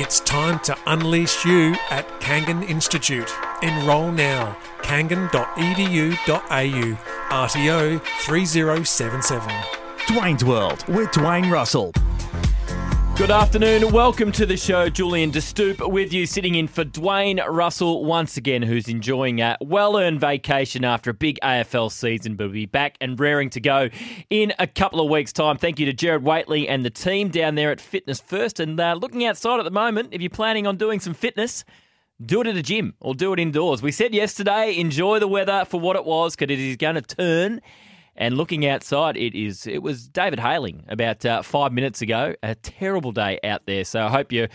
It's time to unleash you at Kangan Institute. Enrol now. kangan.edu.au. RTO 3077. Dwayne's World with Dwayne Russell. Good afternoon. Welcome to the show. Julian De Stoop with you, sitting in for Dwayne Russell once again, who's enjoying a well earned vacation after a big AFL season, but will be back and raring to go in a couple of weeks' time. Thank you to Gerard Whateley and the team down there at Fitness First. And uh, looking outside at the moment, if you're planning on doing some fitness, do it at a gym or do it indoors. We said yesterday, enjoy the weather for what it was because it is going to turn and looking outside, it is it was David Hailing about uh, five minutes ago. A terrible day out there. So I hope you're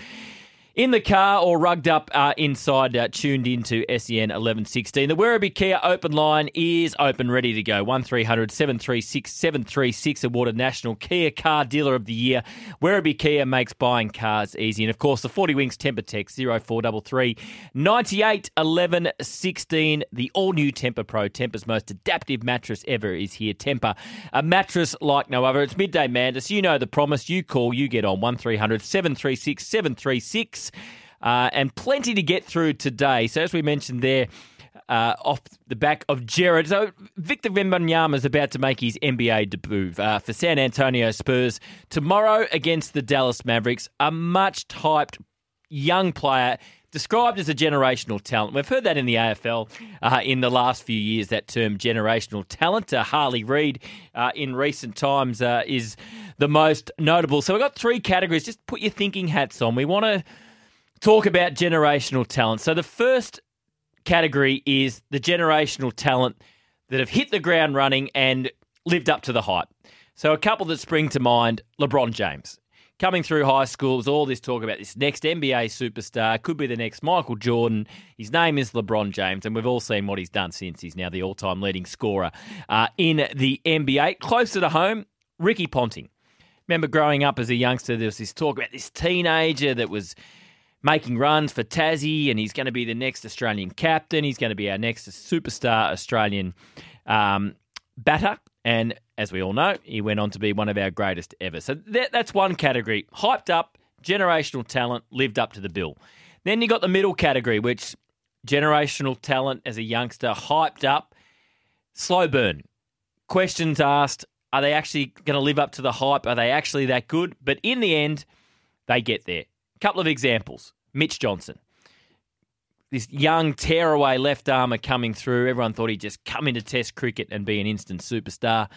in the car or rugged up uh, inside, uh, tuned into SEN 1116. The Werribee Kia open line is open, ready to go. 1300 736 736, awarded National Kia Car Dealer of the Year. Werribee Kia makes buying cars easy. And of course, the 40 Winks Tempur Text 0433 98 11 16. The all new Tempur Pro, Tempur's most adaptive mattress ever, is here. Temper, a mattress like no other. It's midday madness. You know the promise. You call, you get on 1300 736 736. Uh, and plenty to get through today. So, as we mentioned there, uh, off the back of Gerard. So, Victor Wembanyama is about to make his NBA debut uh, for San Antonio Spurs tomorrow against the Dallas Mavericks. A much hyped young player. Described as a generational talent. We've heard that in the AFL uh, in the last few years, that term generational talent. Uh, Harley Reid uh, in recent times uh, is the most notable. So we've got three categories. Just put your thinking hats on. We want to talk about generational talent. So the first category is the generational talent that have hit the ground running and lived up to the hype. So a couple that spring to mind, LeBron James. Coming through high school, there's all this talk about this next NBA superstar, could be the next Michael Jordan. His name is LeBron James, and we've all seen what he's done since. He's now the all time leading scorer uh, in the NBA. Closer to home, Ricky Ponting. Remember growing up as a youngster, there was this talk about this teenager that was making runs for Tassie, and he's going to be the next Australian captain. He's going to be our next superstar Australian um, batter. And as we all know, he went on to be one of our greatest ever. So that, that's one category. Hyped up, generational talent, lived up to the bill. Then you got the middle category, which generational talent as a youngster, hyped up, slow burn. Questions asked, are they actually going to live up to the hype? Are they actually that good? But in the end, they get there. Couple of examples. Mitch Johnson. This young tearaway left armer coming through. Everyone thought he'd just come into Test cricket and be an instant superstar.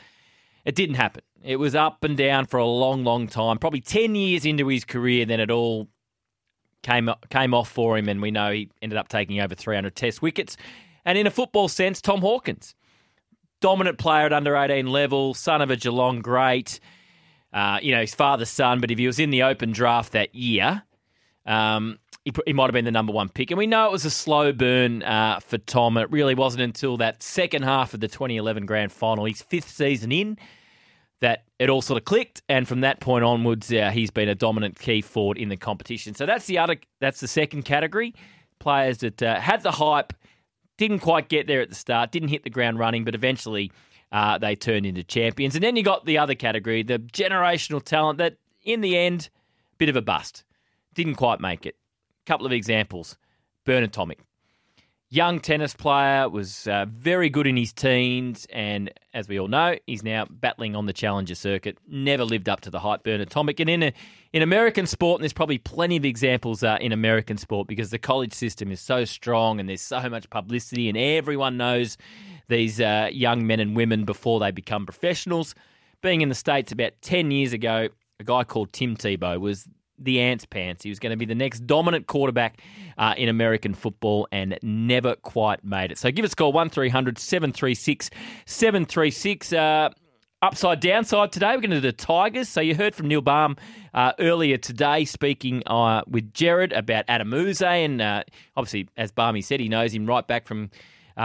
It didn't happen. It was up and down for a long, long time. Probably 10 years into his career, then it all came, came off for him, and we know he ended up taking over 300 Test wickets. And in a football sense, Tom Hawkins. Dominant player at under 18 level, son of a Geelong great. Uh, you know, his father's son, but if he was in the open draft that year, um, he, he, might have been the number one pick. And we know it was a slow burn uh, for Tom. It really wasn't until that second half of the 2011 grand final, his fifth season in, that it all sort of clicked. And from that point onwards, uh, he's been a dominant key forward in the competition. So that's the other, that's the second category. Players that uh, had the hype, didn't quite get there at the start, didn't hit the ground running, but eventually uh, they turned into champions. And then you got the other category, the generational talent that, in the end, bit of a bust didn't quite make it. Couple of examples. Bernard Tomic. Young tennis player, was uh, very good in his teens, and as we all know, he's now battling on the challenger circuit. Never lived up to the hype, Bernard Tomic. And in a, in American sport, and there's probably plenty of examples uh, in American sport because the college system is so strong and there's so much publicity, and everyone knows these uh, young men and women before they become professionals. Being in the States about 10 years ago, a guy called Tim Tebow was the ants pants. He was going to be the next dominant quarterback uh, in American football and never quite made it. So give us a call 1300 736 736. Uh, upside downside today, we're going to do the Tigers. So you heard from Neil Balme uh, earlier today speaking uh, with Gerard about Adam Yze. And uh, obviously, as Barmy said, he knows him right back from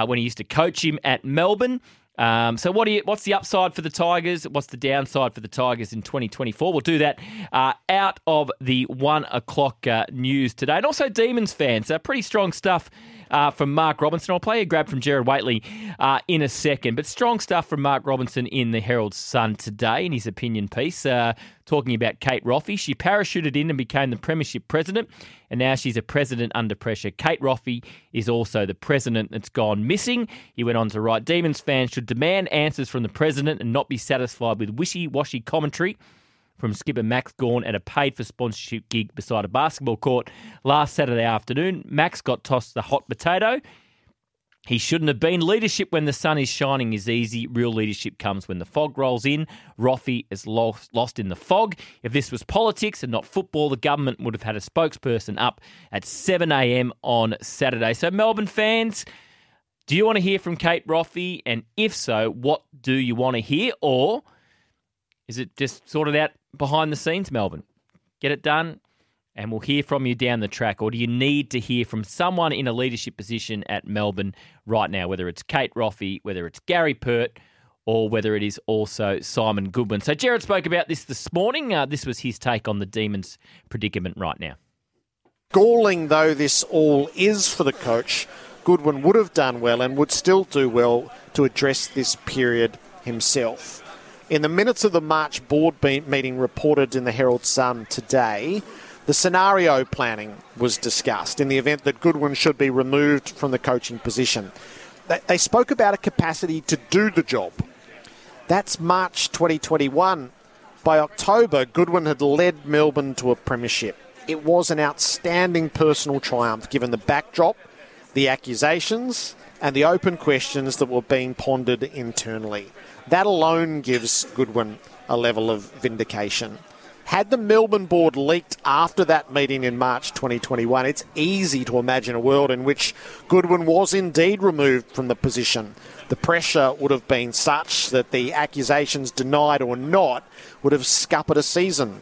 when he used to coach him at Melbourne. Um, so, what you, what's the upside for the Tigers? What's the downside for the Tigers in 2024? We'll do that uh, out of the one o'clock uh, news today. And also, Demons fans, uh, pretty strong stuff uh, from Mark Robinson. I'll play a grab from Gerard Whateley uh, in a second, but strong stuff from Mark Robinson in the Herald Sun today in his opinion piece, uh, talking about Kate Roffey. She parachuted in and became the Premiership president, and now she's a president under pressure. Kate Roffey is also the president that's gone missing. He went on to write Demons fans should demand answers from the president and not be satisfied with wishy washy commentary from skipper Max Gawn at a paid for sponsorship gig beside a basketball court last Saturday afternoon. Max got tossed the hot potato. He shouldn't have been. Leadership when the sun is shining is easy. Real leadership comes when the fog rolls in. Roffey is lost, lost in the fog. If this was politics and not football, the government would have had a spokesperson up at 7am on Saturday. So, Melbourne fans, do you want to hear from Kate Roffey? And if so, what do you want to hear? Or is it just sorted out behind the scenes, Melbourne? Get it done, and we'll hear from you down the track. Or do you need to hear from someone in a leadership position at Melbourne right now, whether it's Kate Roffey, whether it's Gary Pert, or whether it is also Simon Goodwin? So, Gerard spoke about this this morning. Uh, this was his take on the Demons' predicament right now. Galling though this all is for the coach, Goodwin would have done well and would still do well to address this period himself. In the minutes of the March board meeting reported in the Herald Sun today, the scenario planning was discussed in the event that Goodwin should be removed from the coaching position. They spoke about a capacity to do the job. That's March 2021. By October, Goodwin had led Melbourne to a premiership. It was an outstanding personal triumph given the backdrop, the accusations, and the open questions that were being pondered internally. That alone gives Goodwin a level of vindication. Had the Melbourne board leaked after that meeting in March 2021, it's easy to imagine a world in which Goodwin was indeed removed from the position. The pressure would have been such that the accusations, denied or not, would have scuppered a season.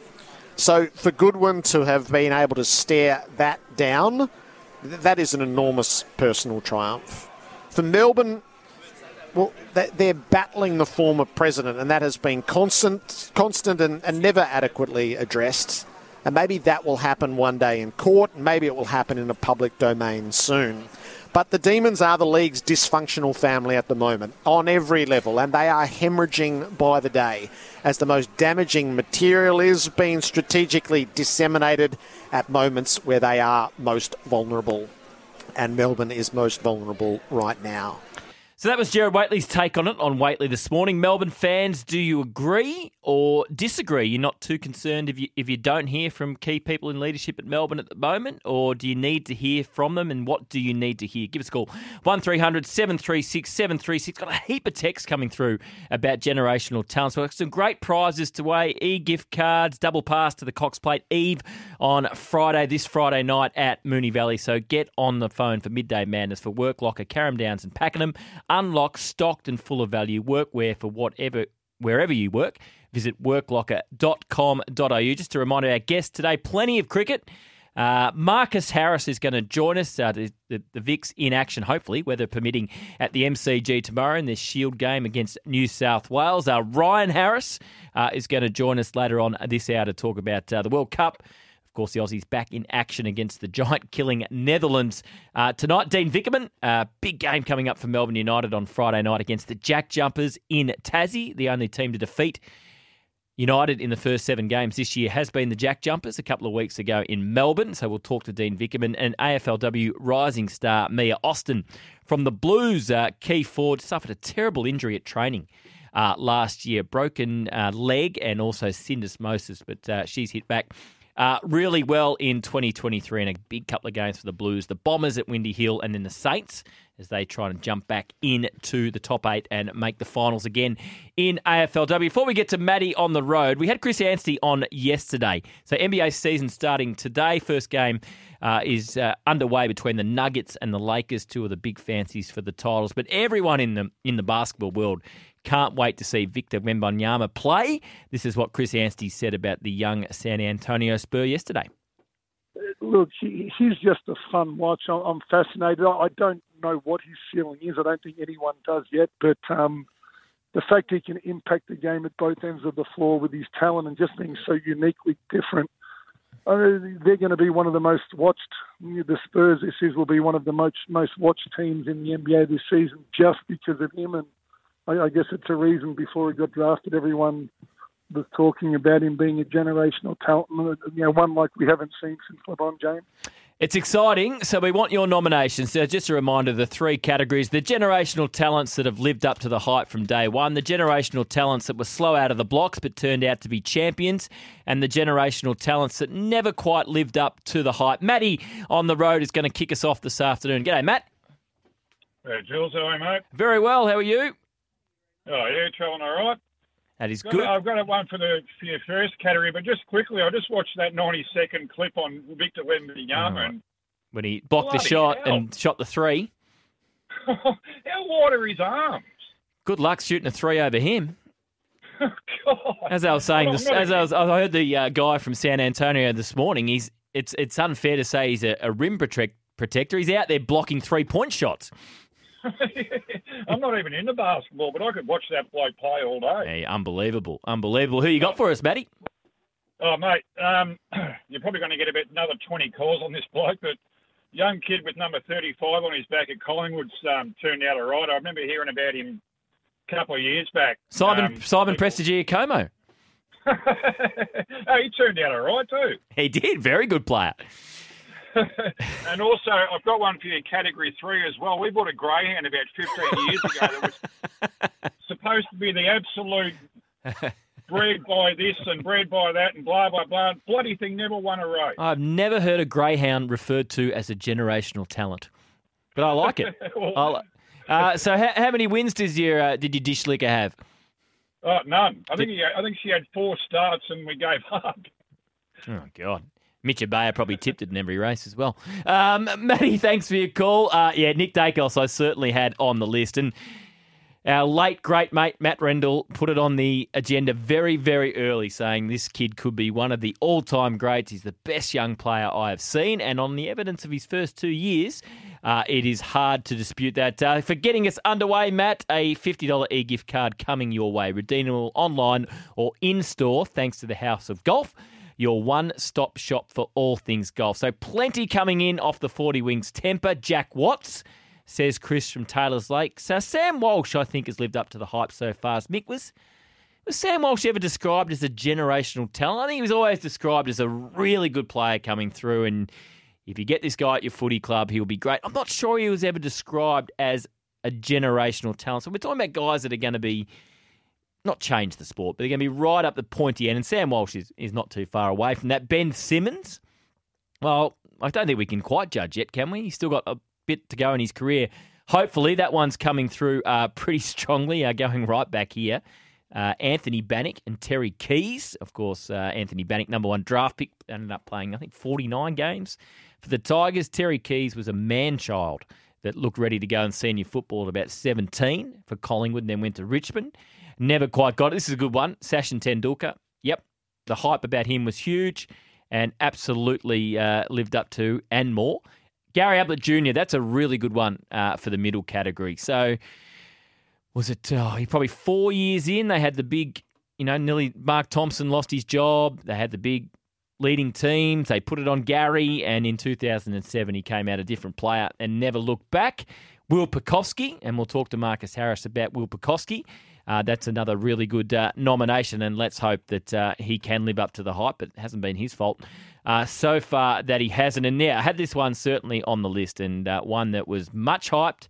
So for Goodwin to have been able to stare that down, that is an enormous personal triumph. For Melbourne, well, they're battling the former president, and that has been constant, constant, and, and never adequately addressed. And maybe that will happen one day in court, and maybe it will happen in a public domain soon. But the Demons are the league's dysfunctional family at the moment, on every level, and they are hemorrhaging by the day as the most damaging material is being strategically disseminated at moments where they are most vulnerable. And Melbourne is most vulnerable right now. So that was Gerard Whateley's take on it on Whateley this morning. Melbourne fans, do you agree or disagree? You're not too concerned if you if you don't hear from key people in leadership at Melbourne at the moment, or do you need to hear from them? And what do you need to hear? Give us a call one 736 736 Got a heap of texts coming through about generational talent. So some great prizes to weigh: e gift cards, double pass to the Cox Plate Eve on Friday this Friday night at Moonee Valley. So get on the phone for midday madness for Work Locker, Carrum Downs, and Pakenham. Unlock stocked and full of value workwear for whatever wherever you work. Visit worklocker.com.au. Just a reminder, our guest today, plenty of cricket. Uh, Marcus Harris is going to join us, uh, the, the, in action, hopefully, weather permitting, at the MCG tomorrow in this Shield game against New South Wales. Uh, Ryan Harris uh, is going to join us later on this hour to talk about uh, the World Cup of course, the Aussies back in action against the giant killing Netherlands uh, tonight. Dean Vickerman, uh, big game coming up for Melbourne United on Friday night against the Jack Jumpers in Tassie, the only team to defeat United in the first seven games this year has been the Jack Jumpers a couple of weeks ago in Melbourne. So we'll talk to Dean Vickerman and AFLW rising star Mia Austin from the Blues. Uh, Key Ford suffered a terrible injury at training. Uh, last year, broken uh, leg and also syndesmosis, but uh, she's hit back uh, really well in 2023 and a big couple of games for the Blues. The Bombers at Windy Hill and then the Saints as they try and jump back into the top eight and make the finals again in AFLW. Before we get to Maddie on the road, we had Chris Anstey on yesterday. So NBA season starting today. First game uh, is uh, underway between the Nuggets and the Lakers, two of the big fancies for the titles. But everyone in the in the basketball world can't wait to see Victor Wembanyama play. This is what Chris Anstey said about the young San Antonio Spur yesterday. Look, he, he's just a fun watch. I'm fascinated. I don't know what his ceiling is. I don't think anyone does yet. But um, the fact he can impact the game at both ends of the floor with his talent and just being so uniquely different, they're going to be one of the most watched. The Spurs this is will be one of the most most watched teams in the NBA this season just because of him. And I, I guess it's a reason before he got drafted, everyone was talking about him being a generational talent, you know, one like we haven't seen since LeBron James. It's exciting. So we want your nominations. So just a reminder the three categories the generational talents that have lived up to the hype from day one, the generational talents that were slow out of the blocks but turned out to be champions, and the generational talents that never quite lived up to the hype. Matty on the road is going to kick us off this afternoon. G'day, Matt. Hey, Jules, how are you, mate? Very well. How are you? Oh, yeah, travelling all right. That is Got- good. I've got one for the for your first category, but just quickly, I just watched that 90 second clip on Victor Wembanyama, and When he blocked the shot hell. and shot the three. how wide are his arms? Good luck shooting a three over him. God. As I was saying, this, as I was, I heard the uh, guy from San Antonio this morning. He's it's it's unfair to say he's a, a rim protect, protector. He's out there blocking three point shots. I'm not even into basketball, but I could watch that bloke play all day. Hey, unbelievable, unbelievable. Who you got for us, Matty? Oh, mate, um, you're probably going to get about another 20 calls on this bloke, but young kid with number 35 on his back at Collingwood's um, turned out all right. I remember hearing about him a couple of years back. Simon Um, Simon Prestigiacomo. oh, he turned out all right too. He did. Very good player. and also, I've got one for you in category three as well. We bought a greyhound about 15 years ago that was supposed to be the absolute bred by this and bred by that and blah, blah, blah. Bloody thing never won a race. I've never heard a greyhound referred to as a generational talent, but I like it. Well, uh, so, how, how many wins does your uh, did your dish liquor have? oh, none. I think, he, I think she had four starts and we gave up. Oh God. Mitch Abaya probably tipped it in every race as well. Um, Matty, thanks for your call. Uh, yeah, Nick Daicos I certainly had on the list. And our late great mate Matt Rendell put it on the agenda very, very early, saying this kid could be one of the all time greats. He's the best young player I have seen. And on the evidence of his first two years, uh, it is hard to dispute that. Uh, for getting us underway, Matt, a $50 e gift card coming your way, redeemable online or in store, thanks to the House of Golf your one stop shop for all things golf. So, plenty coming in off the 40 Winks Tempur. Jack Watts says Chris from Taylor's Lake. So, Sam Walsh, I think, has lived up to the hype so far. As Mick, was, was Sam Walsh ever described as a generational talent? I think he was always described as a really good player coming through. And if you get this guy at your footy club, he'll be great. I'm not sure he was ever described as a generational talent. So, we're talking about guys that are going to be not change the sport, but they're going to be right up the pointy end. And Sam Walsh is, is not too far away from that. Ben Simmons, well, I don't think we can quite judge yet, can we? He's still got a bit to go in his career. Hopefully, that one's coming through uh, pretty strongly, uh, going right back here. Uh, Anthony Bannock and Terry Keys. Of course, uh, Anthony Bannock, number one draft pick, ended up playing, I think, 49 games for the Tigers. Terry Keys was a man child that looked ready to go in senior football at about 17 for Collingwood and then went to Richmond. Never quite got it. This is a good one. Sachin Tendulkar. Yep. The hype about him was huge and absolutely uh, lived up to and more. Gary Ablett Jr., that's a really good one uh, for the middle category. So, was it oh, he probably four years in? They had the big, you know, nearly Mark Thompson lost his job. They had the big leading teams. They put it on Gary, and in 2007, he came out a different player and never looked back. Will Pucovski, and we'll talk to Marcus Harris about Will Pucovski. Uh, that's another really good uh, nomination, and let's hope that uh, he can live up to the hype. But it hasn't been his fault uh, so far that he hasn't. And now I had this one certainly on the list, and uh, one that was much hyped,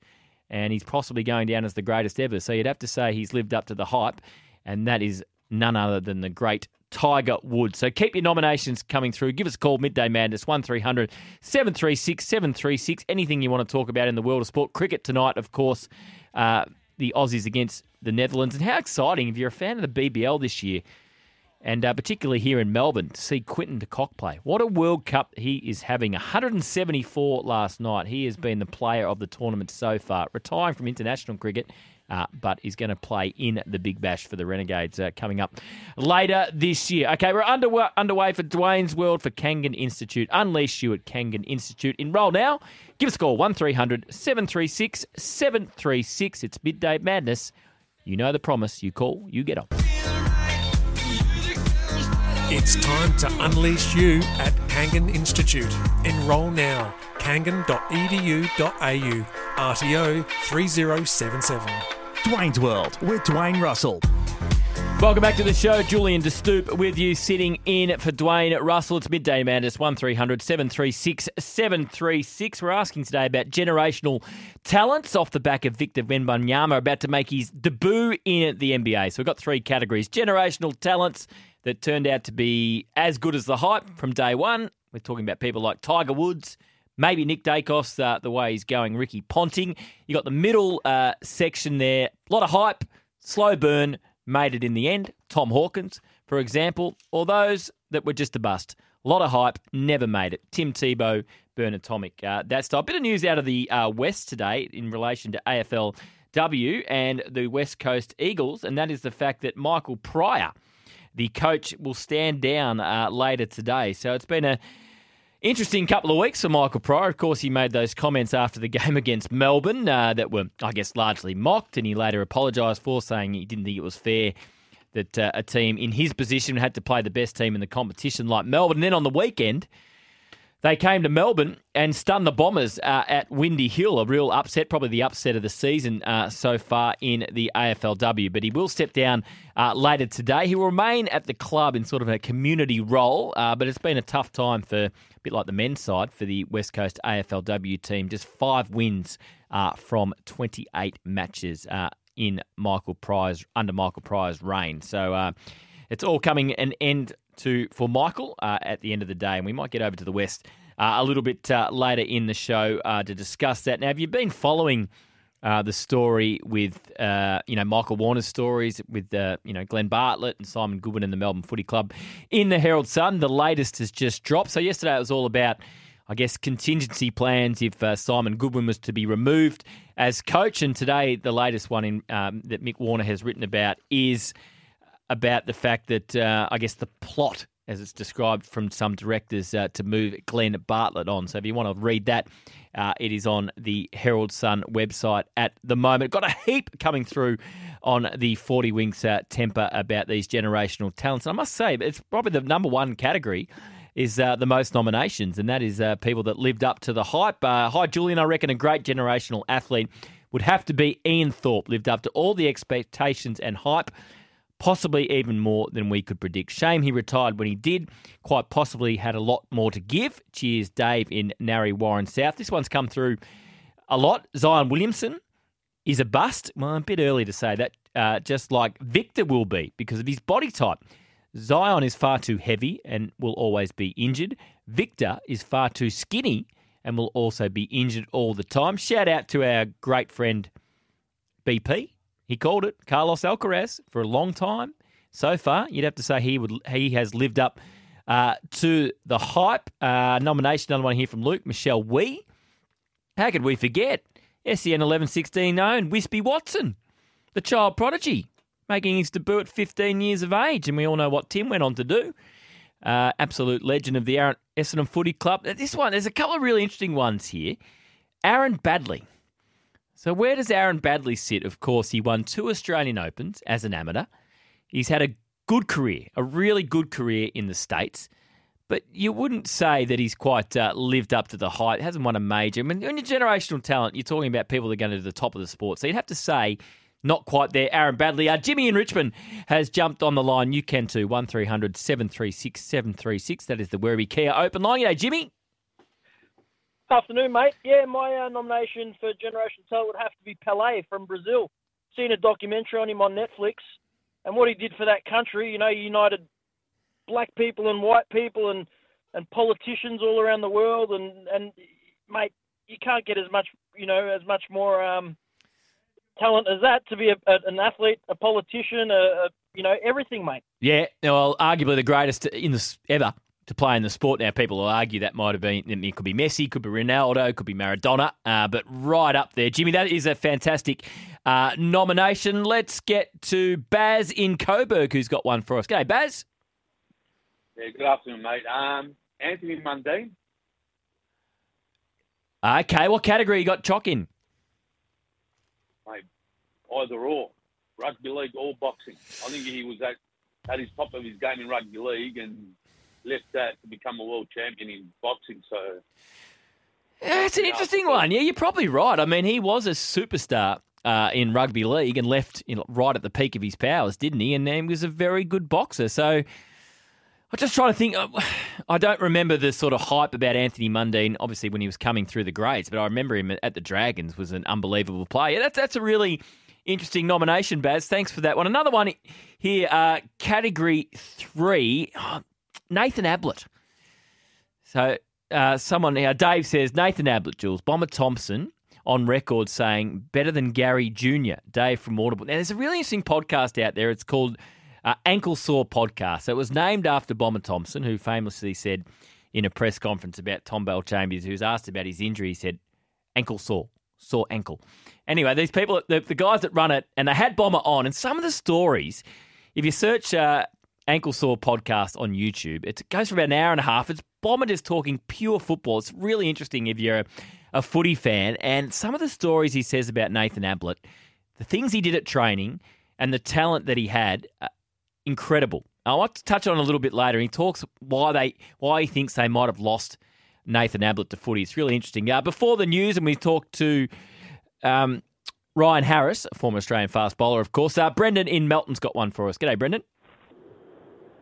and he's possibly going down as the greatest ever. So you'd have to say he's lived up to the hype, and that is none other than the great Tiger Woods. So keep your nominations coming through. Give us a call, Midday Madness, 1300 736 736. Anything you want to talk about in the world of sport. Cricket tonight, of course. Uh, the Aussies against the Netherlands. And how exciting if you're a fan of the BBL this year, and uh, particularly here in Melbourne, to see Quinton de Kock play. What a World Cup he is having. 174 last night. He has been the player of the tournament so far, retiring from international cricket. Uh, but is going to play in the Big Bash for the Renegades uh, coming up later this year. Okay, we're underway, underway for Dwayne's World for Kangan Institute. Unleash you at Kangan Institute. Enroll now. Give us a call 1300 736 736. It's Midday Madness. You know the promise. You call, you get on. It's time to unleash you at Kangan Institute. Enrol now. kangan.edu.au. RTO 3077. Dwayne's World with Dwayne Russell. Welcome back to the show. Julian De Stoop with you, sitting in for Dwayne Russell. It's midday madness, 1300 736 736. We're asking today about generational talents off the back of Victor Wembanyama about to make his debut in the NBA. So we've got three categories generational talents that turned out to be as good as the hype from day one. We're talking about people like Tiger Woods, maybe Nick Daicos, uh, the way he's going, Ricky Ponting. You got the middle uh, section there, a lot of hype, slow burn made it in the end. Tom Hawkins, for example, or those that were just a bust. A lot of hype, never made it. Tim Tebow, Bernard Tomic, uh, that style. Bit of news out of the uh, West today in relation to AFLW and the West Coast Eagles, and that is the fact that Michael Pryor, the coach, will stand down uh, later today. So it's been a Interesting couple of weeks for Michael Pryor. Of course, he made those comments after the game against Melbourne uh, that were, I guess, largely mocked, and he later apologised for saying he didn't think it was fair that uh, a team in his position had to play the best team in the competition like Melbourne. And then on the weekend, they came to Melbourne and stunned the Bombers uh, at Windy Hill, a real upset, probably the upset of the season uh, so far in the AFLW. But he will step down uh, later today. He will remain at the club in sort of a community role, uh, but it's been a tough time for a bit like the men's side for the West Coast AFLW team. Just five wins uh, from 28 matches uh, in Michael Pryor's under Michael Pryor's reign. So it's all coming an end to for Michael uh, at the end of the day, and we might get over to the West uh, a little bit uh, later in the show uh, to discuss that. Now, have you been following? Uh, the story with uh, you know Michael Warner's stories with you know Glenn Bartlett and Simon Goodwin and the Melbourne Footy Club in the Herald Sun. The latest has just dropped. So yesterday it was all about I guess, contingency plans if uh, Simon Goodwin was to be removed as coach. And today, the latest one in, um, that Mick Warner has written about is about the fact that uh, I guess the plot, as it's described from some directors, uh, to move Glenn Bartlett on. So if you want to read that, uh, it is on the Herald Sun website at the moment. Got a heap coming through on the 40 Winks uh, Tempur about these generational talents. And I must say, it's probably the number one category is uh, the most nominations, and that is uh, people that lived up to the hype. Uh, hi, Julian. I reckon a great generational athlete would have to be Ian Thorpe. Lived up to all the expectations and hype possibly even more than we could predict. Shame he retired when he did. Quite possibly had a lot more to give. Cheers, Dave in Narre Warren South. This one's come through a lot. Zion Williamson is a bust. Well, a bit early to say that, uh, just like Victor will be because of his body type. Zion is far too heavy and will always be injured. Victor is far too skinny and will also be injured all the time. Shout out to our great friend BP he called it Carlos Alcaraz for a long time. So far, you'd have to say he would he has lived up uh, to the hype. Uh, nomination, another one here from Luke Michelle Wee. How could we forget SEN eleven sixteen own Wispy Watson, the child prodigy, making his debut at 15 years of age, and we all know what Tim went on to do. Uh, absolute legend of the Aaron Essendon Footy Club. This one, there's a couple of really interesting ones here. Aaron Baddeley. So where does Aaron Baddeley sit? Of course, he won two Australian Opens as an amateur. He's had a good career, a really good career in the States. But you wouldn't say that he's quite uh, lived up to the height. Hasn't won a major. I mean, when you're generational talent, you're talking about people that are going to the top of the sport. So you'd have to say not quite there. Aaron Baddeley. Uh, Jimmy in Richmond has jumped on the line. You can too. 1300 736 736. That is the Werribee Kia open line. G'day, Jimmy. Afternoon, mate. Yeah, my uh, nomination for Generation Talent would have to be Pele from Brazil. Seen a documentary on him on Netflix, and what he did for that country. You know, he united black people and white people and and politicians all around the world. And and mate, you can't get as much, you know, as much more um, talent as that to be a, a, an athlete, a politician, a, a you know, everything, mate. Yeah, well, arguably the greatest in this ever to play in the sport. Now, people will argue that might have been, it could be Messi, could be Ronaldo, could be Maradona, uh, but right up there. Jimmy, that is a fantastic uh, nomination. Let's get to Baz in Coburg, who's got one for us. Go, Baz. Yeah, good afternoon, mate. Um, Anthony Mundine. Okay, what category you got Choc in? Mate, either or. Rugby league or boxing. I think he was that at his top of his game in rugby league and left that to become a world champion in boxing. So Yeah, it's an interesting one. Yeah, you're probably right. I mean, he was a superstar uh, in rugby league and left you know, right at the peak of his powers, didn't he? And he was a very good boxer. So I'm just trying to think. uh, I don't remember the sort of hype about Anthony Mundine, obviously, when he was coming through the grades, but I remember him at the Dragons was an unbelievable player. That's, that's a really interesting nomination, Baz. Thanks for that one. Another one here, uh, category three, oh, Nathan Ablett. So uh, someone now, Dave says Nathan Ablett, Jules Bomber Thompson on record saying better than Gary Jr. Dave from Audible. Now there's a really interesting podcast out there. It's called uh, Ankle Sore Podcast. So it was named after Bomber Thompson, who famously said in a press conference about Tom Bellchambers, who was asked about his injury, he said ankle sore, sore ankle. Anyway, these people, the, the guys that run it, and they had Bomber on, and some of the stories, if you search uh, Ankle Sore podcast on YouTube, it goes for about an hour and a half. It's Bomber just talking pure football. It's really interesting if you're a, a footy fan, and some of the stories he says about Nathan Ablett, the things he did at training, and the talent that he had, uh, incredible. I want to touch on a little bit later. He talks why they why he thinks they might have lost Nathan Ablett to footy. It's really interesting. Uh, before the news, and we talked to um, Ryan Harris, a former Australian fast bowler, of course. Uh, Brendan in Melton's got one for us. G'day, Brendan.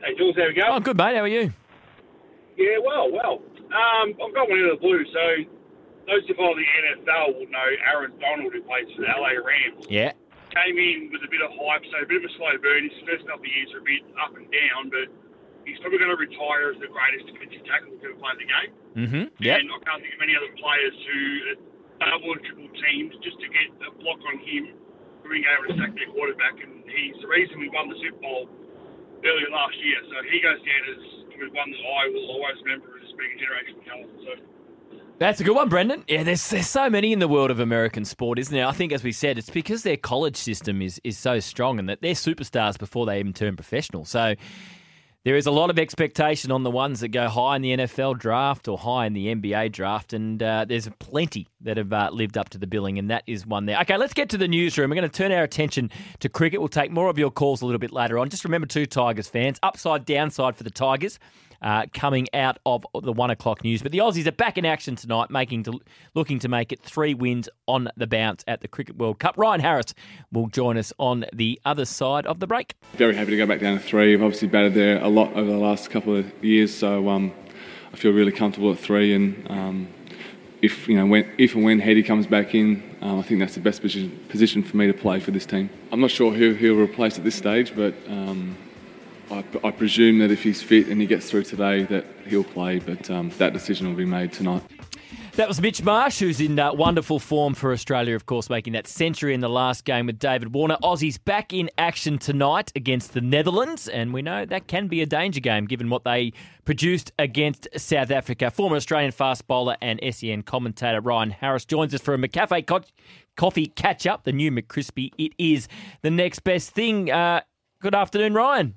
Hey, Jules, how we go? Oh, good, mate. How are you? Yeah, well, well. Um, I've got one in the blue. So those who follow the NFL will know Aaron Donald, who plays for the LA Rams. Yeah. Came in with a bit of hype, so a bit of a slow burn. His first couple of years are a bit up and down, but he's probably going to retire as the greatest defensive tackle who's ever played the game. Mm-hmm. Yeah. And I can't think of any other players who double and triple teams just to get a block on him being able to sack their quarterback. And he's the reason we won the Super Bowl earlier last year. So he goes down as one that I will always remember as being a generational talent. So. That's a good one, Brendan. Yeah, there's there's so many in the world of American sport, isn't there? I think, as we said, it's because their college system is is so strong and that they're superstars before they even turn professional. So there is a lot of expectation on the ones that go high in the NFL draft or high in the NBA draft, and uh, there's plenty that have uh, lived up to the billing, and that is one there. Okay, let's get to the newsroom. We're going to turn our attention to cricket. We'll take more of your calls a little bit later on. Just remember, two Tigers fans, upside downside for the Tigers uh, coming out of the one o'clock news. But the Aussies are back in action tonight, making to, looking to make it three wins on the bounce at the Cricket World Cup. Ryan Harris will join us on the other side of the break. Very happy to go back down to three. I've obviously batted there a lot over the last couple of years, so um, I feel really comfortable at three. And um, if you know when, if and when Heady comes back in, um, I think that's the best position, position for me to play for this team. I'm not sure who he'll replace at this stage, but. Um, I, I, presume that if he's fit and he gets through today, that he'll play. But um, that decision will be made tonight. That was Mitch Marsh, who's in uh, wonderful form for Australia, of course, making that century in the last game with David Warner. Aussies back in action tonight against the Netherlands, and we know that can be a danger game given what they produced against South Africa. Former Australian fast bowler and SEN commentator Ryan Harris joins us for a McCafe co- coffee catch up. The new McCrispy. It is the next best thing. Uh, good afternoon, Ryan.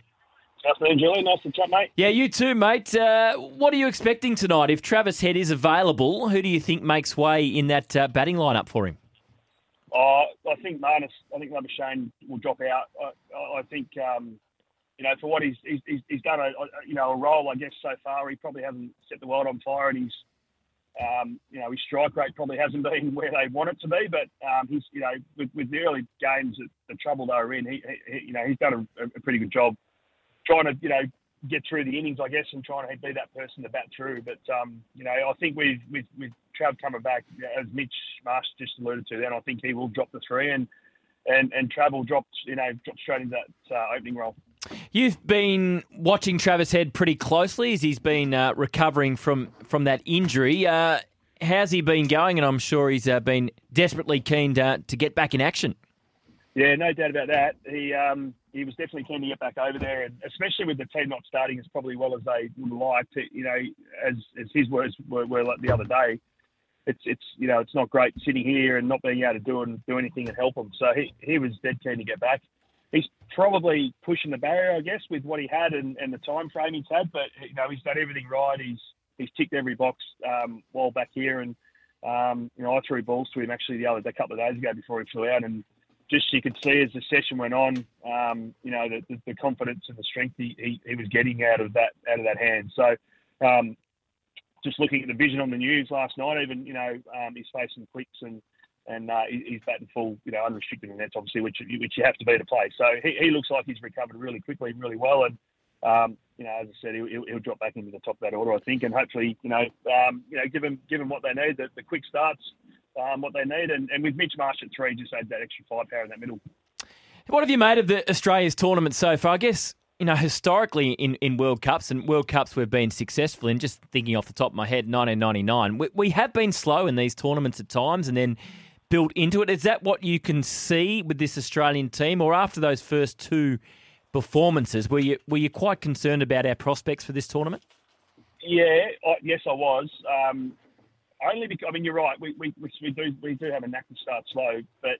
Afternoon, Julie. Nice to chat, mate. Yeah, you too, mate. Uh, what are you expecting tonight? If Travis Head is available, who do you think makes way in that uh, batting lineup for him? Uh, I think Marnus, I think Labuschagne will drop out. I, I think, um, you know, for what he's he's, he's done, a, a, you know, a role, I guess, so far, he probably hasn't set the world on fire, and he's, um, you know, his strike rate probably hasn't been where they want it to be. But um, he's, you know, with, with the early games, the trouble they were in, he, he you know, he's done a, a pretty good job trying to, you know, get through the innings, I guess, and trying to be that person to bat through. But um, you know, I think with with with Trav coming back, as Mitch Marsh just alluded to, then I think he will drop the three and and and Trav will drop, you know, drop straight into that uh, opening role. You've been watching Travis Head pretty closely as he's been uh, recovering from from that injury. Uh, how's he been going? And I'm sure he's uh, been desperately keen to, to get back in action. Yeah, no doubt about that. He um, he was definitely keen to get back over there, and especially with the team not starting as probably well as they would like. To, you know, as as his words were, were like the other day, it's it's you know it's not great sitting here and not being able to do and do anything and help him. So he he was dead keen to get back. He's probably pushing the barrier, I guess, with what he had and, and the time frame he's had. But you know, he's done everything right. He's he's ticked every box um, while back here, and um, you know, I threw balls to him actually the other a couple of days ago before he flew out, and just you could see as the session went on, um, you know, the, the, the, confidence and the strength he, he, he, was getting out of that out of that hand. So, um, just looking at the vision on the news last night, even you know, um, he's facing quicks and and uh, he's batting full, you know, unrestricted in nets, obviously, which which you have to be to play. So he, he looks like he's recovered really quickly, really well, and um, you know, as I said, he'll, he'll, drop back into the top of that order, I think, and hopefully, you know, um, you know, give him give him what they need, the, the quick starts, um, what they need, and, and with Mitch Marsh at three, just add that extra firepower in that middle. What have you made of the Australia's tournament so far? I guess you know, historically in, in World Cups and World Cups we've been successful in, just thinking off the top of my head, 1999, we, we have been slow in these tournaments at times and then built into it. Is that what you can see with this Australian team? Or after those first two performances, were you, were you quite concerned about our prospects for this tournament? Yeah, I, yes, I was. Um, only because, I mean, you're right, we, we, we, do, we do have a knack to start slow, but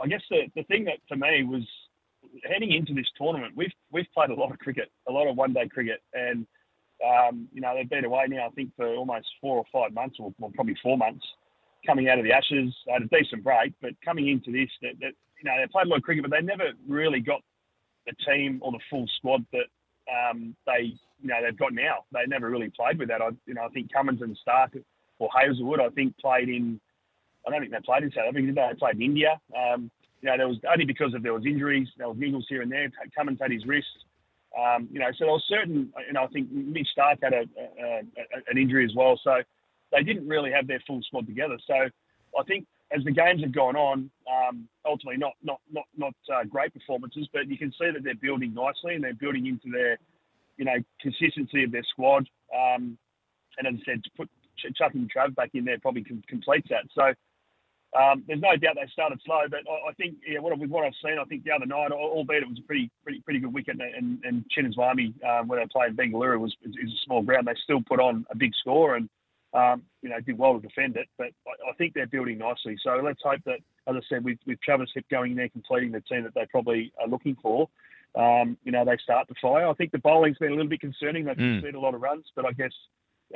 I guess the, the thing that for me was heading into this tournament, we've we've played a lot of cricket, a lot of one day cricket, and um, you know they've been away now. I think for almost four or five months, or probably four months, coming out of the Ashes, they had a decent break, but coming into this, that, that you know they played a lot of cricket, but they never really got the team or the full squad that um, they you know they've got now. They never really played with that. I you know I think Cummins and Starc or Hazlewood, I think played in. I don't think they played in South Africa. They played in India. Um, you know, there was only because of there was injuries, there was niggles here and there. Cummins had his wrist. Um, you know, so there was certain. You know, I think Mitch Starc had a, a, a, an injury as well, so they didn't really have their full squad together. So I think as the games have gone on, um, ultimately not not not not uh, great performances, but you can see that they're building nicely and they're building into their, you know, consistency of their squad. Um, and as I said, to put chucking Trav back in there probably completes that. So um, there's no doubt they started slow, but I, I think yeah, what, with what I've seen, I think the other night, albeit it was a pretty pretty pretty good wicket, and and Chinnaswamy um, when they played in Bengaluru was is, a small ground, they still put on a big score and um, you know did well to defend it. But I, I, think they're building nicely. So let's hope that, as I said, with with Travis Head going in there completing the team that they probably are looking for, um, you know they start to fire. I think the bowling's been a little bit concerning. They've mm. conceded a lot of runs, but I guess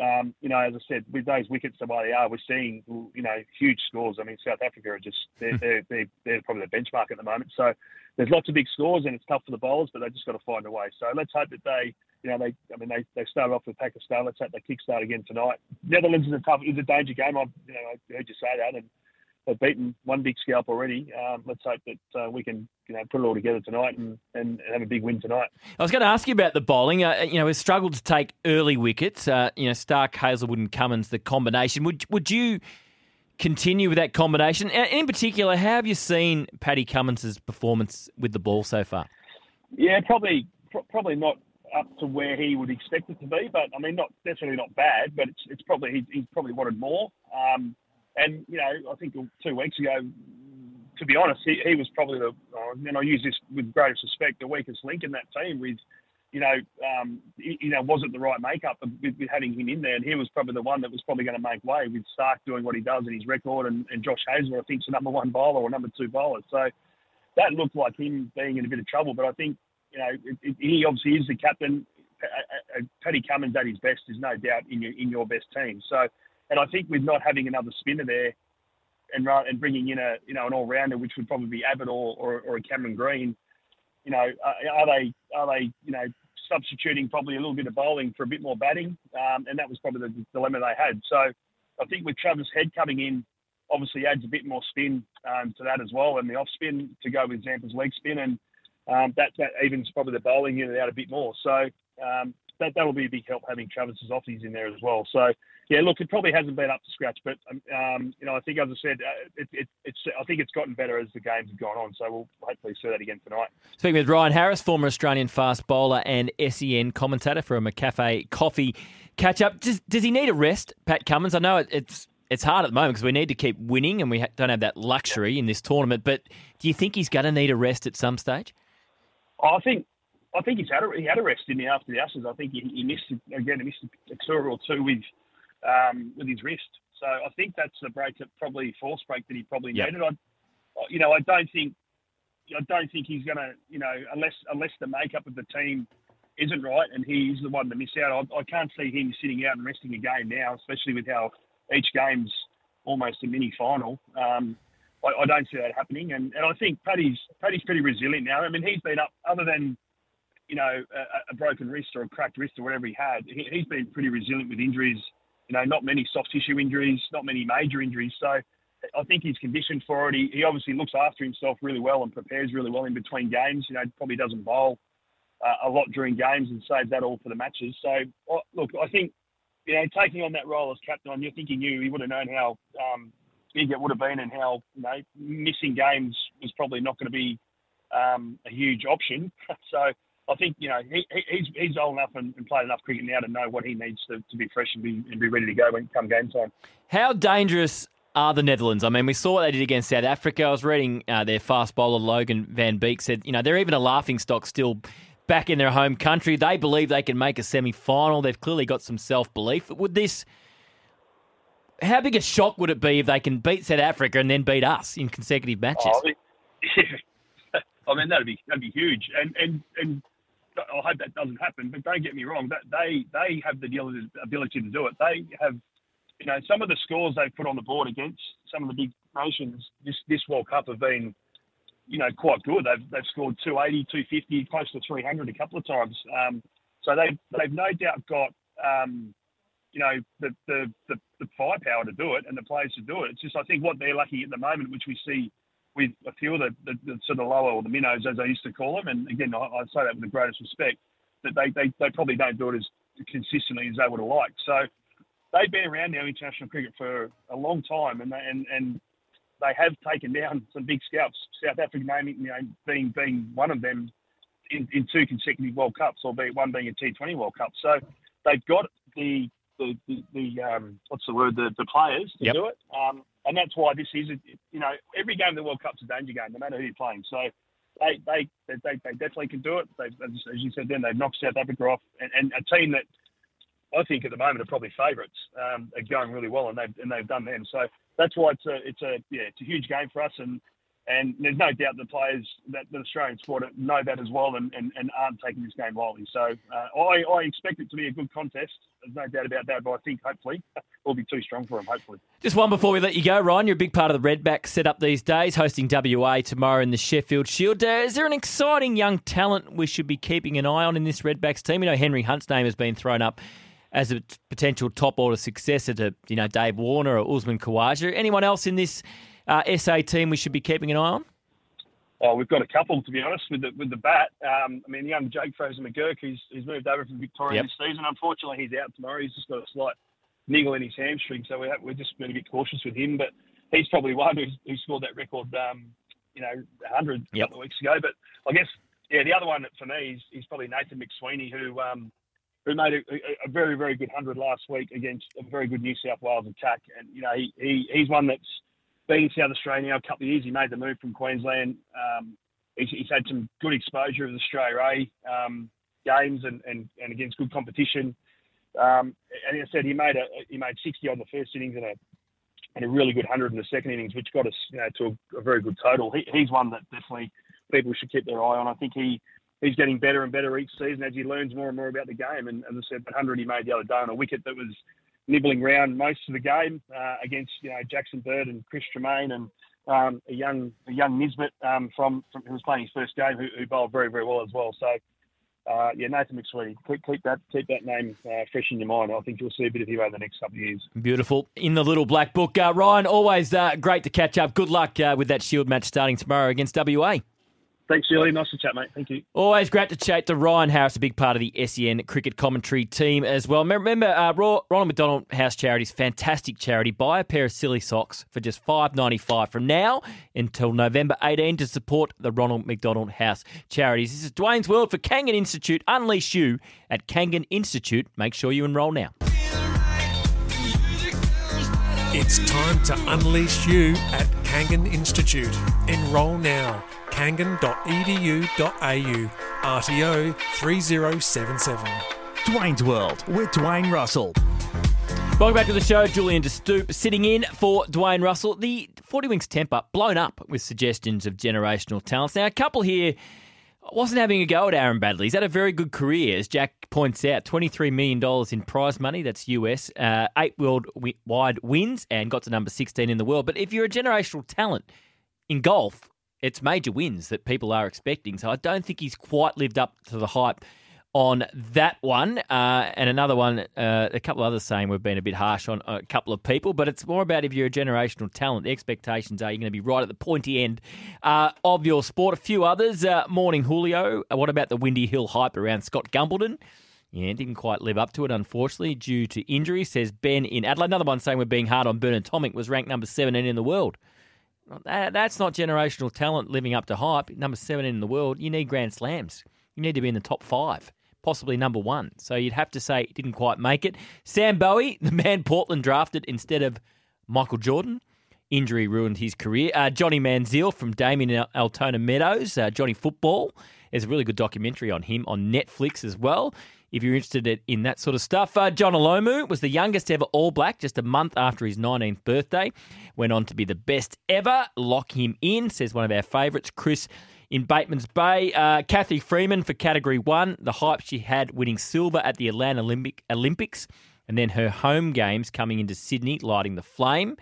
um, you know, as I said, with those wickets the way they are, we're seeing, you know, huge scores. I mean, South Africa are just, they're, they're, they're, they're, probably the benchmark at the moment. So there's lots of big scores and it's tough for the bowlers, but they just got to find a way. So let's hope that they, you know, they, I mean, they, they started off with Pakistan. Let's hope they kickstart again tonight. Netherlands is a tough, is a danger game. I've, you know, I heard you say that. And they've beaten one big scalp already. Um, let's hope that uh, we can you know put it all together tonight and, and have a big win tonight. I was going to ask you about the bowling. Uh, you know, we've struggled to take early wickets. Uh, you know, Starc, Hazlewood, and Cummins, the combination. Would would you continue with that combination? And in particular, how have you seen Paddy Cummins' performance with the ball so far? Yeah, probably probably not up to where he would expect it to be, but I mean, not definitely not bad, but it's it's probably he, he's probably wanted more. Um, and you know, I think two weeks ago, to be honest, he, he was probably the, uh, and I use this with greatest respect, the weakest link in that team. With you know, um, you know, wasn't the right makeup with, with, having him in there, and he was probably the one that was probably going to make way with Starc doing what he does and his record, and, and Josh Hazler, I think, is the number one bowler or number two bowler. So that looked like him being in a bit of trouble. But I think you know, it, it, he obviously is the captain. Paddy Cummins at his best is no doubt in your in your best team. So and I think with not having another spinner there, and and bringing in a you know an all rounder, which would probably be Abbott or, or, or a Cameron Green, you know, are they are they you know substituting probably a little bit of bowling for a bit more batting, um, and that was probably the dilemma they had. So I think with Travis Head coming in, obviously adds a bit more spin um, to that as well, and the off spin to go with Zampa's leg spin, and um, that that evens probably the bowling unit out a bit more. So um, that that'll be a big help having Travis's offies in there as well. So yeah, look, it probably hasn't been up to scratch, but um, um, you know, I think as I said, uh, it, it, it's I think it's gotten better as the games have gone on. So we'll hopefully see that again tonight. Speaking with Ryan Harris, former Australian fast bowler and SEN commentator for a McCafe Coffee catch up. Does, does he need a rest, Pat Cummins? I know it, it's it's hard at the moment because we need to keep winning and we ha- don't have that luxury in this tournament. But do you think he's going to need a rest at some stage? I think I think he's had a, he had a rest in the after the Ashes. I think he, he missed again. He missed a tour or two with um, with his wrist. So I think that's the break that probably force break that he probably yep. needed. I, you know, I don't think I don't think he's going to, you know, unless unless the makeup of the team isn't right and he's the one to miss out. I, I can't see him sitting out and resting a game now, especially with how each game's almost a mini final. Um, I, I don't see that happening. And, and I think Paddy's Paddy's pretty resilient now. I mean, he's been up other than you know a, a broken wrist or a cracked wrist or whatever he had. He, he's been pretty resilient with injuries. You know, not many soft tissue injuries, not many major injuries. So I think he's conditioned for it. He, he obviously looks after himself really well and prepares really well in between games. You know, probably doesn't bowl uh, a lot during games and saves that all for the matches. So uh, look, I think you know taking on that role as captain, I think he knew he would have known how um, big it would have been and how you know missing games was probably not going to be um, a huge option. so I think you know he, he's he's old enough and, and, played enough cricket now to know what he needs to, to be fresh and be and be ready to go when come game time. How dangerous are the Netherlands? I mean, we saw what they did against South Africa. I was reading uh, their fast bowler Logan Van Beek said, you know, they're even a laughing stock still back in their home country. They believe they can make a semi final. They've clearly got some self belief. Would this how big a shock would it be if they can beat South Africa and then beat us in consecutive matches? Oh, I mean, that'd be that'd be huge, and and and I hope that doesn't happen. But don't get me wrong, that they they have the ability to do it. They have, you know, some of the scores they've put on the board against some of the big nations this this World Cup have been, you know, quite good. They've they've scored 280, 250, close to 300 a couple of times. Um, so they they've no doubt got. Um, you know the, the, the, the firepower to do it and the players to do it. It's just I think what they're lucky at the moment, which we see with a few of the, the, the sort of lower or the minnows as I used to call them, and again I, I say that with the greatest respect, that they, they, they probably don't do it as consistently as they would have liked. So they've been around now international cricket for a long time, and they, and and they have taken down some big scouts. South Africa, you know, being being one of them in, in two consecutive World Cups, albeit one being a T20 World Cup. So they've got the the, the, the um, what's the word the, the players to yep. do it. Um, and that's why this is you know every game of the World Cup's a danger game, no matter who you're playing. So they they they, they definitely can do it. They, as you said, then they've knocked South Africa off, and, and a team that I think at the moment are probably favourites um, are going really well, and they've and they've done them. So that's why it's a it's a yeah it's a huge game for us, and and there's no doubt the players that the Australian squad know that as well and, and, and aren't taking this game lightly. So uh, I, I expect it to be a good contest. There's no doubt about that, but I think hopefully we'll be too strong for them, hopefully. Just one before we let you go, Ryan. You're a big part of the Redback setup these days, hosting WA tomorrow in the Sheffield Shield. Uh, is there an exciting young talent we should be keeping an eye on in this Redbacks team? You know, Henry Hunt's name has been thrown up as a potential top order successor to, you know, Dave Warner or Usman Khawaja. Anyone else in this uh, SA team we should be keeping an eye on? Oh, we've got a couple to be honest with the with the bat. Um, I mean, young Jake Fraser McGurk, who's, who's moved over from Victoria yep. this season. Unfortunately, he's out tomorrow. He's just got a slight niggle in his hamstring, so we have, we're just being a bit cautious with him. But he's probably one who, who scored that record, um, you know, 100 yep. a couple of weeks ago. But I guess, yeah, the other one for me is, is probably Nathan McSweeney, who um, who made a, a, very very good hundred last week against a very good New South Wales attack. And you know, he, he he's one that's being in South Australia now a couple of years. He made the move from Queensland. Um, he's, he's, had some good exposure of the Australia A um, games and, and, and against good competition. Um, and as I said, he made a he made 60 on the first innings and a and a really good 100 in the second innings, which got us you know, to a, a very good total. He, he's one that definitely people should keep their eye on. I think he he's getting better and better each season as he learns more and more about the game. And as I said, that 100 he made the other day on a wicket that was nibbling around most of the game uh, against you know Jackson Bird and Chris Tremain and um, a young a young Nisbet um, from, from who was playing his first game who, who bowled very very well as well. So. Uh, yeah, Nathan McSweeney. Keep, keep, that keep that name uh, fresh in your mind. I think you'll see a bit of him over the next couple of years. Beautiful. In the little black book, uh, Ryan. Always uh, great to catch up. Good luck uh, with that Shield match starting tomorrow against WA. Thanks, Julie. Nice to chat, mate. Thank you. Always great to chat to Ryan Harris, a big part of the SEN cricket commentary team as well. Remember, uh, Ronald McDonald House Charities, fantastic charity. Buy a pair of silly socks for just five ninety five from now until November 18 to support the Ronald McDonald House Charities. This is Dwayne's World for Kangan Institute. Unleash you at Kangan Institute. Make sure you enrol now. It's time to unleash you at Kangan Institute. Enrol now kangan.edu.au, RTO 3077. Dwayne's World with Dwayne Russell. Welcome back to the show. Julian De Stoop sitting in for Dwayne Russell. The 40 Winks Tempur blown up with suggestions of generational talents. Now, a couple here wasn't having a go at Aaron Baddeley. He's had a very good career, as Jack points out. $23 million in prize money, that's US, uh, eight worldwide wins, and got to number 16 in the world. But if you're a generational talent, in golf, it's major wins that people are expecting. So I don't think he's quite lived up to the hype on that one. Uh, and another one, uh, a couple others saying we've been a bit harsh on a couple of people, but it's more about if you're a generational talent. The expectations are you're going to be right at the pointy end uh, of your sport. A few others. Uh, morning, Julio. Uh, what about the Windy Hill hype around Scott Gumbleton? Yeah, didn't quite live up to it, unfortunately, due to injury, says Ben in Adelaide. Another one saying we're being hard on Bernard Tomic was ranked number 17 in the world. That's not generational talent living up to hype. Number 17 in the world. You need Grand Slams. You need to be in the top five possibly number one. So you'd have to say didn't quite make it. Sam Bowie, the man Portland drafted instead of Michael Jordan. Injury ruined his career. Uh, Johnny Manziel from Damien Altona Meadows, uh, Johnny Football. There's a really good documentary on him on Netflix as well. If you're interested in that sort of stuff, uh, Jonah Lomu was the youngest ever All Black just a month after his 19th birthday. Went on to be the best ever. Lock him in, says one of our favourites, Chris in Bateman's Bay. Uh, Cathy Freeman for Category 1, the hype she had winning silver at the Atlanta Olympic, Olympics, and then her home games coming into Sydney, lighting the flame.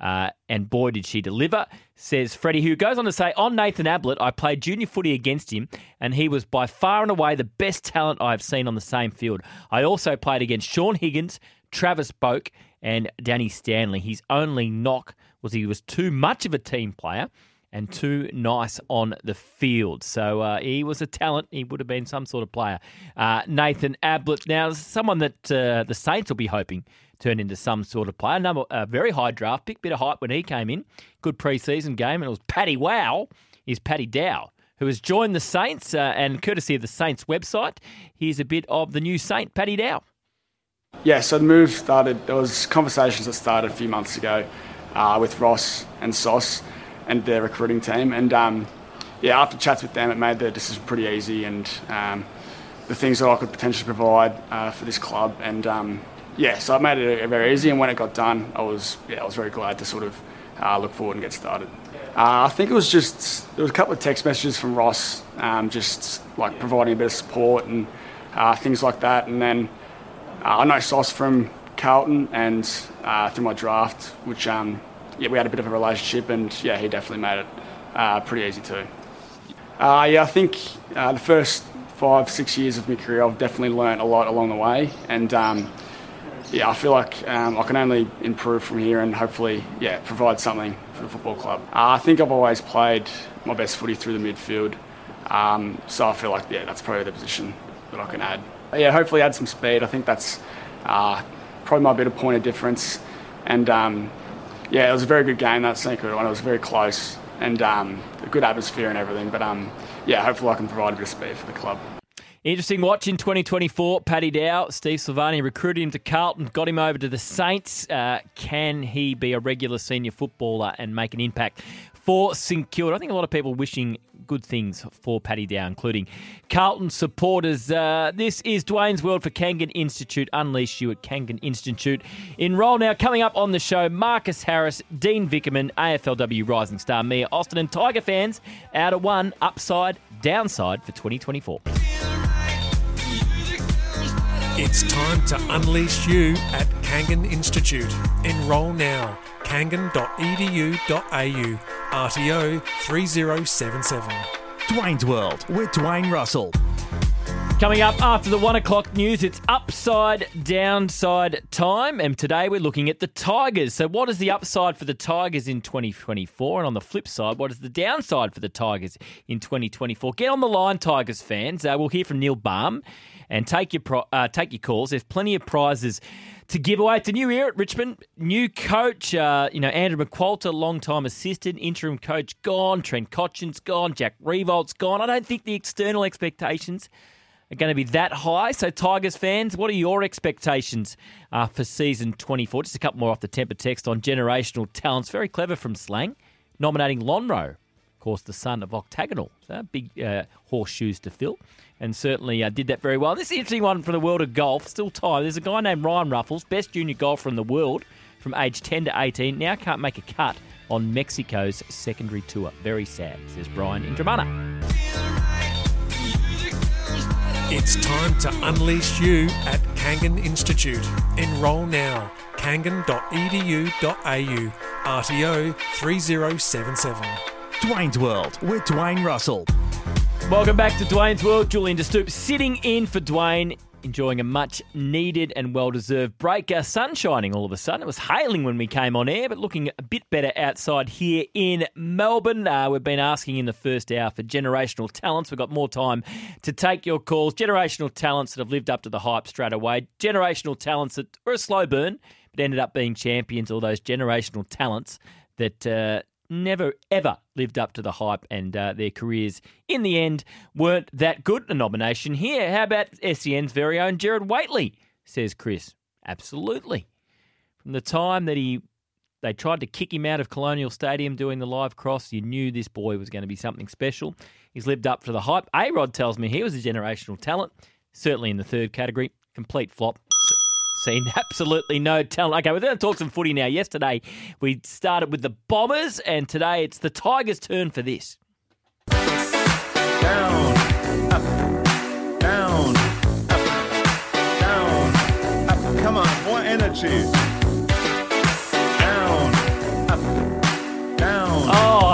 Uh, and boy, did she deliver, says Freddie, who goes on to say, On Nathan Ablett, I played junior footy against him, and he was by far and away the best talent I've seen on the same field. I also played against Shaun Higgins, Travis Boak, and Danny Stanley. His only knock was he was too much of a team player and too nice on the field. So uh, he was a talent. He would have been some sort of player. Uh, Nathan Ablett, now someone that uh, the Saints will be hoping turn into some sort of player. Number a very high draft pick, bit of hype when he came in. Good preseason game, and it was Paddy Wow. Is Paddy Dow. Who has joined the Saints, uh, and courtesy of the Saints website, here's a bit of the new Saint, Paddy Dow. Yeah, so the move started, there was conversations that started a few months ago uh, with Ross and Sauce and their recruiting team. And um, yeah, after chats with them, it made the decision pretty easy and um, the things that I could potentially provide uh, for this club. And um, yeah, so it made it very easy. And when it got done, I was yeah, I was very glad to sort of uh, look forward and get started. Uh, I think it was just there was a couple of text messages from Ross, um, just like providing a bit of support and uh, things like that. And then uh, I know Sauce from Carlton and uh, through my draft, which um, yeah, we had a bit of a relationship, and yeah, he definitely made it uh, pretty easy too. Uh, yeah, I think uh, the first five, six years of my career, I've definitely learned a lot along the way, and um, yeah, I feel like um, I can only improve from here, and hopefully, yeah, provide something for the football club. Uh, I think I've always played my best footy through the midfield, um, so I feel like yeah, that's probably the position that I can add. Yeah, hopefully add some speed. I think that's uh, probably my bit of point of difference, and um, yeah, it was a very good game that second one. It was very close and um, a good atmosphere and everything. But um, yeah, hopefully I can provide a bit of speed for the club. Interesting watch in 2024. Paddy Dow, Steve Silvagni recruited him to Carlton, got him over to the Saints. Uh, can he be a regular senior footballer and make an impact for St Kilda? I think a lot of people wishing good things for Paddy Dow, including Carlton supporters. Uh, this is Dwayne's World for Kangan Institute. Unleash you at Kangan Institute. Enroll now. Coming up on the show, Marcus Harris, Dean Vickerman, AFLW Rising Star Mia Austin, and Tiger fans out of one, upside, downside for 2024. It's time to unleash you at Kangan Institute. Enrol now. kangan.edu.au. RTO 3077. Dwayne's World with Dwayne Russell. Coming up after the one o'clock news, it's upside downside time, and today we're looking at the Tigers. So, what is the upside for the Tigers in 2024? And on the flip side, what is the downside for the Tigers in 2024? Get on the line, Tigers fans. Uh, we'll hear from Neil Balme and take your pro- uh, take your calls. There's plenty of prizes to give away. It's a new era at Richmond. New coach, uh, you know, Andrew McQualter, long-time assistant, interim coach gone. Trent Cotchin's gone. Jack Riewoldt's gone. I don't think the external expectations are going to be that high. So, Tigers fans, what are your expectations uh, for season 24? Just a couple more off the Tempur text on generational talents. Very clever from Slang, nominating Lonhro, of course, the son of Octagonal. So, big uh, horseshoes to fill and certainly uh, did that very well. This is an interesting one from the world of golf. Still time. There's a guy named Ryan Ruffels, best junior golfer in the world from age 10 to 18. Now can't make a cut on Mexico's secondary tour. Very sad, says Brian in Dromana. It's time to unleash you at Kangan Institute. Enrol now. kangan.edu.au. RTO 3077. Dwayne's World with Dwayne Russell. Welcome back to Dwayne's World. Julian De Stoop sitting in for Dwayne, enjoying a much needed and well deserved break. Uh, sun shining all of a sudden. It was hailing when we came on air, but looking a bit better outside here in Melbourne. Uh, we've been asking in the first hour for generational talents. We've got more time to take your calls. Generational talents that have lived up to the hype straight away. Generational talents that were a slow burn, but ended up being champions. All those generational talents that. Uh, never ever lived up to the hype and uh, their careers in the end weren't that good. A nomination here. How about SEN's very own Gerard Whateley, says Chris. Absolutely. From the time that he they tried to kick him out of Colonial Stadium doing the live cross, you knew this boy was going to be something special. He's lived up to the hype. A Rod tells me he was a generational talent, certainly in the third category. Complete flop seen absolutely no talent. Okay, we're going to talk some footy now. Yesterday we started with the Bombers, and today it's the Tigers' turn for this. Down, up, down, up, down, up. Come on, more energy.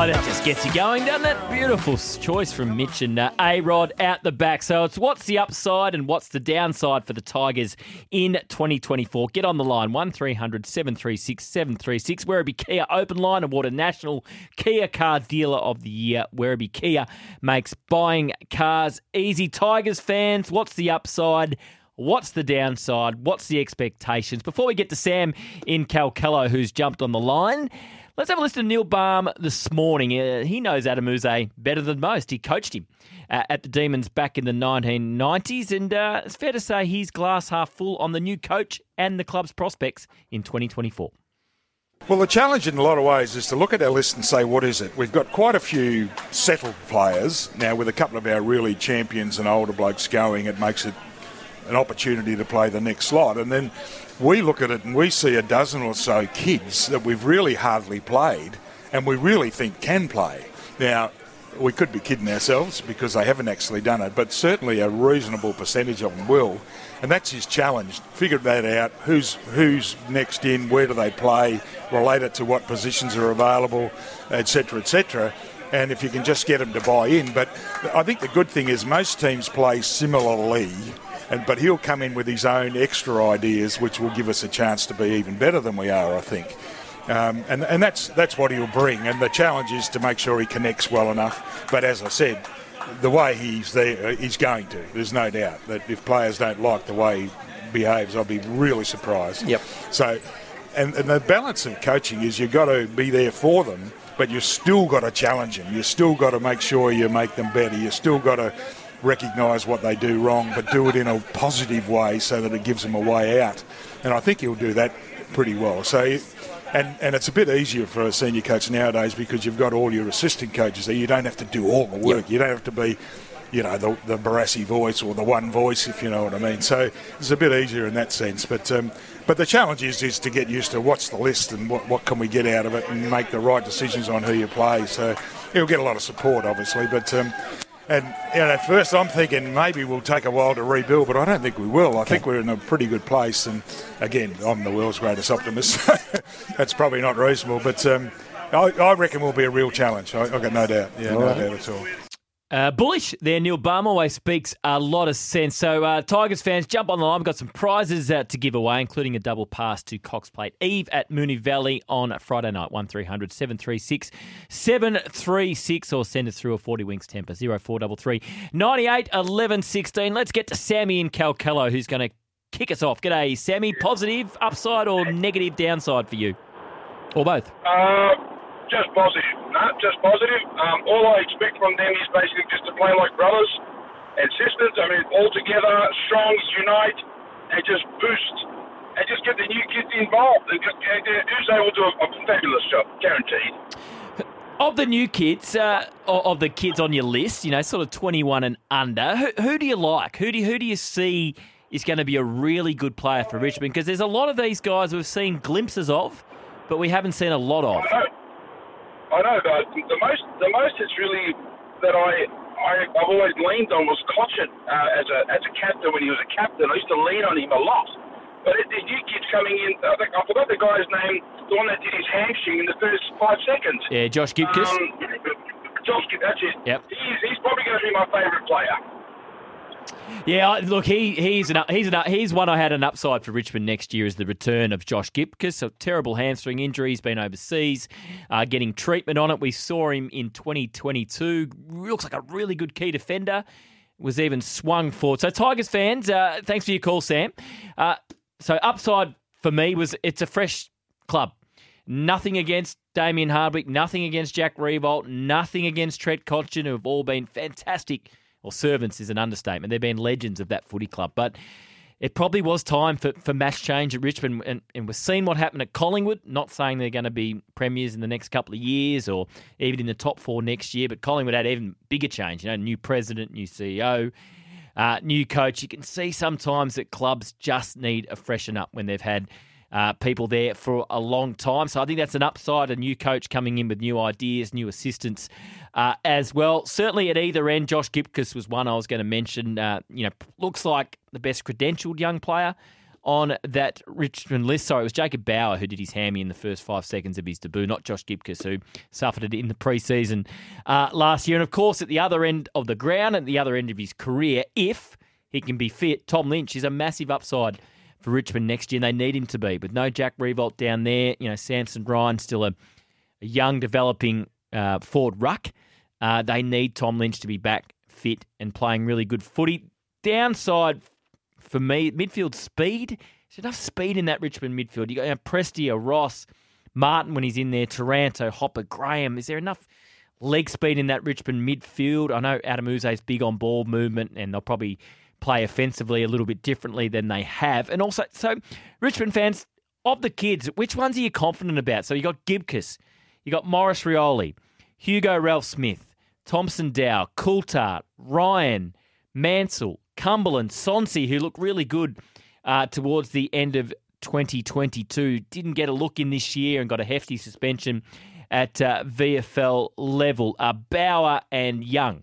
Oh, that just gets you going, doesn't it? Beautiful choice from Mitch and uh, A Rod out the back. So it's what's the upside and what's the downside for the Tigers in 2024? Get on the line 1300 736 736. Werribee Kia Open Line awarded National Kia Car Dealer of the Year. Werribee Kia makes buying cars easy. Tigers fans, what's the upside? What's the downside? What's the expectations? Before we get to Sam in Kalkallo, who's jumped on the line, let's have a listen to Neil Balme this morning. Uh, he knows Adam Yze better than most. He coached him uh, at the Demons back in the 1990s, and uh, it's fair to say he's glass half full on the new coach and the club's prospects in 2024. Well, the challenge in a lot of ways is to look at our list and say, what is it? We've got quite a few settled players. Now, with a couple of our really champions and older blokes going, it makes it an opportunity to play the next slot. And then we look at it and we see a dozen or so kids that we've really hardly played and we really think can play. Now, we could be kidding ourselves because they haven't actually done it, but certainly a reasonable percentage of them will. And that's his challenge. Figure that out. Who's who's next in? Where do they play? Relate it to what positions are available, etc., etc. And if you can just get them to buy in. But I think the good thing is most teams play similarly and but he'll come in with his own extra ideas, which will give us a chance to be even better than we are, I think. Um, and and that's that's what he'll bring. And the challenge is to make sure he connects well enough. But as I said, the way he's there, he's going to. There's no doubt that if players don't like the way he behaves, I'll be really surprised. Yep. So, and, and the balance of coaching is you've got to be there for them, but you've still got to challenge them. You've still got to make sure you make them better. You've still got to recognise what they do wrong, but do it in a positive way so that it gives them a way out. And I think he'll do that pretty well. So, and, and it's a bit easier for a senior coach nowadays because you've got all your assistant coaches there. You don't have to do all the work. Yep. You don't have to be, you know, the, the Barassi voice or the one voice, if you know what I mean. So it's a bit easier in that sense. But um, but the challenge is, is to get used to what's the list and what, what can we get out of it and make the right decisions on who you play. So he'll get a lot of support, obviously. But um, and you know, at first I'm thinking maybe we'll take a while to rebuild, but I don't think we will. I think we're in a pretty good place. And again, I'm the world's greatest optimist. So that's probably not reasonable, but um, I, I, reckon will be a real challenge. I, have got no doubt. Yeah, all no right. doubt at all. Uh, bullish there, Neil Balme always speaks a lot of sense. So, uh, Tigers fans, jump on the line. We've got some prizes uh, to give away, including a double pass to Cox Plate Eve at Moonee Valley on Friday night. 1300 736 736 or send us through a 40 Winks Tempur 0433 98 11 16. Let's get to Sammy in Kalkallo, who's going to kick us off. G'day, Sammy. Positive, upside, or negative downside for you? Or both? Uh, just positive. No, just positive. Um, all I expect from them is basically just to play like brothers and sisters. I mean, all together, strong, unite, and just boost and just get the new kids involved. And just, Yze will do a, a fabulous job, guaranteed. Of the new kids, uh, of the kids on your list, you know, sort of 21 and under, who, who do you like? Who do who do you see is going to be a really good player for Richmond? Because there's a lot of these guys we've seen glimpses of, but we haven't seen a lot of. I know, but the most the most it's really that I, I I've always leaned on was Cotchin uh, as a as a captain when he was a captain. I used to lean on him a lot. But the new kids coming in, I, think, I forgot the guy's name, the one that did his hamstring in the first five seconds. Yeah, Josh Gibcus. Um, Josh Gibb, that's it. Yep. He's, he's probably going to be my favourite player. Yeah, look, he he's an he's an he's one I had an upside for Richmond next year is the return of Josh Gibcus. A terrible hamstring injury, he's been overseas, uh, getting treatment on it. We saw him in 2022. Looks like a really good key defender. Was even swung forward. So Tigers fans, uh, thanks for your call, Sam. Uh, so upside for me was it's a fresh club. Nothing against Damien Hardwick, nothing against Jack Riewoldt, nothing against Trent Cotchin, who have all been fantastic. Well, servants is an understatement. They've been legends of that footy club. But it probably was time for, for mass change at Richmond. And, and we've seen what happened at Collingwood. Not saying they're going to be premiers in the next couple of years or even in the top four next year, but Collingwood had even bigger change. You know, new president, new CEO, uh, new coach. You can see sometimes that clubs just need a freshen up when they've had uh, people there for a long time. So I think that's an upside. A new coach coming in with new ideas, new assistants uh, as well. Certainly at either end, Josh Gibcus was one I was going to mention. Uh, you know, looks like the best credentialed young player on that Richmond list. Sorry, it was Jacob Bauer who did his hammy in the first five seconds of his debut, not Josh Gibcus, who suffered it in the preseason uh, last year. And of course, at the other end of the ground, at the other end of his career, if he can be fit, Tom Lynch is a massive upside for Richmond next year, and they need him to be. But no Jack Riewoldt down there. You know, Samson Ryan still a, a young, developing uh, ruck. Uh, they need Tom Lynch to be back fit and playing really good footy. Downside for me, midfield speed. There's enough speed in that Richmond midfield. You got you know, Prestia, Ross, Martin when he's in there, Taranto, Hopper, Graham. Is there enough leg speed in that Richmond midfield? I know Adam Yze's big on ball movement, and they'll probably play offensively a little bit differently than they have. And also, so Richmond fans, of the kids, which ones are you confident about? So you got Gibcus, you got Maurice Rioli, Hugo Ralphsmith, Thompson Dow, Coulthard, Ryan, Mansell, Cumberland, Sonsie, who looked really good uh, towards the end of 2022. Didn't get a look in this year and got a hefty suspension at uh, VFL level. Uh, Bauer and Young.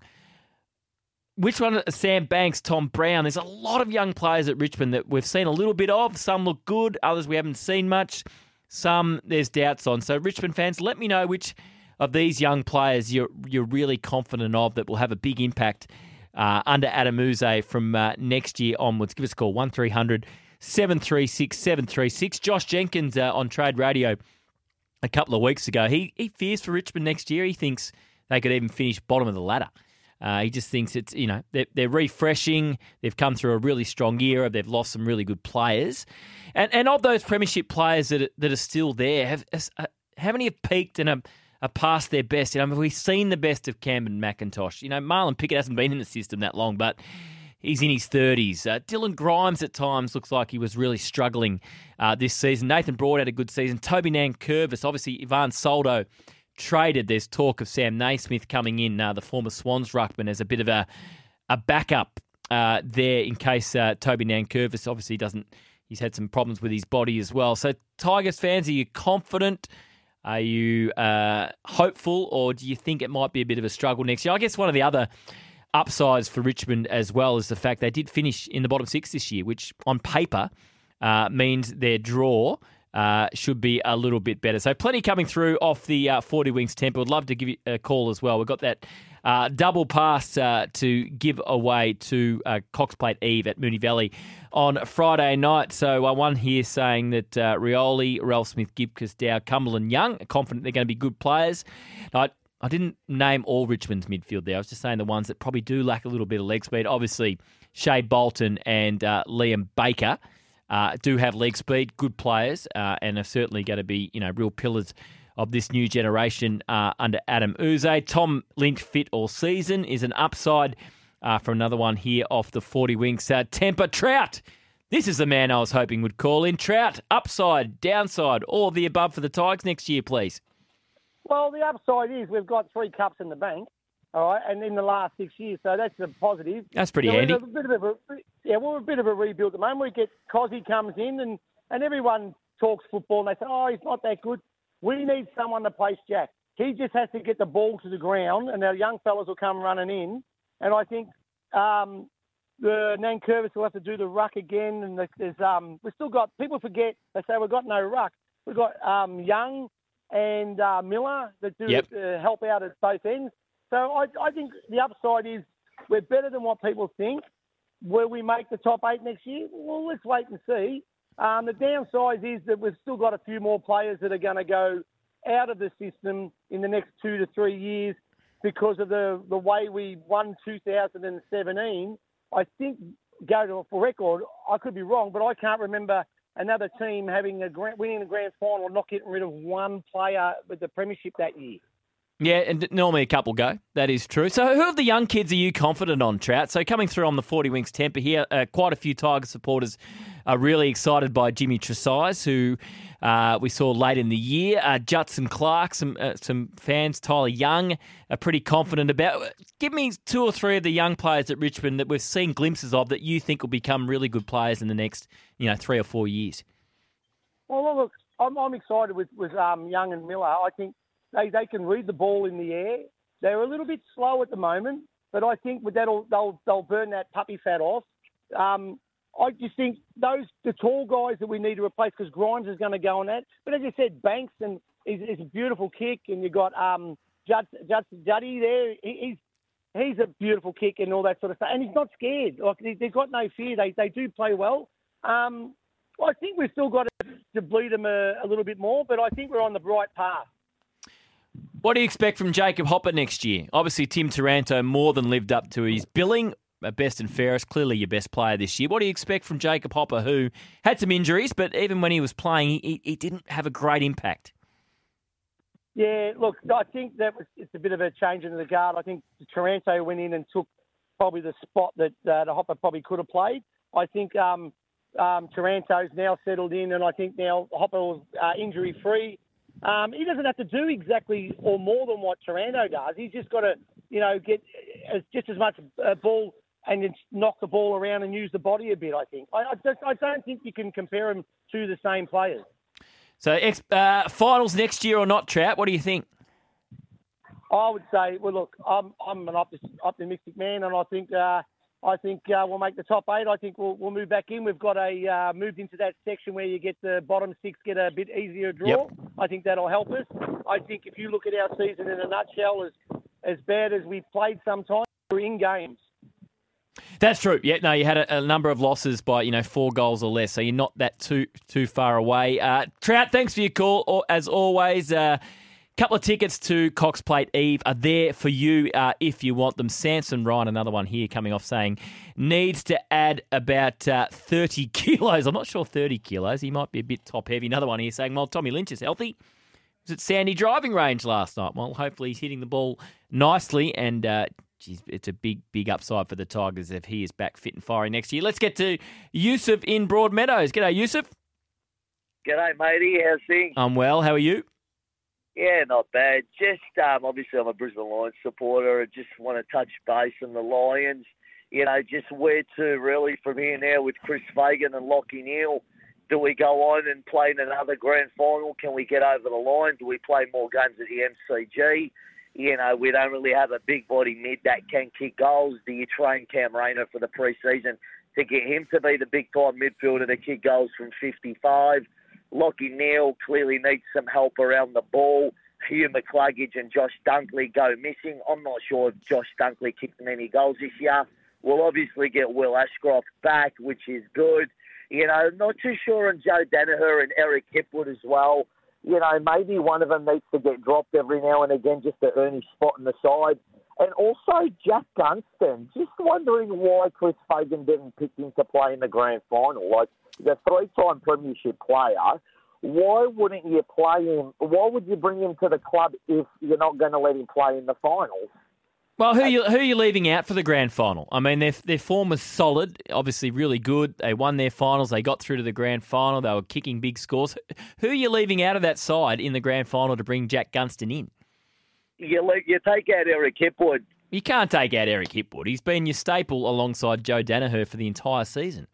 Which one? Sam Banks, Tom Brown. There's a lot of young players at Richmond that we've seen a little bit of. Some look good, others we haven't seen much. Some there's doubts on. So Richmond fans, let me know which of these young players you're you're really confident of that will have a big impact uh, under Adam Yze from uh, next year onwards. Give us a call one 736 736. Josh Jenkins uh, on Trade Radio a couple of weeks ago. He he fears for Richmond next year. He thinks they could even finish bottom of the ladder. Uh, he just thinks it's you know they're, they're refreshing. They've come through a really strong era. They've lost some really good players, and and of those premiership players that are, that are still there, have uh, how many have peaked and are, are past their best? You know, we've seen the best of Kamdyn McIntosh. You know, Marlon Pickett hasn't been in the system that long, but he's in his thirties. Uh, Dylan Grimes at times looks like he was really struggling uh, this season. Nathan Broad had a good season. Toby Nankervis, obviously Ivan Soldo traded. There's talk of Sam Naismith coming in, uh, the former Swans ruckman, as a bit of a a backup uh, there in case uh, Toby Nankervis obviously doesn't. He's had some problems with his body as well. So, Tigers fans, are you confident? Are you uh, hopeful, or do you think it might be a bit of a struggle next year? I guess one of the other upsides for Richmond as well is the fact they did finish in the bottom six this year, which on paper uh, means their draw uh, should be a little bit better. So plenty coming through off the uh, 40 Winks Tempur. Would love to give you a call as well. We've got that uh, double pass uh, to give away to uh, Cox Plate Eve at Moonee Valley on Friday night. So uh, one here saying that uh, Rioli, Ralphsmith, Gibcus, Dow, Cumberland, Young confident they're going to be good players. Now, I, I didn't name all Richmond's midfield there. I was just saying the ones that probably do lack a little bit of leg speed. Obviously, Shai Bolton and Liam Baker uh, do have leg speed, good players, uh, and are certainly going to be you know real pillars of this new generation uh, under Adam Yze. Tom Lynch fit all season is an upside uh, for another one here off the 40 Winks. Uh, Tempur Trout. This is the man I was hoping would call in. Trout, upside, downside, all the above for the Tigers next year, please. Well, the upside is we've got three cups in the bank, all right, and in the last six years, so that's a positive. That's pretty So handy. A bit of a, yeah, we're a bit of a rebuild at the moment. We get Cozzy comes in, and, and everyone talks football, and they say, oh, he's not that good. We need someone to place Jack. He just has to get the ball to the ground, and our young fellas will come running in. And I think um, the Nankervis will have to do the ruck again, and there's um, we've still got people forget they say we've got no ruck. We've got um, Young and uh, Miller that do Yep. uh, help out at both ends. So I, I think the upside is we're better than what people think. Will we make the top eight next year? Well, let's wait and see. Um, the downside is that we've still got a few more players that are going to go out of the system in the next two to three years because of the, the way we won 2017. I think, go to for record, I could be wrong, but I can't remember another team having a grand, winning a grand final not getting rid of one player with the premiership that year. Yeah, and normally a couple go. That is true. So, who of the young kids are you confident on, Trout? So, coming through on the 40 Winks Tempur here, uh, quite a few Tiger supporters are really excited by Jimmy Trezise, who uh, we saw late in the year. Uh, Judson Clark, some uh, some fans, Tyler Young, are pretty confident about. Give me two or three of the young players at Richmond that we've seen glimpses of that you think will become really good players in the next, you know, three or four years. Well, look, I'm, I'm excited with with um, Young and Miller. I think they, they can read the ball in the air. They're a little bit slow at the moment, but I think with that they'll they'll burn that puppy fat off. Um, I just think those the tall guys that we need to replace because Grimes is going to go on that. But as you said, Banks and is, is a beautiful kick, and you've got um, Judd, Judd, Juddy there. He, he's he's a beautiful kick and all that sort of stuff, and he's not scared. Like they've got no fear. They they do play well. Um, I think we've still got to, to bleed them a, a little bit more, but I think we're on the right path. What do you expect from Jacob Hopper next year? Obviously, Tim Taranto more than lived up to his billing. Best and fairest, clearly your best player this year. What do you expect from Jacob Hopper, who had some injuries, but even when he was playing, he, he didn't have a great impact? Yeah, look, I think that was it's a bit of a change in the guard. I think Taranto went in and took probably the spot that uh, the Hopper probably could have played. I think um, um, Taranto's now settled in, and I think now Hopper was uh, injury free. Um, he doesn't have to do exactly or more than what Taranto does. He's just got to, you know, get as, just as much uh, ball and then knock the ball around and use the body a bit. I think. I, I, just, I don't think you can compare him to the same players. So, uh, finals next year or not, Trout? What do you think? I would say, well, look, I'm I'm an optimistic man, and I think uh, I think uh, we'll make the top eight. I think we'll, we'll move back in. We've got a uh, moved into that section where you get the bottom six get a bit easier draw. Yep. I think that'll help us. I think if you look at our season in a nutshell, as as bad as we've played sometimes, we're in games. That's true. Yeah, no, you had a, a, number of losses by you know four goals or less, so you're not that too too far away. Uh, Trout, thanks for your call as always. Uh, Couple of tickets to Cox Plate Eve are there for you uh, if you want them. Samson Ryan, another one here coming off saying, needs to add about uh, 30 kilos. I'm not sure 30 kilos. He might be a bit top heavy. Another one here saying, well, Tommy Lynch is healthy. He was at Sandy driving range last night. Well, hopefully he's hitting the ball nicely and uh, geez, it's a big, big upside for the Tigers if he is back fit and firing next year. Let's get to Yusuf in Broadmeadows. G'day, Yusuf. G'day, matey. How's things? I'm well. How are you? Yeah, not bad. Just um, obviously, I'm a Brisbane Lions supporter. I just want to touch base on the Lions. You know, just where to really from here now with Chris Fagan and Lachie Neale. Do we go on and play in another grand final? Can we get over the line? Do we play more games at the MCG? You know, we don't really have a big body mid that can kick goals. Do you train Cam Rayner for the preseason to get him to be the big time midfielder to kick goals from 55? Lachie Neale clearly needs some help around the ball. Hugh McCluggage and Josh Dunkley go missing. I'm not sure if Josh Dunkley kicked many goals this year. We'll obviously get Will Ashcroft back, which is good. You know, not too sure on Joe Daniher and Eric Hipwood as well. You know, maybe one of them needs to get dropped every now and again just to earn his spot in the side. And also Jack Gunston. Just wondering why Chris Fagan didn't pick him to play in the grand final. Like, the three-time premiership player. Why wouldn't you play him? Why would you bring him to the club if you're not going to let him play in the finals? Well, who are you, who are you leaving out for the grand final? I mean, their their form was solid, obviously really good. They won their finals. They got through to the grand final. They were kicking big scores. Who are you leaving out of that side in the grand final to bring Jack Gunston in? You you take out Eric Hipwood. You can't take out Eric Hipwood. He's been your staple alongside Joe Daniher for the entire season.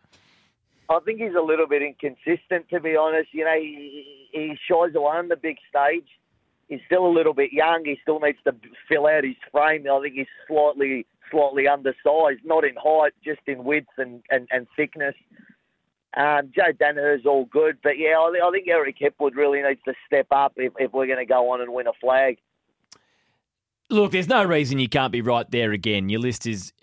I think he's a little bit inconsistent, to be honest. You know, he, he shies away on the big stage. He's still a little bit young. He still needs to fill out his frame. I think he's slightly slightly undersized, not in height, just in width and, and, and thickness. Um, Joe Daniher's all good, but yeah, I, I think Eric Hipwood really needs to step up if, if we're going to go on and win a flag. Look, there's no reason you can't be right there again. Your list is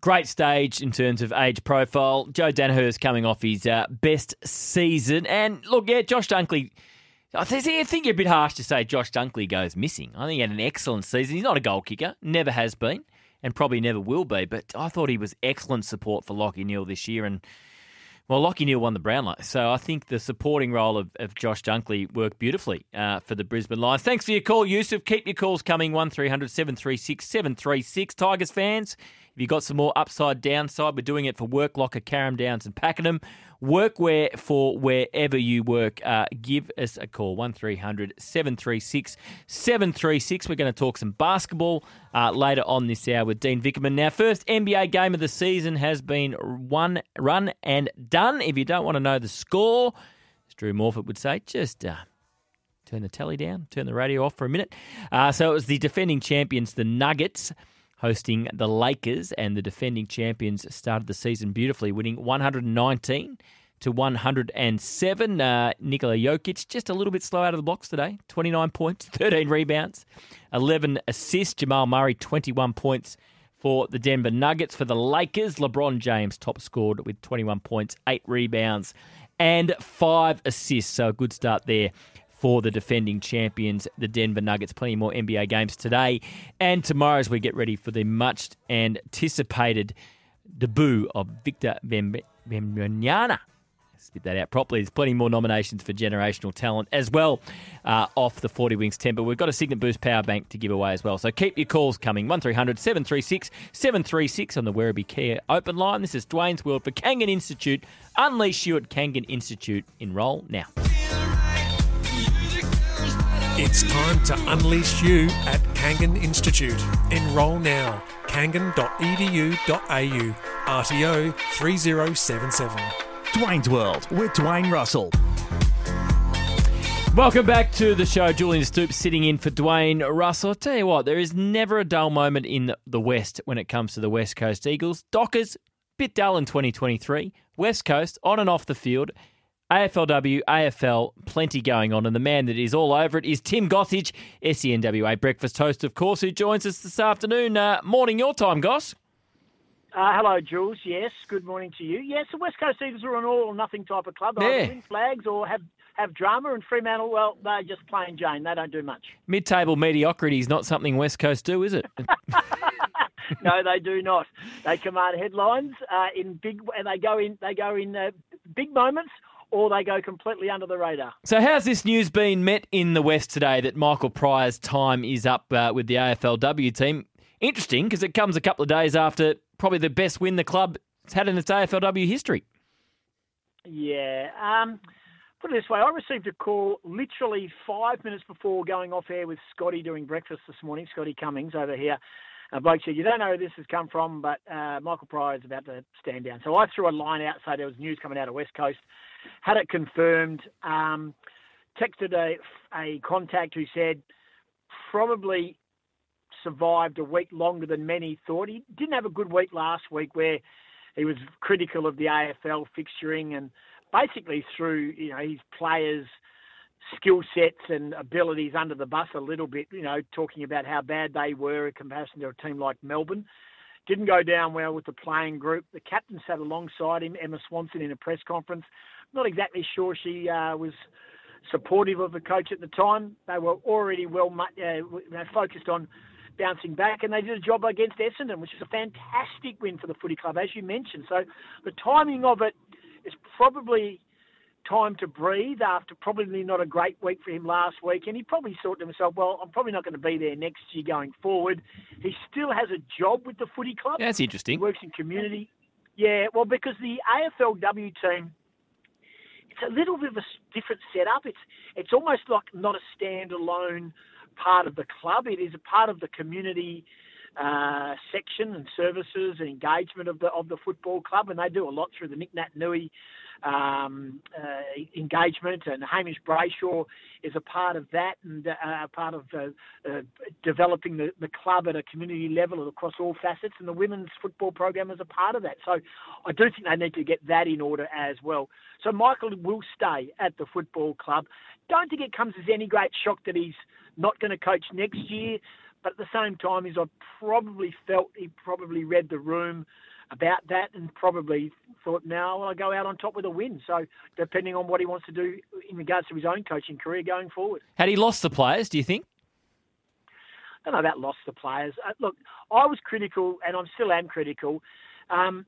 great stage in terms of age profile. Joe Daniher's coming off his uh, best season. And look, yeah, Josh Dunkley. I think you're a bit harsh to say Josh Dunkley goes missing. I think he had an excellent season. He's not a goal kicker, never has been, and probably never will be. But I thought he was excellent support for Lachie Neale this year. And well, Lachie Neale won the Brownlow, so I think the supporting role of, of Josh Dunkley worked beautifully uh, for the Brisbane Lions. Thanks for your call, Yusuf. Keep your calls coming, 1300 736 736. Tigers fans, if you've got some more upside downside, we're doing it for Work Locker, Carrum Downs and Pakenham. Workwear for wherever you work. Uh, give us a call, 1300 736 736. We're going to talk some basketball uh, later on this hour with Dean Vickerman. Now, first NBA game of the season has been one run and done. If you don't want to know the score, as Drew Morphett would say, just uh, turn the telly down, turn the radio off for a minute. Uh, so it was the defending champions, the Nuggets hosting the Lakers, and the defending champions started the season beautifully, winning 119 to 107. Uh, Nikola Jokic just a little bit slow out of the blocks today. 29 points, 13 rebounds, 11 assists. Jamal Murray 21 points for the Denver Nuggets. For the Lakers, LeBron James top scored with 21 points, 8 rebounds, and 5 assists. So a good start there for the defending champions, the Denver Nuggets. Plenty more NBA games today and tomorrow as we get ready for the much anticipated debut of Victor Wembanyama. Spit that out properly. There's plenty more nominations for generational talent as well uh, off the 40 Winks 10. But We've got a Cygnett Boost power bank to give away as well. So keep your calls coming. 1300 736 736 on the Werribee Kia open line. This is Dwayne's World for Kangan Institute. Unleash you at Kangan Institute. Enroll now. It's time to unleash you at Kangan Institute. Enrol now. kangan.edu.au. RTO 3077. Dwayne's World with Dwayne Russell. Welcome back to the show. Julian Stoops sitting in for Dwayne Russell. I'll tell you what, there is never a dull moment in the West when it comes to the West Coast Eagles. Dockers, bit dull in 2023. West Coast, on and off the field. AFLW, AFL, plenty going on. And the man that is all over it is Tim Gossage, SENWA breakfast host, of course, who joins us this afternoon. Uh, morning your time, Goss. Uh, hello, Jules. Yes, good morning to you. Yes, the West Coast Eagles are an all or nothing type of club. They Yeah. either win flags or have, have drama, and Fremantle, well, they're just plain Jane. They don't do much. Mid table mediocrity is not something West Coast do, is it? no, they do not. They command headlines uh, in big, and they go in. They go in uh, big moments, or they go completely under the radar. so, how's this news been met in the West today that Michael Prior's time is up uh, with the AFLW team? Interesting because it comes a couple of days after probably the best win the club has had in its AFLW history. Yeah. Um, put it this way, I received a call literally five minutes before going off air with Scotty doing breakfast this morning. Scotty Cummings over here. Uh, bloke said, "You don't know where this has come from, but uh, Michael Prior is about to stand down." So I threw a line out, so there was news coming out of West Coast. Had it confirmed. Um, texted a, a contact who said probably survived a week longer than many thought. He didn't have a good week last week where he was critical of the AFL fixturing and basically threw you know his players' skill sets and abilities under the bus a little bit. You know, talking about how bad they were in comparison to a team like Melbourne. Didn't go down well with the playing group. The captain sat alongside him, Emma Swanson, in a press conference. Not exactly sure she uh, was supportive of the coach at the time. They were already well uh, focused on bouncing back, and they did a job against Essendon, which is a fantastic win for the footy club, as you mentioned. So the timing of it is probably time to breathe after probably not a great week for him last week. And he probably thought to himself, well, I'm probably not going to be there next year going forward. He still has a job with the footy club. That's interesting. He works in community. Yeah, well, because the AFLW team, it's a little bit of a different setup. It's it's almost like not a standalone part of the club. It is a part of the community uh, section and services and engagement of the of the football club, and they do a lot through the Nick Nat Nui um, uh, engagement. And Hamish Brayshaw is a part of that and uh, part of uh, uh, developing the, the club at a community level across all facets. And the women's football program is a part of that. So I do think they need to get that in order as well. So Michael will stay at the football club. Don't think it comes as any great shock that he's not going to coach next year. But at the same time, is I probably felt he probably read the room about that and probably thought, now I'll go out on top with a win. So depending on what he wants to do in regards to his own coaching career going forward. Had he lost the players, do you think? I don't know about lost the players. Uh, look, I was critical, and I still am critical. Um,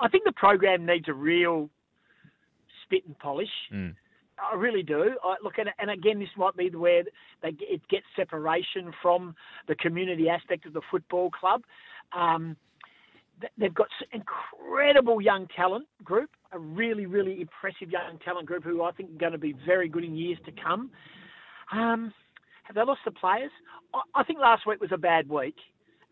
I think the program needs a real spit and polish. Mm. I really do. I, look, and, and again, this might be where they, it gets separation from the community aspect of the football club. Um, they've got incredible young talent group, a really, really impressive young talent group who I think are going to be very good in years to come. Um, have they lost the players? I, think last week was a bad week.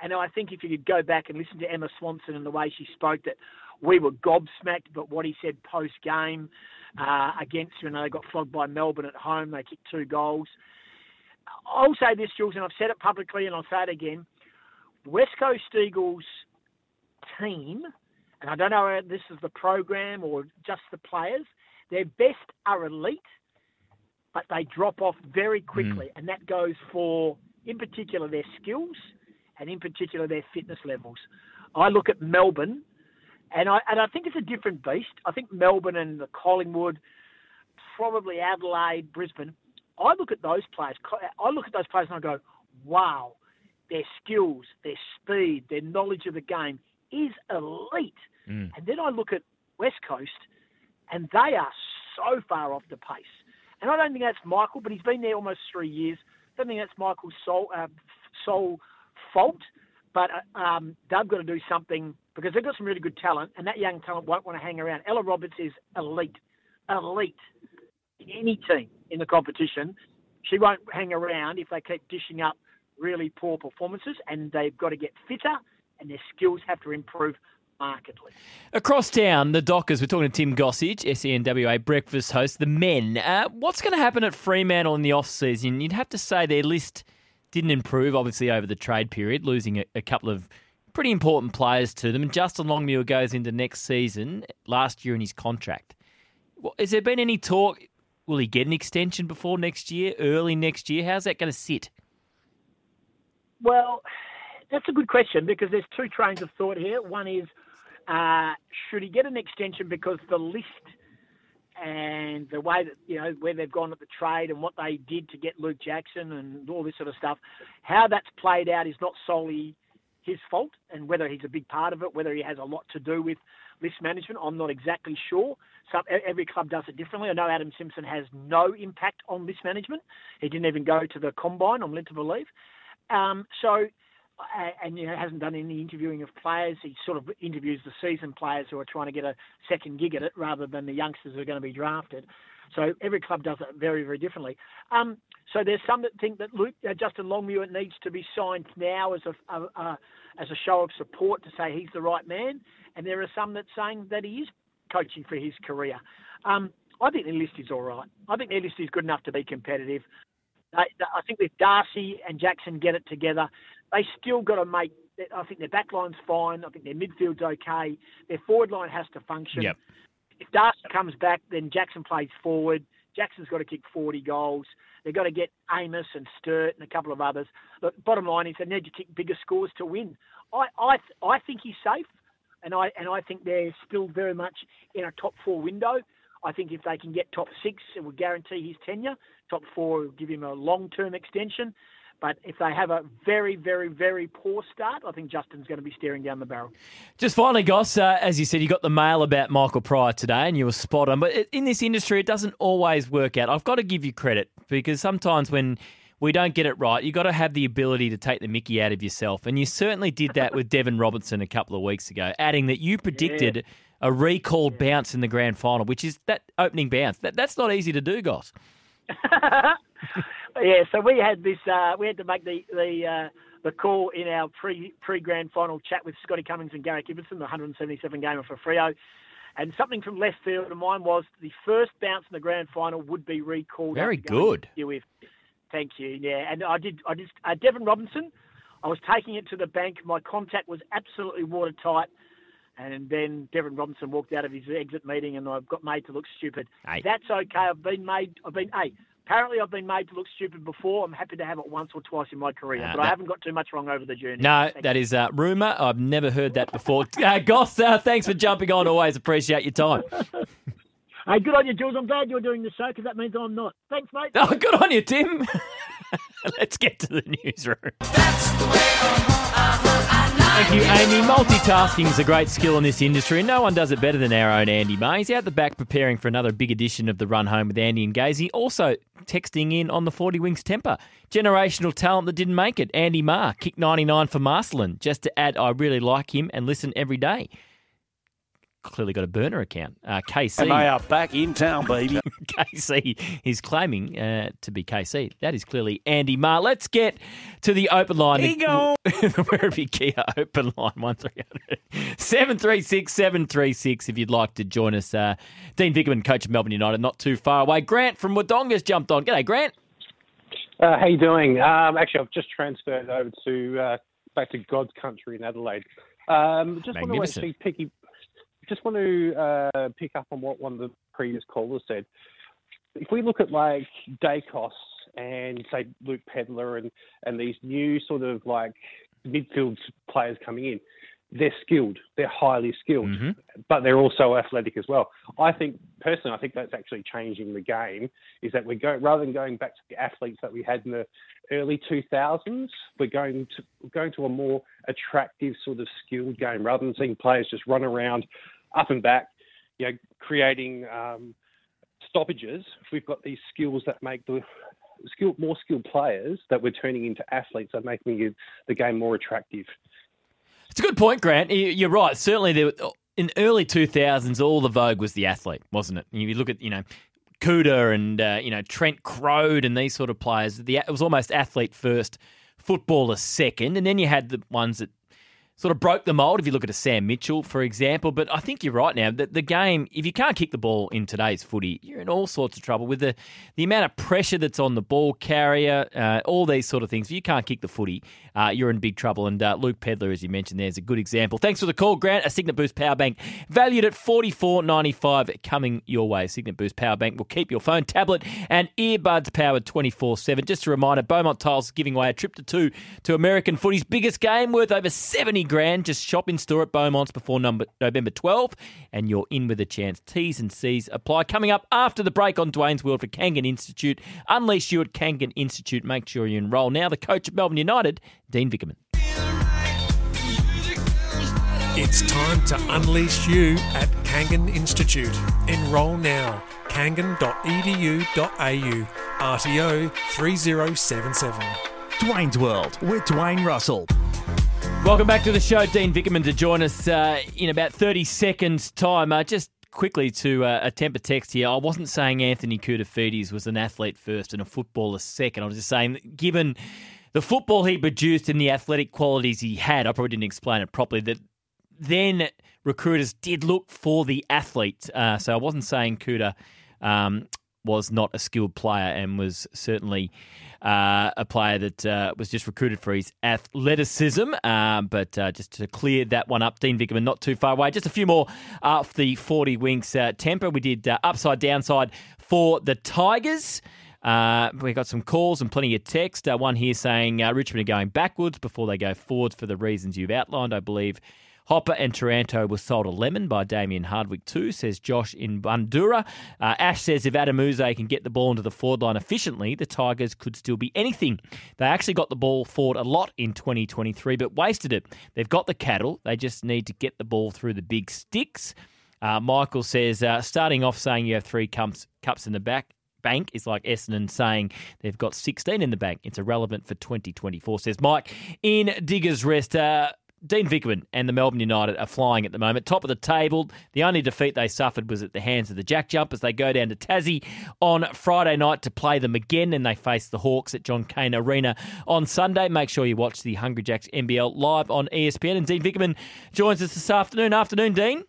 And I think if you could go back and listen to Emma Swanson and the way she spoke, that we were gobsmacked, but what he said post game uh, against, you know, they got flogged by Melbourne at home, they kicked two goals. I'll say this, Jules, and I've said it publicly and I'll say it again. West Coast Eagles team, and I don't know if this is the program or just the players, their best are elite, but they drop off very quickly, mm. and that goes for, in particular, their skills and in particular their fitness levels. I look at Melbourne, and I and I think it's a different beast. I think Melbourne and the Collingwood, probably Adelaide, Brisbane. I look at those players. I look at those players and I go, wow, their skills, their speed, their knowledge of the game is elite. Mm. And then I look at West Coast, and they are so far off the pace. And I don't think that's Michael, but he's been there almost three years. I don't think that's Michael's sole, uh, sole fault, but uh, um, they've got to do something because they've got some really good talent, and that young talent won't want to hang around. Ella Roberts is elite, elite in any team in the competition. She won't hang around if they keep dishing up really poor performances, and they've got to get fitter, and their skills have to improve markedly. Across town, the Dockers, we're talking to Tim Gossage, SENWA breakfast host, the men. Uh, what's going to happen at Fremantle in the off season? You'd have to say their list didn't improve, obviously, over the trade period, losing a, a couple of pretty important players to them. And Justin Longmuir goes into next season, last year in his contract. Has there been any talk? Will he get an extension before next year, early next year? How's that going to sit? Well, that's a good question because there's two trains of thought here. One is, uh, should he get an extension because the list and the way that you know where they've gone at the trade and what they did to get Luke Jackson and all this sort of stuff, how that's played out is not solely his fault, and whether he's a big part of it, whether he has a lot to do with list management, I'm not exactly sure. Every club does it differently. I know Adam Simpson has no impact on list management. He didn't even go to the combine. I'm led to believe. Um, so and you know hasn't done any interviewing of players. He sort of interviews the seasoned players who are trying to get a second gig at it, rather than the youngsters who are going to be drafted. So every club does it very, very differently. Um, so there's some that think that Luke, uh, Justin Longmuir needs to be signed now as a, a, a, as a show of support to say he's the right man, and there are some that saying that he is coaching for his career. Um, I think the list is all right. I think their list is good enough to be competitive. I, I think if Darcy and Jackson get it together, they still got to make. I think their back line's fine. I think their midfield's okay. Their forward line has to function. Yep. If Darcy comes back, then Jackson plays forward. Jackson's got to kick 40 goals. They've got to get Amiss and Sturt and a couple of others. But bottom line is they need to kick bigger scores to win. I, I, I think he's safe, and I and I think they're still very much in a top four window. I think if they can get top six, it will guarantee his tenure. Top four will give him a long-term extension. But if they have a very, very, very poor start, I think Justin's going to be staring down the barrel. Just finally, Goss, uh, as you said, you got the mail about Michael Prior today and you were spot on. But in this industry, it doesn't always work out. I've got to give you credit because sometimes when we don't get it right, you've got to have the ability to take the mickey out of yourself. And you certainly did that with Devon Robertson a couple of weeks ago, adding that you predicted yeah. a recalled yeah. bounce in the grand final, which is that opening bounce. That, that's not easy to do, Goss. yeah, so we had this. Uh, we had to make the the uh, the call in our pre pre grand final chat with Scotty Cummings and Gary Ibbotson, the 177 gamer for Freo. And something from left field of mine was the first bounce in the grand final would be recalled. Very good. With. Thank you. Yeah, and I did. I did. Uh, Devon Robinson. I was taking it to the bank. My contact was absolutely watertight. And then Devon Robinson walked out of his exit meeting, and I got made to look stupid. Hey. That's okay. I've been made. I've been. Hey, Apparently, I've been made to look stupid before. I'm happy to have it once or twice in my career, Nah, but I haven't got too much wrong over the journey. No, that is a rumour. I've never heard that before. Uh, Goss, uh, thanks for jumping on. Always appreciate your time. Hey, good on you, Jules. I'm glad you're doing the show because that means I'm not. Thanks, mate. Oh, good on you, Tim. Let's get to the newsroom. Thank you, Amy. Multitasking is a great skill in this industry, and no one does it better than our own Andy Maher. He's out the back preparing for another big edition of the Run Home with Andy and Gazy. Also texting in on the 40 Winks Tempur. Generational talent that didn't make it. Andy Maher, kick 99 for Marcelin. Just to add, I really like him and listen every day. Clearly got a burner account. Uh, KC. And they are back in town, baby. KC is claiming uh, to be KC. That is clearly Andy Maher. Let's get to the open line. Ego. the Werribee Kia open line, 1300 736 736 if you'd like to join us. Uh, Dean Vickerman, coach of Melbourne United, not too far away. Grant from Wodonga's jumped on. G'day, Grant. Uh, how you doing? Um, actually, I've just transferred over to uh, back to God's country in Adelaide. Um, just want to Magnificent. actually pick, just want to uh, pick up on what one of the previous callers said. If we look at like Daicos and say Luke Pedlar and and these new sort of like midfield players coming in, they're skilled. They're highly skilled, but they're also athletic as well. I think personally, I think that's actually changing the game. Is that we're going rather than going back to the athletes that we had in the early 2000s, we're going to we're going to a more attractive sort of skilled game rather than seeing players just run around up and back, you know, creating um, stoppages. We've got these skills that make the skilled, more skilled players that we're turning into athletes that make the, game more attractive. It's a good point, Grant. You- You're right. Certainly, there, in early 2000s, all the vogue was the athlete, wasn't it? You look at, you know, Kouta and, uh, you know, Trent Croad and these sort of players. The, it was almost athlete first, footballer second. And then you had the ones that sort of broke the mold. If you look at a Sam Mitchell, for example, but I think you're right now that the game, if you can't kick the ball in today's footy, you're in all sorts of trouble with the the amount of pressure that's on the ball carrier, uh, all these sort of things. If you can't kick the footy, uh, you're in big trouble. And uh, Luke Pedlar, as you mentioned, there's a good example. Thanks for the call, Grant. A Cygnett Boost power bank valued at forty four ninety five coming your way. Cygnett Boost power bank will keep your phone, tablet, and earbuds powered twenty four seven. Just a reminder, Beaumont Tiles is giving away a trip to two to American footy's biggest game worth over seventy grand. Just shop in store at Beaumont's before number, November 12, and you're in with a chance. T's and C's apply. Coming up after the break on Dwayne's World for Kangan Institute. Unleash you at Kangan Institute. Make sure you enrol. Now, the coach of Melbourne United, Dean Vickerman. It's time to unleash you at Kangan Institute. Enrol now. kangan.edu.au. RTO 3077. Dwayne's World with Dwayne Russell. Welcome back to the show. Dean Vickerman to join us uh, in about 30 seconds' time. Uh, just quickly to uh, attempt a text here. I wasn't saying Anthony Koutoufides was an athlete first and a footballer second. I was just saying, given the football he produced and the athletic qualities he had, I probably didn't explain it properly, that then recruiters did look for the athlete. Uh, so I wasn't saying Kouta um, was not a skilled player and was certainly uh, a player that uh, was just recruited for his athleticism. Um, but uh, just to clear that one up, Dean Vickerman not too far away. Just a few more off the 40 Winks uh, Tempur. We did uh, upside downside for the Tigers. Uh, we got some calls and plenty of text. Uh, one here saying uh, Richmond are going backwards before they go forwards for the reasons you've outlined. I believe Hopper and Taranto was sold a lemon by Damien Hardwick too, says Josh in Bundoora. Uh, Ash says if Adam Yze can get the ball into the forward line efficiently, the Tigers could still be anything. They actually got the ball forward a lot in 2023, but wasted it. They've got the cattle. They just need to get the ball through the big sticks. Uh, Michael says, uh, starting off saying you have three cups, cups in the back bank is like Essendon saying they've got 16 in the bank. It's irrelevant for 2024, says Mike. In Diggers Rest, uh, Dean Vickerman and the Melbourne United are flying at the moment. Top of the table. The only defeat they suffered was at the hands of the Jack Jumpers. They go down to Tassie on Friday night to play them again, and they face the Hawks at John Cain Arena on Sunday. Make sure you watch the Hungry Jacks NBL live on ESPN. And Dean Vickerman joins us this afternoon. Afternoon, Dean.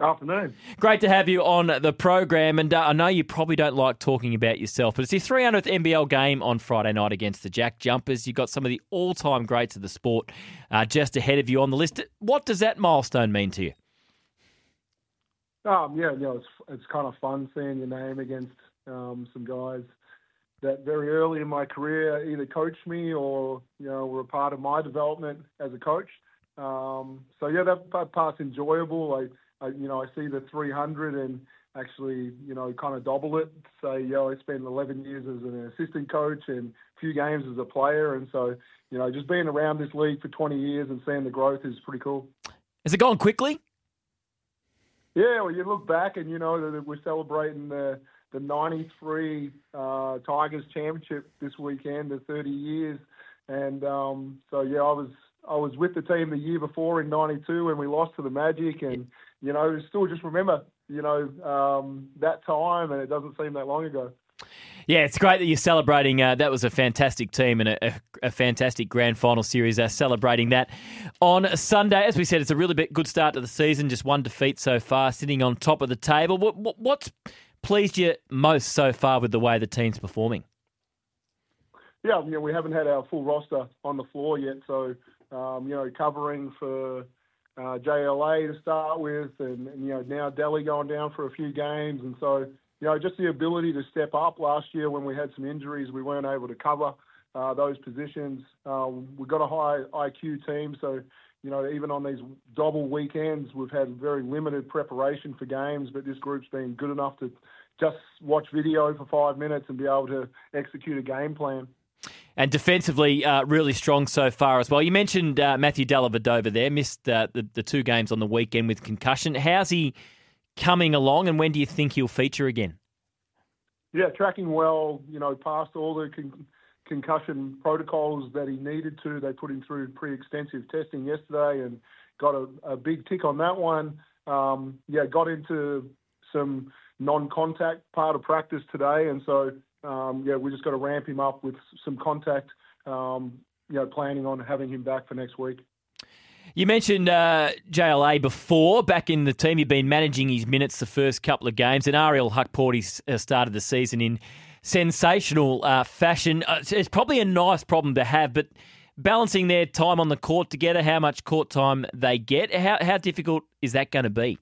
Afternoon. Great to have you on the program, and uh, I know you probably don't like talking about yourself, but it's your 300th NBL game on Friday night against the Jack Jumpers. You've got some of the all-time greats of the sport uh, just ahead of you on the list. What does that milestone mean to you? Um, yeah, you know, it's it's kind of fun seeing your name against um, some guys that very early in my career either coached me or you know were a part of my development as a coach. Um, so yeah, that, part's enjoyable. I, I you know I see the 300 and actually you know kind of double it. Say yeah, I spent 11 years as an assistant coach and a few games as a player, and so you know just being around this league for 20 years and seeing the growth is pretty cool. Has it gone quickly? Yeah, well, you look back and you know that we're celebrating the the '93 uh, Tigers championship this weekend, the 30 years, and um, so yeah, I was I was with the team the year before in '92 when we lost to the Magic, and you know still just remember you know um, that time, and it doesn't seem that long ago. Yeah, it's great that you're celebrating. Uh, that was a fantastic team and a, a, a fantastic grand final series. Uh, celebrating that on Sunday. As we said, it's a really bit good start to the season. Just one defeat so far, sitting on top of the table. What, what, what's pleased you most so far with the way the team's performing? Yeah, you know, we haven't had our full roster on the floor yet, so um, you know, covering for uh, JLA to start with, and, and you know now Delly going down for a few games, and so you know just the ability to step up. Last year when we had some injuries, we weren't able to cover uh, those positions. Um, we've got a high IQ team, so you know even on these double weekends, we've had very limited preparation for games, but this group's been good enough to just watch video for five minutes and be able to execute a game plan. And defensively, uh, really strong so far as well. You mentioned uh, Matthew Dellavedova there, missed uh, the, the two games on the weekend with concussion. How's he coming along, and when do you think he'll feature again? Yeah, tracking well. You know, passed all the con- concussion protocols that he needed to. They put him through pretty extensive testing yesterday and got a, a big tick on that one. Um, yeah, got into some non-contact part of practice today, and so um, yeah, we just got to ramp him up with some contact. Um, you know, planning on having him back for next week. You mentioned uh, JLA before. Back in the team, you've been managing his minutes the first couple of games, and Ariel Hukporti uh, started the season in sensational uh, fashion. Uh, it's probably a nice problem to have, but balancing their time on the court together, how much court time they get, how, how difficult is that going to be?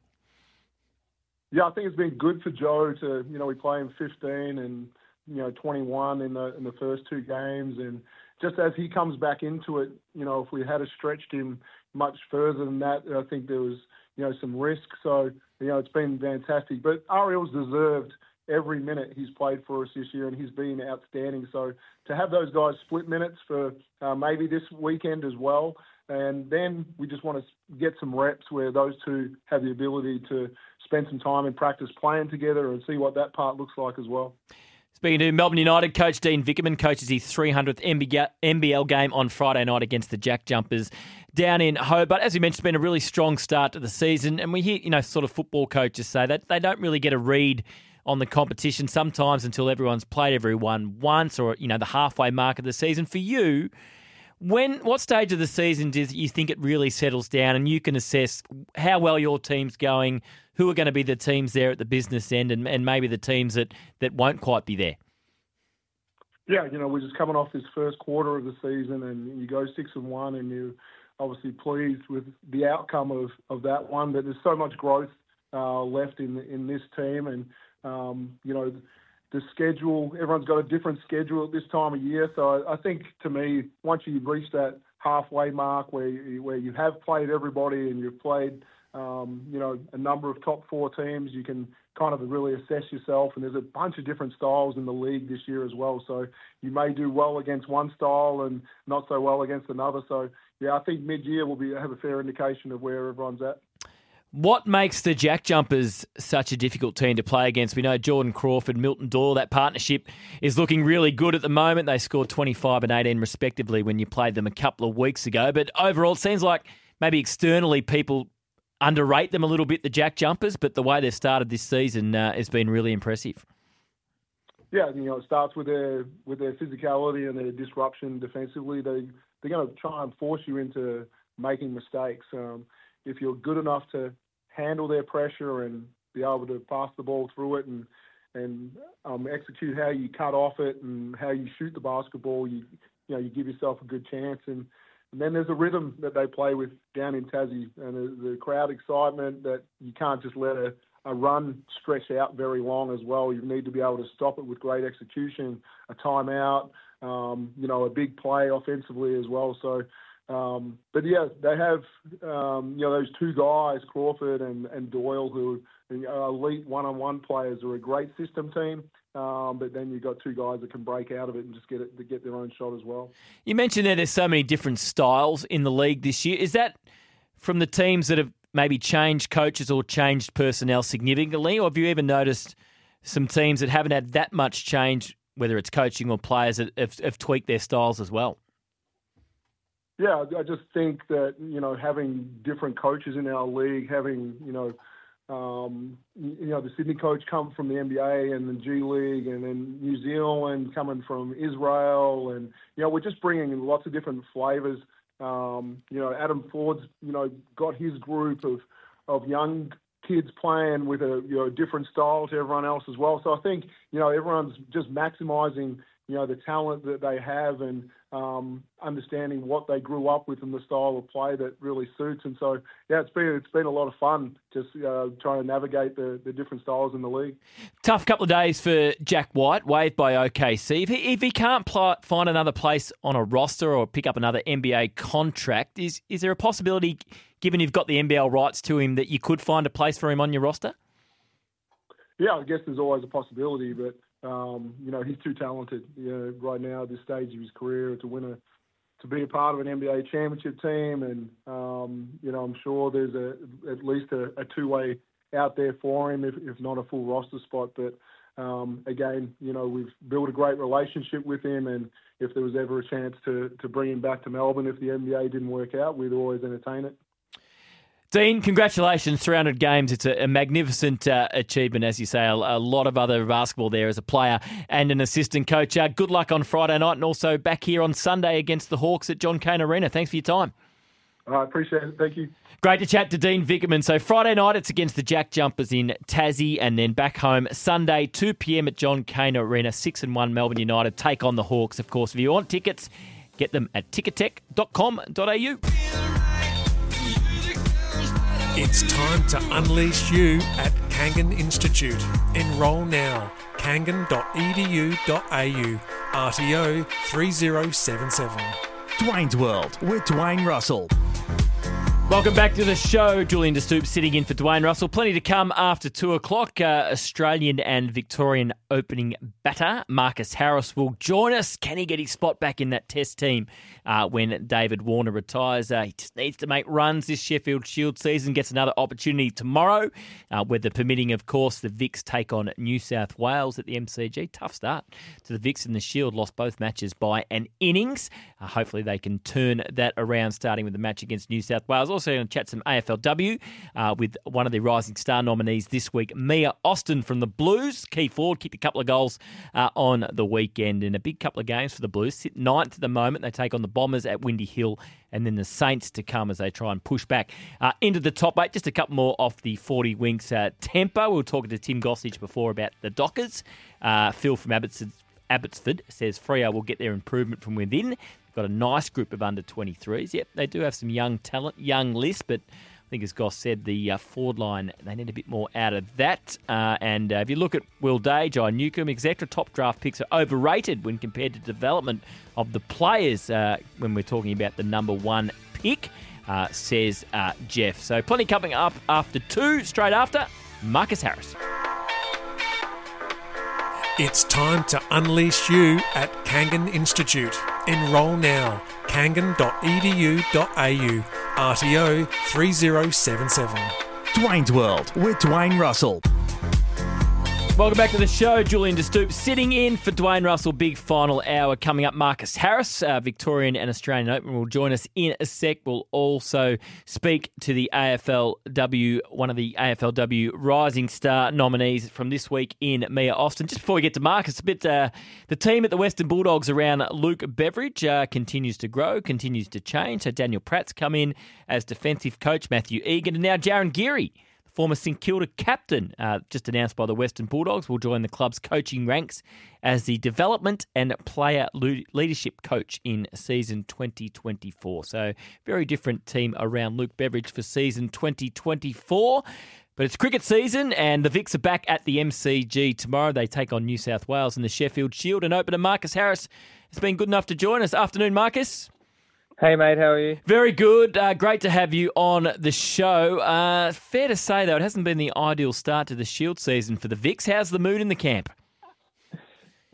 Yeah, I think it's been good for Joe to, you know, we play him 15 and you know 21 in the in the first two games, and just as he comes back into it, you know, if we had stretched him much further than that, I think there was you know some risk. So you know it's been fantastic. But Ariel's deserved every minute he's played for us this year, and he's been outstanding. So to have those guys split minutes for uh, maybe this weekend as well, and then we just want to get some reps where those two have the ability to spend some time in practice playing together and see what that part looks like as well. Speaking to Melbourne United coach Dean Vickerman, coaches his 300th NBL game on Friday night against the Jack Jumpers down in Hobart. As we mentioned, it's been a really strong start to the season, and we hear you know sort of football coaches say that they don't really get a read on the competition sometimes until everyone's played everyone once or you know the halfway mark of the season. For you, when what stage of the season do you think it really settles down and you can assess how well your team's going, who are going to be the teams there at the business end, and, and maybe the teams that, that won't quite be there? Yeah, you know, we're just coming off this first quarter of the season, and you go six and one, and you're obviously pleased with the outcome of, of that one. But there's so much growth uh, left in in this team, and um, you know, the schedule. Everyone's got a different schedule at this time of year. So I, think to me, once you reach that halfway mark where you, where you have played everybody and you've played, um, you know, a number of top four teams, you can kind of really assess yourself. And there's a bunch of different styles in the league this year as well. So you may do well against one style and not so well against another. So yeah, I think mid-year will be have a fair indication of where everyone's at. What makes the Jack Jumpers such a difficult team to play against? We know Jordan Crawford, Milton Doyle, that partnership is looking really good at the moment. They scored 25 and 18 respectively when you played them a couple of weeks ago. But overall, it seems like maybe externally people underrate them a little bit, the Jack Jumpers, but the way they've started this season uh, has been really impressive. Yeah, you know, it starts with their with their physicality and their disruption defensively. They they're going to try and force you into making mistakes. Um, if you're good enough to handle their pressure and be able to pass the ball through it and and um, execute how you cut off it and how you shoot the basketball, you you know you give yourself a good chance. And, and then there's a rhythm that they play with down in Tassie and the, crowd excitement that you can't just let a, a run stretch out very long as well. You need to be able to stop it with great execution, a timeout, um, you know, a big play offensively as well. So, um, but yeah, they have um, you know those two guys, Crawford and, and Doyle, who are elite one-on-one players, are a great system team. Um, but then you've got two guys that can break out of it and just get it to get their own shot as well. You mentioned that there's so many different styles in the league this year. Is that from the teams that have maybe changed coaches or changed personnel significantly, or have you even noticed some teams that haven't had that much change, whether it's coaching or players, that have, have tweaked their styles as well? Yeah, I just think that you know having different coaches in our league, having you know um, you know, the Sydney coach come from the NBA and the G League, and then New Zealand coming from Israel, and you know, we're just bringing in lots of different flavors. Um, you know, Adam Forde's you know got his group of of young kids playing with a you know different style to everyone else as well. So I think you know everyone's just maximizing you know the talent that they have and um, understanding what they grew up with and the style of play that really suits. And so, yeah, it's been it's been a lot of fun just uh, trying to navigate the, the different styles in the league. Tough couple of days for Jack White, waived by OKC. If he, if he can't pl- find another place on a roster or pick up another NBA contract, is is there a possibility, given you've got the NBL rights to him, that you could find a place for him on your roster? Yeah, I guess there's always a possibility, but um, you know, he's too talented. You know, right now at this stage of his career to win a to be a part of an NBA championship team, and um, you know, I'm sure there's a at least a, a two way out there for him, if, if not a full roster spot. But um, again, you know, we've built a great relationship with him, and if there was ever a chance to to bring him back to Melbourne, if the NBA didn't work out, we'd always entertain it. Dean, congratulations, 300 games. It's a, a magnificent uh, achievement, as you say. A, a, lot of other basketball there as a player and an assistant coach. Uh, good luck on Friday night and also back here on Sunday against the Hawks at John Cain Arena. Thanks for your time. I appreciate it. Thank you. Great to chat to Dean Vickerman. So Friday night it's against the Jack Jumpers in Tassie, and then back home Sunday 2 p.m. at John Cain Arena. Six and one Melbourne United take on the Hawks. Of course, if you want tickets, get them at ticketek.com.au. It's time to unleash you at Kangan Institute. Enrol now. kangan.edu.au. RTO 3077. Dwayne's World with Dwayne Russell. Welcome back to the show. Julian De Stoop sitting in for Dwayne Russell. Plenty to come after two o'clock. Uh, Australian and Victorian opening batter Marcus Harris will join us. Can he get his spot back in that Test team uh, when David Warner retires? Uh, he just needs to make runs this Sheffield Shield season. Gets another opportunity tomorrow, uh, weather permitting, of course. The Vics take on New South Wales at the MCG. Tough start to the Vics and the Shield. Lost both matches by an innings. Uh, hopefully they can turn that around, starting with the match against New South Wales also going to chat some AFLW uh, with one of the Rising Star nominees this week, Mia Austin from the Blues. Key forward, kicked a couple of goals uh, on the weekend in a big couple of games for the Blues. Sit ninth at the moment. They take on the Bombers at Windy Hill and then the Saints to come as they try and push back uh, into the top eight. Just a couple more off the 40 Winks uh, Tempur. We were talking to Tim Gossage before about the Dockers. Uh, Phil from Abbotsford, Abbotsford says Freo will get their improvement from within got a nice group of under 23s. Yep, they do have some young talent, young list, but I think as Goss said, the uh, forward line, they need a bit more out of that. Uh, and uh, if you look at Will Day, Jai Newcombe, etc., top draft picks are overrated when compared to development of the players uh, when we're talking about the number one pick, uh, says uh, Jeff. So plenty coming up after two, straight after Marcus Harris. It's time to unleash you at Kangan Institute. Enrol now. kangan.edu.au. RTO 3077. Dwayne's World with Dwayne Russell. Welcome back to the show. Julian De Stoop sitting in for Dwayne Russell. Big final hour coming up. Marcus Harris, uh, Victorian and Australian Open, will join us in a sec. We'll also speak to the AFLW, one of the AFLW Rising Star nominees from this week in Mia Austin. Just before we get to Marcus, a bit uh, the team at the Western Bulldogs around Luke Beveridge uh, continues to grow, continues to change. So Daniel Pratt's come in as defensive coach, Matthew Egan, and now Jarryn Geary former St Kilda captain, uh, just announced by the Western Bulldogs, will join the club's coaching ranks as the development and player leadership coach in season 2024. So, very different team around Luke Beveridge for season 2024. But it's cricket season, and the Vics are back at the MCG tomorrow. They take on New South Wales in the Sheffield Shield. And opener Marcus Harris has been good enough to join us. Afternoon, Marcus. Hey, mate, how are you? Very good. Uh, great to have you on the show. Uh, fair to say, though, it hasn't been the ideal start to the Shield season for the Vics. How's the mood in the camp?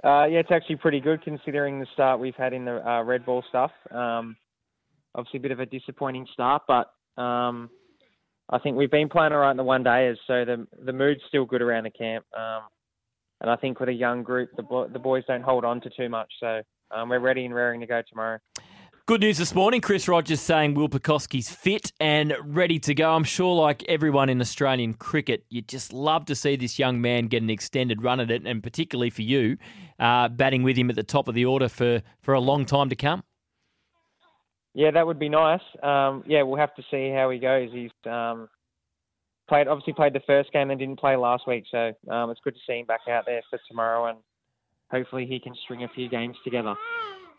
Uh, yeah, it's actually pretty good considering the start we've had in the uh, red ball stuff. Um, obviously, a bit of a disappointing start, but um, I think we've been playing all right in the one days, so the the mood's still good around the camp. Um, and I think with a young group, the bo- the boys don't hold on to too much, so um, we're ready and raring to go tomorrow. Good news this morning. Chris Rogers saying Will Pucovski's fit and ready to go. I'm sure, like everyone in Australian cricket, you'd just love to see this young man get an extended run at it, and particularly for you, uh, batting with him at the top of the order for, for a long time to come. Yeah, that would be nice. Um, yeah, we'll have to see how he goes. He's um, played, obviously played the first game and didn't play last week, so um, it's good to see him back out there for tomorrow, and hopefully he can string a few games together.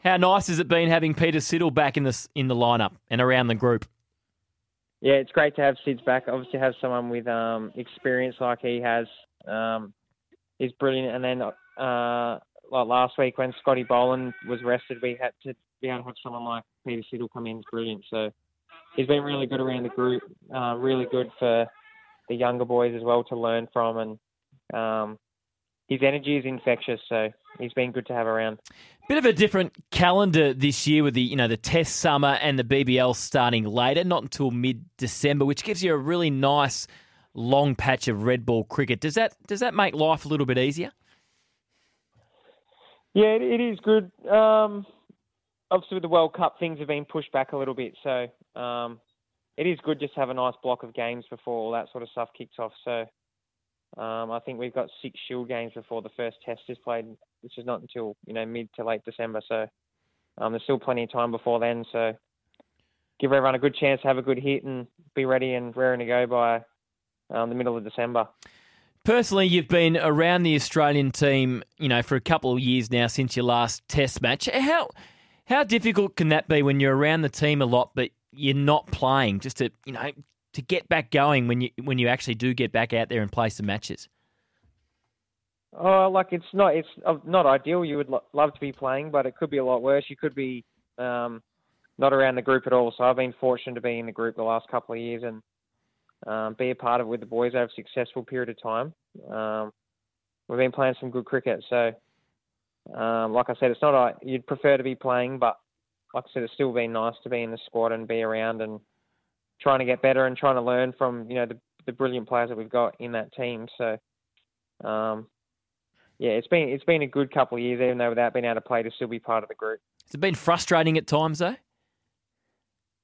How nice has it been having Peter Siddle back in the in the lineup and around the group? Yeah, it's great to have Sids back. Obviously, have someone with um, experience like he has. Um, he's brilliant. And then, uh, like last week when Scotty Boland was rested, we had to be able to have someone like Peter Siddle come in. It's brilliant. So he's been really good around the group. Uh, really good for the younger boys as well to learn from, and um, his energy is infectious. So he's been good to have around. Bit of a different calendar this year with the you know the Test summer and the BBL starting later, not until mid December, which gives you a really nice long patch of red ball cricket. Does that does that make life a little bit easier? Yeah, it, it is good. Um, obviously, with the World Cup, things have been pushed back a little bit, so um, it is good just to have a nice block of games before all that sort of stuff kicks off. So um, I think we've got six Shield games before the first Test is played, which is not until you know mid to late December. So um, there's still plenty of time before then. So give everyone a good chance to have a good hit and be ready and raring to go by um, the middle of December. Personally, you've been around the Australian team, you know, for a couple of years now since your last Test match. How how difficult can that be when you're around the team a lot, but you're not playing? Just to you know to get back going when you when you actually do get back out there and play some matches? Oh, like it's not it's uh, not ideal. You would lo- love to be playing, but it could be a lot worse. You could be um, not around the group at all. So I've been fortunate to be in the group the last couple of years and um, be a part of it with the boys over a successful period of time. Um, we've been playing some good cricket. So, um, like I said, it's not I you'd prefer to be playing, but like I said, it's still been nice to be in the squad and be around and trying to get better and trying to learn from you know the, the brilliant players that we've got in that team. So, um, yeah, it's been it's been a good couple of years, even though without being able to play, to still be part of the group. Has it been frustrating at times though?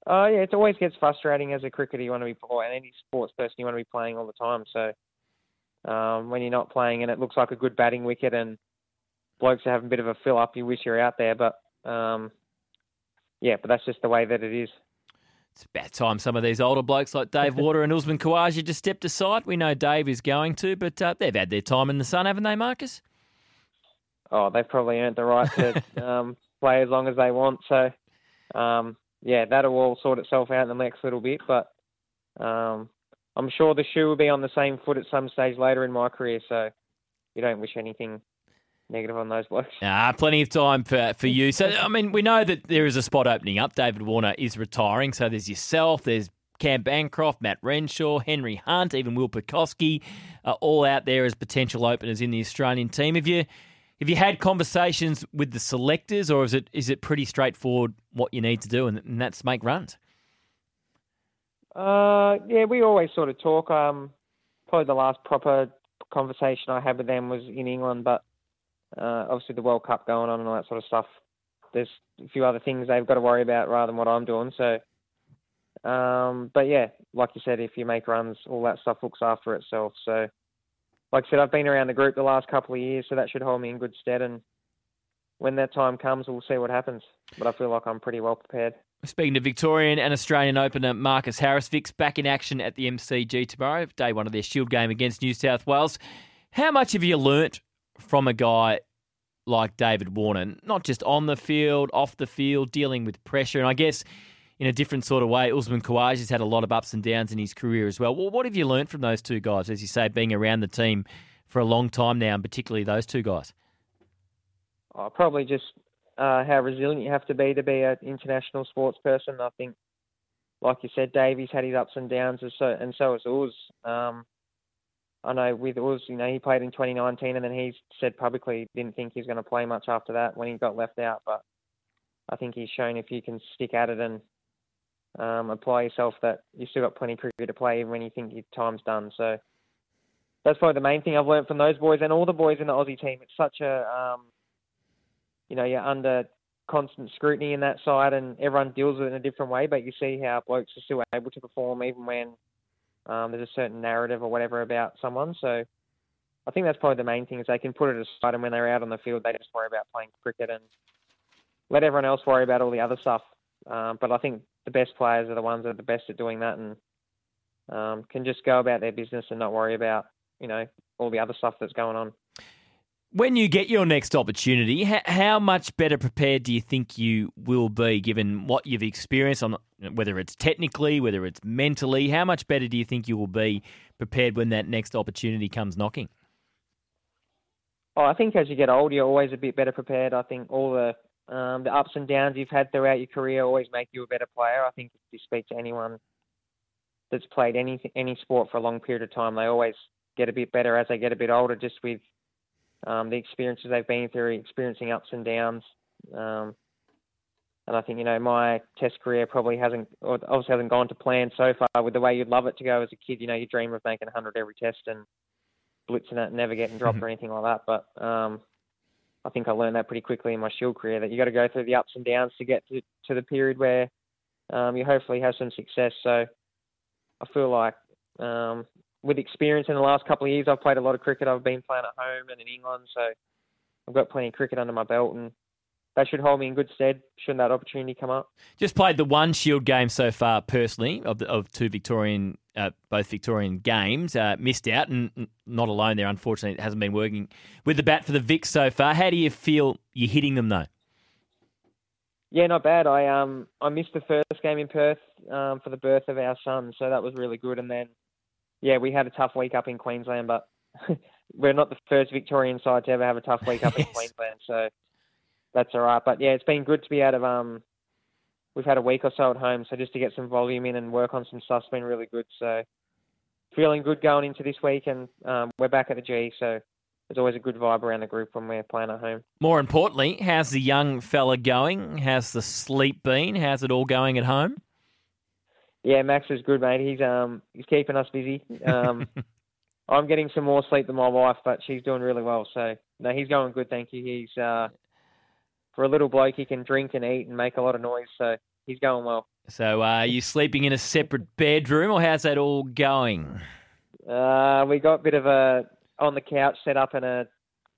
Uh, yeah, it always gets frustrating as a cricketer. You want to be, or any sports person, you want to be playing all the time. So um, when you're not playing and it looks like a good batting wicket and blokes are having a bit of a fill up, you wish you're out there. But um, yeah, but that's just the way that it is. It's about time some of these older blokes like Dave Warner and Usman Khawaja just stepped aside. We know Dave is going to, but uh, they've had their time in the sun, haven't they, Marcus? Oh, they've probably earned the right to um, play as long as they want. So, um, yeah, that'll all sort itself out in the next little bit. But um, I'm sure the shoe will be on the same foot at some stage later in my career. So, you don't wish anything negative on those blokes. Ah, plenty of time for, for you. So, I mean, we know that there is a spot opening up. David Warner is retiring. So there's yourself, there's Cam Bancroft, Matt Renshaw, Henry Hunt, even Will Pucovski, uh, all out there as potential openers in the Australian team. Have you have you had conversations with the selectors, or is it is it pretty straightforward what you need to do, and, and that's make runs? Uh, yeah, we always sort of talk. Um, probably the last proper conversation I had with them was in England, but uh, obviously the World Cup going on and all that sort of stuff. There's a few other things they've got to worry about rather than what I'm doing. So, um, but yeah, like you said, if you make runs, all that stuff looks after itself. So, like I said, I've been around the group the last couple of years, so that should hold me in good stead. And when that time comes, we'll see what happens. But I feel like I'm pretty well prepared. Speaking to Victorian and Australian opener Marcus Harris, Vic's back in action at the MCG tomorrow, day one of their Shield game against New South Wales. How much have you learnt from a guy like David Warner, not just on the field, off the field, dealing with pressure. And I guess in a different sort of way. Usman Khawaja's had a lot of ups and downs in his career as well. Well, what have you learned from those two guys, as you say, being around the team for a long time now, and particularly those two guys? Oh, probably just uh, how resilient you have to be to be an international sports person. I think, like you said, Davey's had his ups and downs, and so and so has Uz. Um, I know with Uz, you know, he played in 2019, and then he said publicly didn't think he was going to play much after that when he got left out. But I think he's shown if you can stick at it and um, apply yourself, that you've still got plenty of cricket to play even when you think your time's done. So that's probably the main thing I've learned from those boys and all the boys in the Aussie team. It's such a, um, you know, you're under constant scrutiny in that side, and everyone deals with it in a different way. But you see how blokes are still able to perform even when um, there's a certain narrative or whatever about someone. So I think that's probably the main thing is they can put it aside, and when they're out on the field, they just worry about playing cricket and let everyone else worry about all the other stuff. Um, but I think the best players are the ones that are the best at doing that and um, can just go about their business and not worry about you know all the other stuff that's going on. When you get your next opportunity, how much better prepared do you think you will be, given what you've experienced on whether it's technically, whether it's mentally? How much better do you think you will be prepared when that next opportunity comes knocking? Oh, I think as you get older, you're always a bit better prepared. I think all the um, the ups and downs you've had throughout your career always make you a better player. I think if you speak to anyone that's played any any sport for a long period of time, they always get a bit better as they get a bit older, just with um, the experiences they've been through, experiencing ups and downs. Um, and I think you know my Test career probably hasn't, or obviously hasn't gone to plan so far. With the way you'd love it to go as a kid, you know, you dream of making 100 every Test and blitzing it, and never getting dropped or anything like that. But um, I think I learned that pretty quickly in my Shield career that you got to go through the ups and downs to get to, to the period where um, you hopefully have some success. So I feel like um, with experience in the last couple of years, I've played a lot of cricket. I've been playing at home and in England, so I've got plenty of cricket under my belt, and that should hold me in good stead. Shouldn't that opportunity come up? Just played the one Shield game so far personally of the, of two Victorian, uh, both Victorian games. Uh, missed out and not alone there. Unfortunately, it hasn't been working with the bat for the Vic so far. How do you feel you're hitting them though? Yeah, not bad. I um I missed the first game in Perth um, for the birth of our son, so that was really good. And then, yeah, we had a tough week up in Queensland, but we're not the first Victorian side to ever have a tough week up in Queensland, so that's all right. But yeah, it's been good to be out of um. We've had a week or so at home, so just to get some volume in and work on some stuff's been really good. So feeling good going into this week, and um, we're back at the G, so there's always a good vibe around the group when we're playing at home. More importantly, how's the young fella going? How's the sleep been? How's it all going at home? Yeah, Max is good, mate. He's um he's keeping us busy. Um, I'm getting some more sleep than my wife, but she's doing really well. So no, he's going good. Thank you. He's uh for a little bloke, he can drink and eat and make a lot of noise. So he's going well. So, uh, are you sleeping in a separate bedroom, or how's that all going? Uh, we got a bit of a on the couch set up and a,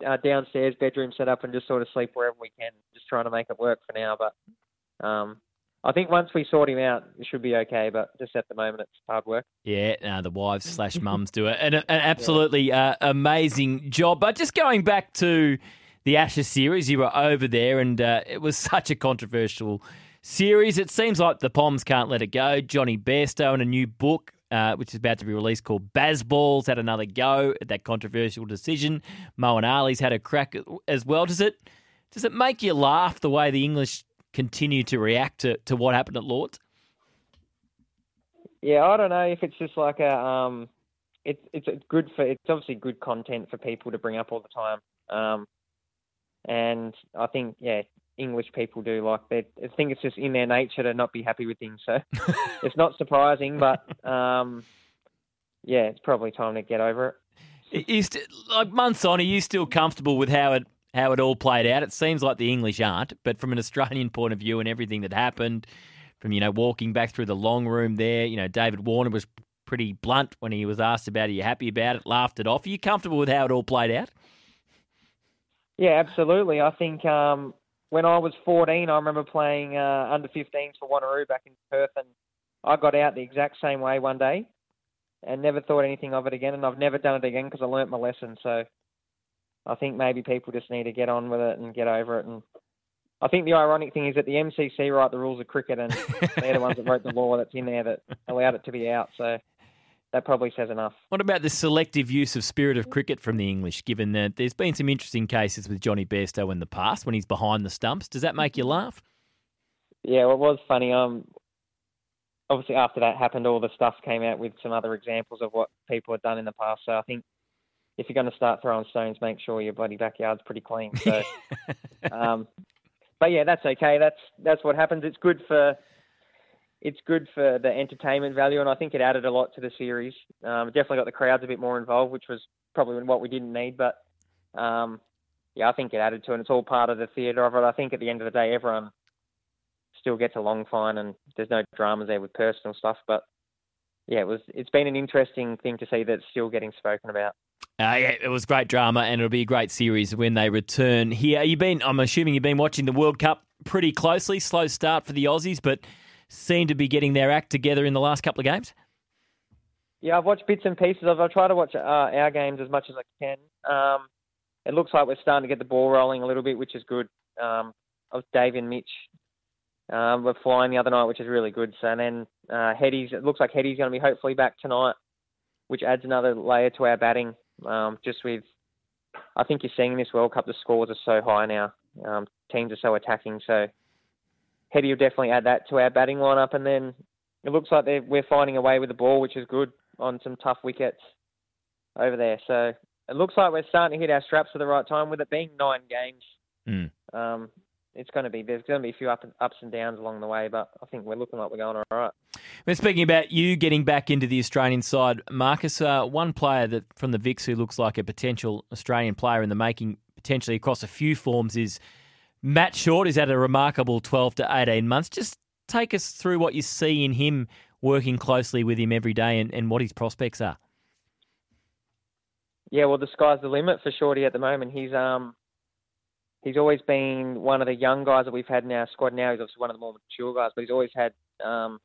a downstairs bedroom set up, and just sort of sleep wherever we can. Just trying to make it work for now, but um, I think once we sort him out, it should be okay. But just at the moment, it's hard work. Yeah, uh, the wives slash mums do it, an, an absolutely uh, amazing job. But just going back to the Ashes series. You were over there, and uh, it was such a controversial series. It seems like the Poms can't let it go. Jonny Bairstow in a new book, uh, which is about to be released, called Bazballs, had another go at that controversial decision. Moeen Ali's had a crack as well. Does it does it make you laugh the way the English continue to react to, to what happened at Lords? Yeah, I don't know if it's just like a um, it's it's good for it's obviously good content for people to bring up all the time. Um, and I think yeah, English people do like they. I think it's just in their nature to not be happy with things. So it's not surprising, but um, yeah, it's probably time to get over it. You like months on, are you still comfortable with how it how it all played out? It seems like the English aren't, but from an Australian point of view and everything that happened, from you know walking back through the long room there, you know David Warner was pretty blunt when he was asked about, "Are you happy about it?" Laughed it off. Are you comfortable with how it all played out? Yeah, absolutely. I think um, when I was 14, I remember playing uh, under 15s for Wanneroo back in Perth, and I got out the exact same way one day, and never thought anything of it again. And I've never done it again because I learnt my lesson. So I think maybe people just need to get on with it and get over it. And I think the ironic thing is that the MCC write the rules of cricket, and they're the ones that wrote the law that's in there that allowed it to be out. So that probably says enough. What about the selective use of spirit of cricket from the English, given that there's been some interesting cases with Jonny Bairstow in the past when he's behind the stumps? Does that make you laugh? Yeah, well, it was funny. Um, obviously after that happened, all the stuff came out with some other examples of what people had done in the past. So I think if you're going to start throwing stones, make sure your bloody backyard's pretty clean. So, um, but yeah, that's okay. That's that's what happens. It's good for it's good for the entertainment value, and I think it added a lot to the series. Um, definitely got the crowds a bit more involved, which was probably what we didn't need. But um, yeah, I think it added to it. And it's all part of the theatre of it. I think at the end of the day, everyone still gets along fine, and there's no dramas there with personal stuff. But yeah, it was. It's been an interesting thing to see that's still getting spoken about. Uh, yeah, it was great drama, and it'll be a great series when they return here. You've been, I'm assuming, you've been watching the World Cup pretty closely. Slow start for the Aussies, but seem to be getting their act together in the last couple of games. Yeah, I've watched bits and pieces of. I try to watch uh, our games as much as I can. Um, it looks like we're starting to get the ball rolling a little bit, which is good. Um, I was Dave and Mitch um, were flying the other night, which is really good. So and then uh, Headies, it looks like Headies going to be hopefully back tonight, which adds another layer to our batting. Um, just with, I think you're seeing this World Cup, the scores are so high now. Um, teams are so attacking. So Heady will definitely add that to our batting lineup. And then it looks like we're finding a way with the ball, which is good on some tough wickets over there. So it looks like we're starting to hit our straps at the right time with it being nine games. Mm. Um, it's going to be there's going to be a few up and, ups and downs along the way, but I think we're looking like we're going all right. We're speaking about you getting back into the Australian side, Marcus. Uh, one player that from the Vics who looks like a potential Australian player in the making, potentially across a few forms, is Matt Short. Is at a remarkable 12 to 18 months. Just take us through what you see in him working closely with him every day and, and what his prospects are. Yeah, well, the sky's the limit for Shorty at the moment. He's um he's always been one of the young guys that we've had in our squad now. He's obviously one of the more mature guys, but he's always had um,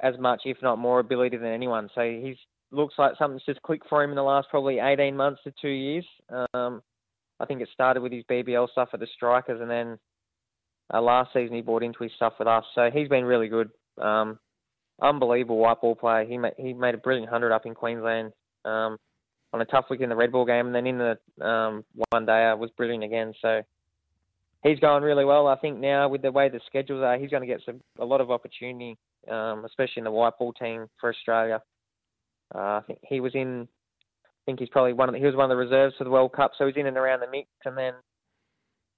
as much, if not more, ability than anyone. So he's looks like something's just clicked for him in the last probably 18 months to two years. Um, I think it started with his BBL stuff at the Strikers, and then uh, last season he bought into his stuff with us. So he's been really good. Um, unbelievable white ball player. He made, he made a brilliant hundred up in Queensland. Um, on a tough week in the red Bull game, and then in the um, one day I was brilliant again. So he's going really well. I think now with the way the schedules are, he's going to get some a lot of opportunity, um, especially in the white ball team for Australia. Uh, I think he was in. I think he's probably one of the, he was one of the reserves for the World Cup, so he's in and around the mix. And then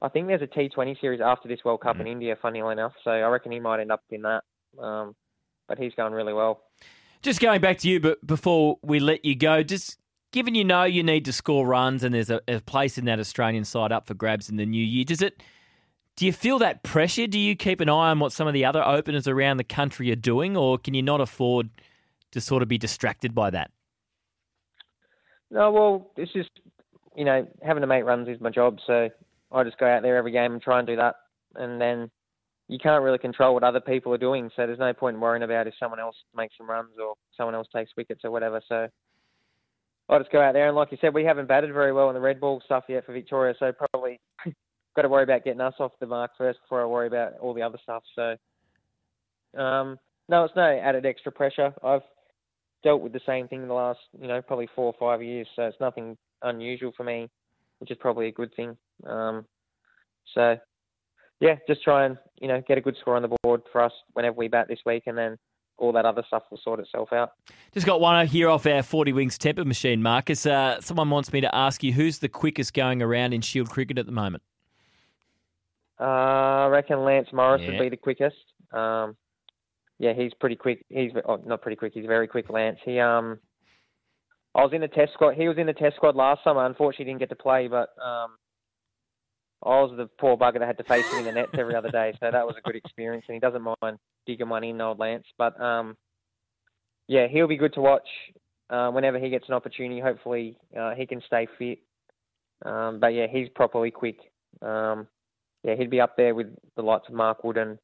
I think there's a T20 series after this World Cup mm-hmm. in India, funnily enough. So I reckon he might end up in that. Um, but he's going really well. Just going back to you, but before we let you go, just given you know you need to score runs and there's a, a, place in that Australian side up for grabs in the new year, does it? Do you feel that pressure? Do you keep an eye on what some of the other openers around the country are doing, or can you not afford to sort of be distracted by that? No, well, it's just you know having to make runs is my job, so I just go out there every game and try and do that, and then you can't really control what other people are doing, so there's no point in worrying about if someone else makes some runs or someone else takes wickets or whatever. So I'll just go out there and, like you said, we haven't batted very well in the red ball stuff yet for Victoria, so probably got to worry about getting us off the mark first before I worry about all the other stuff. So, um, no, it's no added extra pressure. I've dealt with the same thing the last, you know, probably four or five years, so it's nothing unusual for me, which is probably a good thing. Um, so, yeah, just try and you know get a good score on the board for us whenever we bat this week, and then all that other stuff will sort itself out. Just got one here off our 40 Winks Tempur machine, Marcus. Uh, someone wants me to ask you who's the quickest going around in Shield cricket at the moment? Uh, I reckon Lance Morris yeah. would be the quickest. Um, yeah, he's pretty quick. He's oh, not pretty quick. He's very quick, Lance. He um, I was in the test squad. He was in the test squad last summer. Unfortunately, didn't get to play, but um, I was the poor bugger that had to face him in the nets every other day, so that was a good experience. And he doesn't mind digging one in, old Lance. But um, yeah, he'll be good to watch uh, whenever he gets an opportunity. Hopefully, uh, he can stay fit. Um, but yeah, he's properly quick. Um, yeah, he'd be up there with the likes of Mark Wood and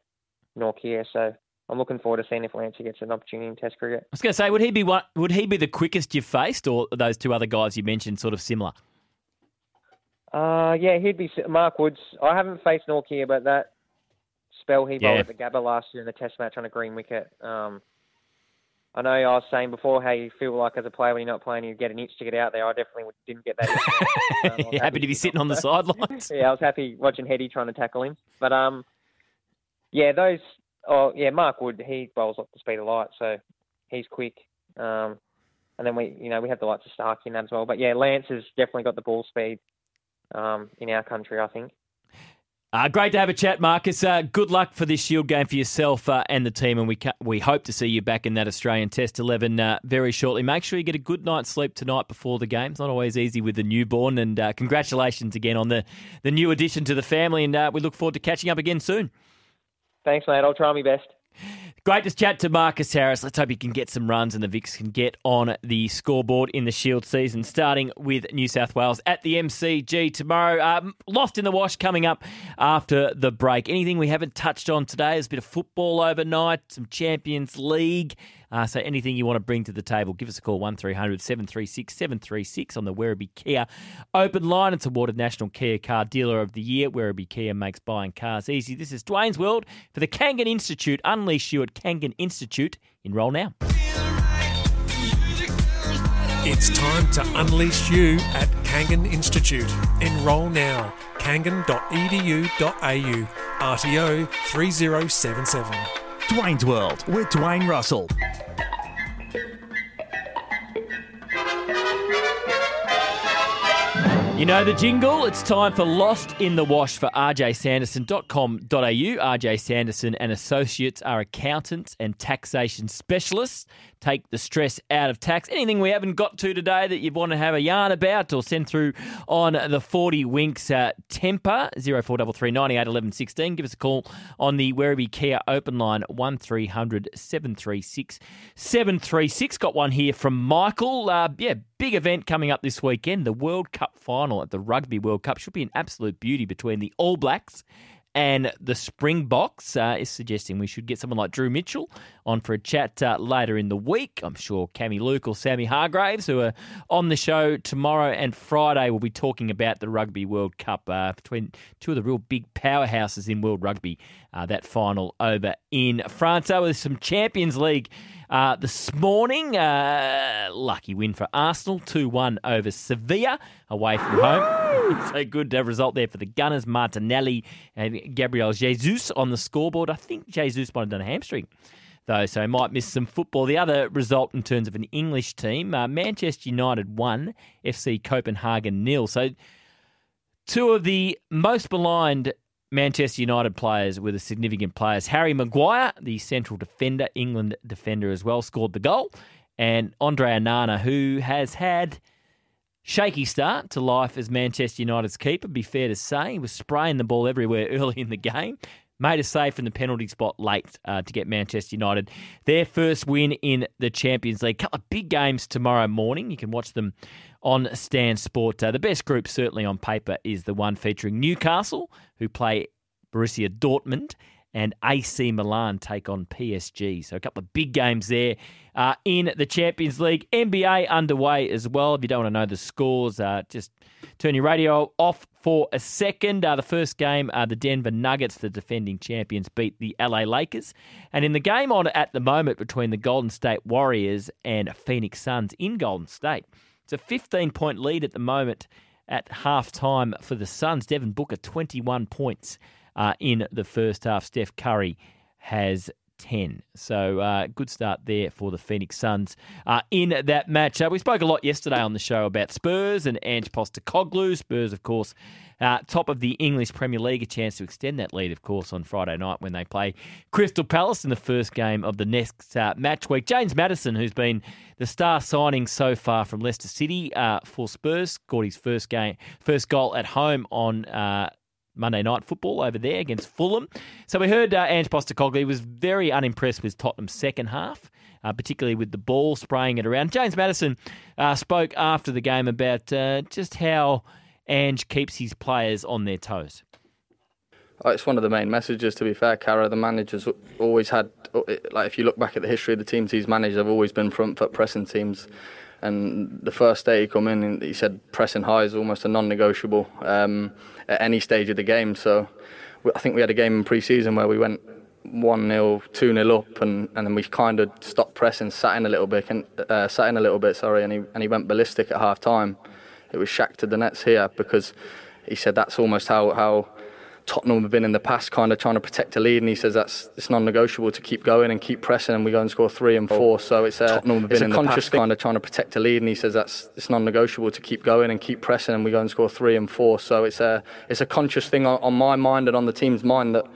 Nortje. So I'm looking forward to seeing if Lance gets an opportunity in Test cricket. I was going to say, would he be Would he be the quickest you've faced, or those two other guys you mentioned sort of similar? Uh, yeah, he'd be Mark Woods. I haven't faced Nortje, but that spell he bowled Yeah. at the Gabba last year in the Test match on a green wicket. Um, I know I was saying before how you feel like as a player when you're not playing, you get an itch to get out there. I definitely didn't get that. itch. Um, happy to be sitting on the sidelines. yeah, I was happy watching Hetty trying to tackle him. But um, yeah, those. Oh yeah, Mark Wood. He bowls off the speed of light, so he's quick. Um, and then we, you know, we have the likes of Starc in that as well. But yeah, Lance has definitely got the ball speed. Um, in our country, I think. Uh, great to have a chat, Marcus. Uh, good luck for this Shield game for yourself uh, and the team, and we ca- we hope to see you back in that Australian Test eleven uh, very shortly. Make sure you get a good night's sleep tonight before the game. It's not always easy with the newborn, and uh, congratulations again on the the new addition to the family. And uh, we look forward to catching up again soon. Thanks, mate. I'll try my best. Great to chat to Marcus Harris. Let's hope he can get some runs and the Vics can get on the scoreboard in the Shield season, starting with New South Wales at the MCG tomorrow. Um, lost in the wash coming up after the break. Anything we haven't touched on today? There's a bit of football overnight, some Champions League. Uh, so anything you want to bring to the table, give us a call 1300 736 736 on the Werribee Kia open line. It's awarded National Kia Car Dealer of the Year. Werribee Kia makes buying cars easy. This is Dwayne's World for the Kangan Institute. Unleash you at Kangan Institute. Enroll now. It's time to unleash you at Kangan Institute. Enrol now. kangan.edu.au. RTO 3077. Dwayne's World with Dwayne Russell. You know the jingle. It's time for Lost in the Wash for rjsanderson.com.au. RJ Sanderson and Associates are accountants and taxation specialists. Take the stress out of tax. Anything we haven't got to today that you want to have a yarn about or send through on the 40 Winks uh, Tempur, 0433 98 11 16. Give us a call on the Werribee Kia open line, 1300 736 736. Got one here from Michael. Uh, yeah, big event coming up this weekend. The World Cup final at the Rugby World Cup should be an absolute beauty between the All Blacks and the Springboks. Uh, is suggesting we should get someone like Drew Mitchell on for a chat uh, later in the week. I'm sure Cammy Luke or Sammy Hargraves, who are on the show tomorrow and Friday, will be talking about the Rugby World Cup uh, between two of the real big powerhouses in world rugby. Uh, that final over in France. Uh, with some Champions League uh, this morning. Uh, lucky win for Arsenal, 2 1 over Sevilla away from home. so good result there for the Gunners. Martinelli and Gabriel Jesus on the scoreboard. I think Jesus might have done a hamstring. Though, so he might miss some football. The other result in terms of an English team, uh, Manchester United won, FC Copenhagen nil. So, two of the most maligned Manchester United players were the significant players. Harry Maguire, the central defender, England defender as well, scored the goal. And Andre Onana, who has had shaky start to life as Manchester United's keeper, be fair to say. He was spraying the ball everywhere early in the game. Made a save from the penalty spot late uh, to get Manchester United their first win in the Champions League. couple of big games tomorrow morning. You can watch them on Stan Sport. Uh, the best group, certainly on paper, is the one featuring Newcastle, who play Borussia Dortmund, and AC Milan take on PSG. So a couple of big games there uh, in the Champions League. NBA underway as well. If you don't want to know the scores, uh, just turn your radio off for a second. Uh, the first game, uh, the Denver Nuggets, the defending champions, beat the LA Lakers. And in the game on at the moment between the Golden State Warriors and Phoenix Suns in Golden State, it's a 15 point lead at the moment at half time for the Suns. Devin Booker, 21 points uh, in the first half. Steph Curry has 10. So uh, good start there for the Phoenix Suns uh, in that match. Uh, we spoke a lot yesterday on the show about Spurs and Ange Postecoglou. Spurs, of course, uh, top of the English Premier League, a chance to extend that lead, of course, on Friday night when they play Crystal Palace in the first game of the next uh, match week. James Maddison, who's been the star signing so far from Leicester City uh, for Spurs, scored his first game, first goal at home on Monday night football over there against Fulham. So we heard uh, Ange Postecoglou was very unimpressed with Tottenham's second half, uh, particularly with the ball spraying it around. James Maddison uh, spoke after the game about uh, just how Ange keeps his players on their toes. Oh, It's one of the main messages, to be fair, Cara. The manager's always had, like, if you look back at the history of the teams he's managed, they've always been front foot pressing teams. And the first day he come in, he said pressing high is almost a non-negotiable um, at any stage of the game. So I think we had a game in pre-season where we went 1 0, 2 0 up, and, and then we kind of stopped pressing, sat in a little bit, and uh, sat in a little bit, sorry, and he, and he went ballistic at half time. It was Shaq to the nets here because he said that's almost how, how Tottenham have been in the past, kind of trying to protect a lead, and he says that's it's non-negotiable to keep going and keep pressing, and we go and score three and four. So it's a, Tottenham have been in a conscious kind of trying to protect a lead, and he says that's it's non-negotiable to keep going and keep pressing, and we go and score three and four. So it's a it's a conscious thing on, on my mind and on the team's mind that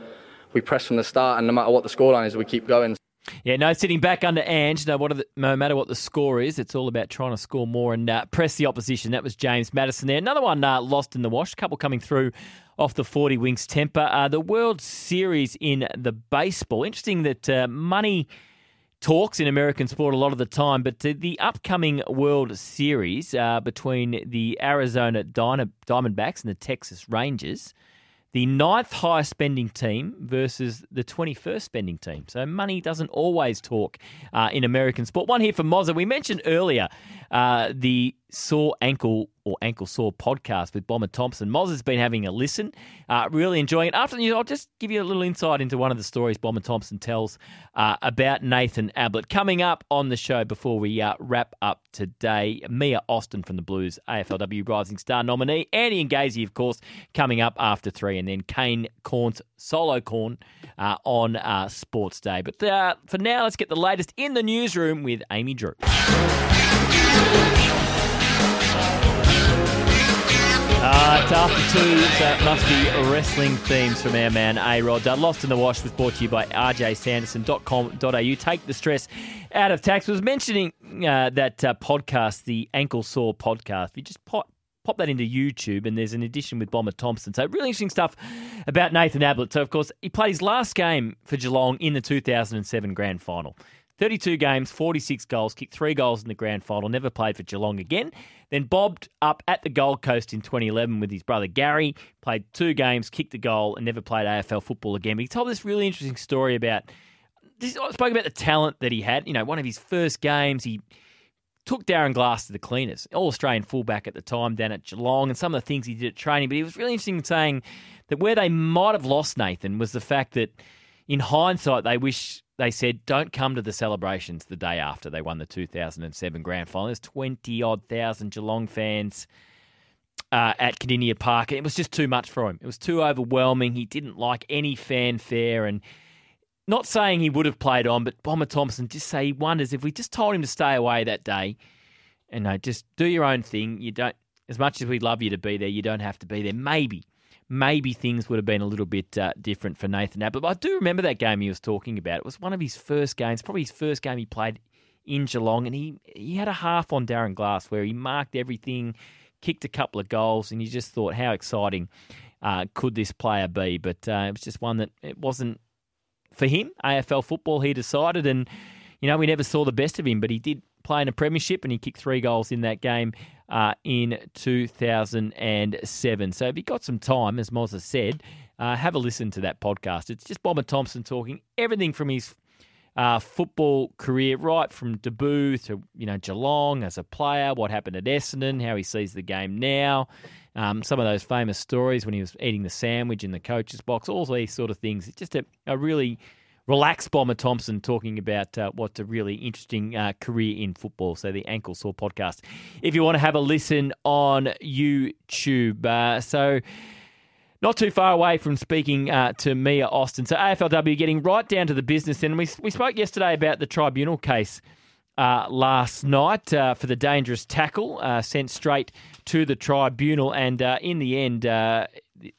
we press from the start, and no matter what the scoreline is, we keep going. Yeah, no, sitting back under Ange, no, the, no matter what the score is, it's all about trying to score more and uh, press the opposition. That was James Maddison there. Another one uh, lost in the wash, a couple coming through off the 40 Winks Tempur. Uh, the World Series in the baseball. Interesting that uh, money talks in American sport a lot of the time, but the upcoming World Series uh, between the Arizona Diamondbacks and the Texas Rangers – the ninth highest spending team versus the 21st spending team. So money doesn't always talk uh, in American sport. One here for Mozza. We mentioned earlier uh, the sore ankle or ankle sore podcast with Bomber Thompson. Moz has been having a listen, uh, really enjoying it. After you, I'll just give you a little insight into one of the stories Bomber Thompson tells uh, about Nathan Ablett. Coming up on the show before we uh, wrap up today, Mia Austin from the Blues, AFLW Rising Star nominee, Andy and Gazy, of course, coming up after three, and then Kane Cornes solo corn uh, on uh, Sports Day. But uh, for now, let's get the latest in the newsroom with Amy Drew. Uh, it's after two, so it must be wrestling themes from our man A Rod. Uh, Lost in the Wash was brought to you by rjsanderson.com.au. Take the stress out of tax. was mentioning uh, that uh, podcast, the Ankle Sore podcast. You just pop, pop that into YouTube, and there's an edition with Bomber Thompson. So, really interesting stuff about Nathan Ablett. So, of course, he played his last game for Geelong in the 2007 Grand Final. 32 games, 46 goals, kicked three goals in the grand final, never played for Geelong again. Then bobbed up at the Gold Coast in 2011 with his brother Gary, played two games, kicked a goal, and never played AFL football again. But he told this really interesting story about, this, spoke about the talent that he had. You know, one of his first games, he took Darren Glass to the cleaners, all Australian fullback at the time down at Geelong, and some of the things he did at training. But he was really interesting in saying that where they might have lost Nathan was the fact that in hindsight, they wish they said don't come to the celebrations the day after they won the 2007 grand final. There's 20 odd thousand Geelong fans uh, at Kardinia Park. It was just too much for him. It was too overwhelming. He didn't like any fanfare and. Not saying he would have played on, but Bomber Thompson just say he wonders if we just told him to stay away that day, and no, just do your own thing. You don't, as much as we'd love you to be there, you don't have to be there. Maybe maybe things would have been a little bit uh, different for Nathan Ablett. But I do remember that game he was talking about. It was one of his first games, probably his first game he played in Geelong, and he he had a half on Darren Glass where he marked everything, kicked a couple of goals, and you just thought how exciting uh, could this player be? But uh, it was just one that it wasn't for him. AFL football, he decided, and you know we never saw the best of him, but he did play in a premiership, and he kicked three goals in that game uh, in 2007. So if you've got some time, as Mozza said, uh, have a listen to that podcast. It's just Bomber Thompson talking everything from his uh, football career, right from debut to you know Geelong as a player, what happened at Essendon, how he sees the game now, um, some of those famous stories when he was eating the sandwich in the coach's box, all these sort of things. It's just a, a really Relax Bomber Thompson talking about uh, what's a really interesting uh, career in football. So, the Ankle Sore podcast. If you want to have a listen on YouTube. Uh, so, not too far away from speaking uh, to Mia Austin. So, AFLW getting right down to the business. And we, we spoke yesterday about the tribunal case. Uh, last night uh, for the dangerous tackle, sent straight to the tribunal, and in the end,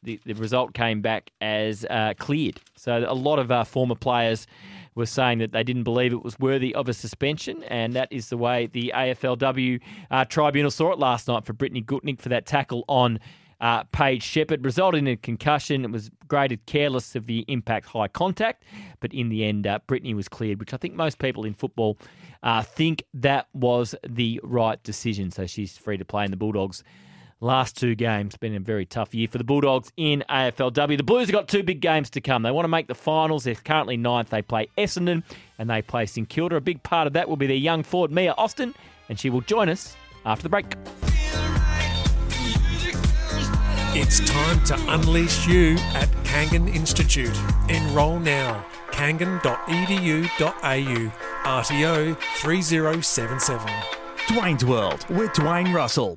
the, the, result came back as uh, cleared. So a lot of uh, former players were saying that they didn't believe it was worthy of a suspension, and that is the way the AFLW uh, tribunal saw it last night for Brittany Gutknecht for that tackle on uh, Paige Sheppard. Resulted in a concussion. It was graded careless of the impact high contact, but in the end, uh, Brittany was cleared, which I think most people in football uh, think that was the right decision. So she's free to play in the Bulldogs last two games. Been a very tough year for the Bulldogs in AFLW. The Blues have got two big games to come. They want to make the finals. They're currently ninth. They play Essendon and they play St Kilda. A big part of that will be their young forward, Mia Austin, and she will join us after the break. It's time to unleash you at Kangan Institute. Enrol now. kangan.edu.au. RTO 3077. Dwayne's World with Dwayne Russell.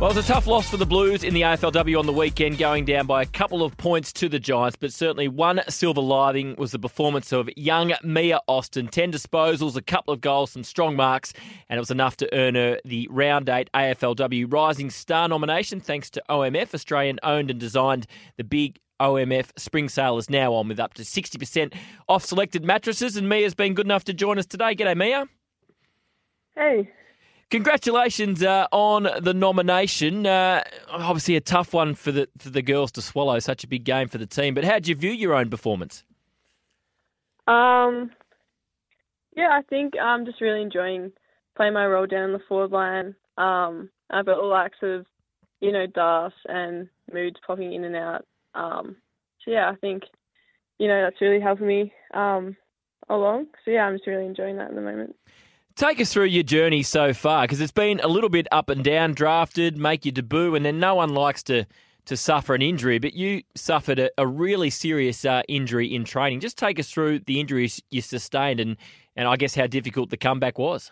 Well, it was a tough loss for the Blues in the AFLW on the weekend, going down by a couple of points to the Giants, but certainly one silver lining was the performance of young Mia Austin. 10 disposals, a couple of goals, some strong marks, and it was enough to earn her the Round 8 AFLW Rising Star nomination thanks to OMF, Australian owned and designed the big OMF spring sale is now on with up to 60% off selected mattresses, and Mia's been good enough to join us today. G'day, Mia. Hey. Congratulations uh, on the nomination. Uh, obviously, a tough one for the for the girls to swallow. Such a big game for the team. But how did you view your own performance? Um, yeah, I think I'm just really enjoying playing my role down the forward line. Um, I've got all acts of, you know, Das and moods popping in and out. Um, so yeah, I think, you know, that's really helping me um, along. So yeah, I'm just really enjoying that at the moment. Take us through your journey so far, because it's been a little bit up and down. Drafted, make your debut, and then no one likes to to suffer an injury, but you suffered a, a really serious uh, injury in training. Just take us through the injuries you sustained, and and I guess how difficult the comeback was.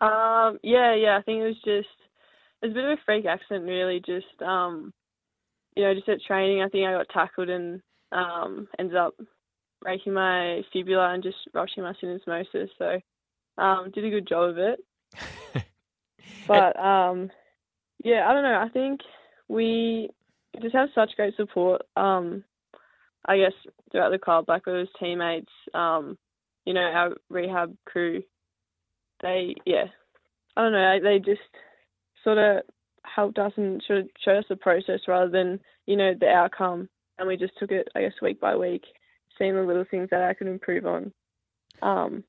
Um, yeah, yeah, I think it was just it was a bit of a freak accident, really. Just um, you know, just at training, I think I got tackled and um, ended up breaking my fibula and just rupturing my syndesmosis. So um, did a good job of it. but um, yeah, I don't know. I think we just have such great support. Um, I guess throughout the club, like with his teammates, um, you know, our rehab crew. They, yeah, I don't know. They just sort of helped us and sort of showed us the process rather than you know the outcome. And we just took it, I guess, week by week, seeing the little things that I could improve on. Um,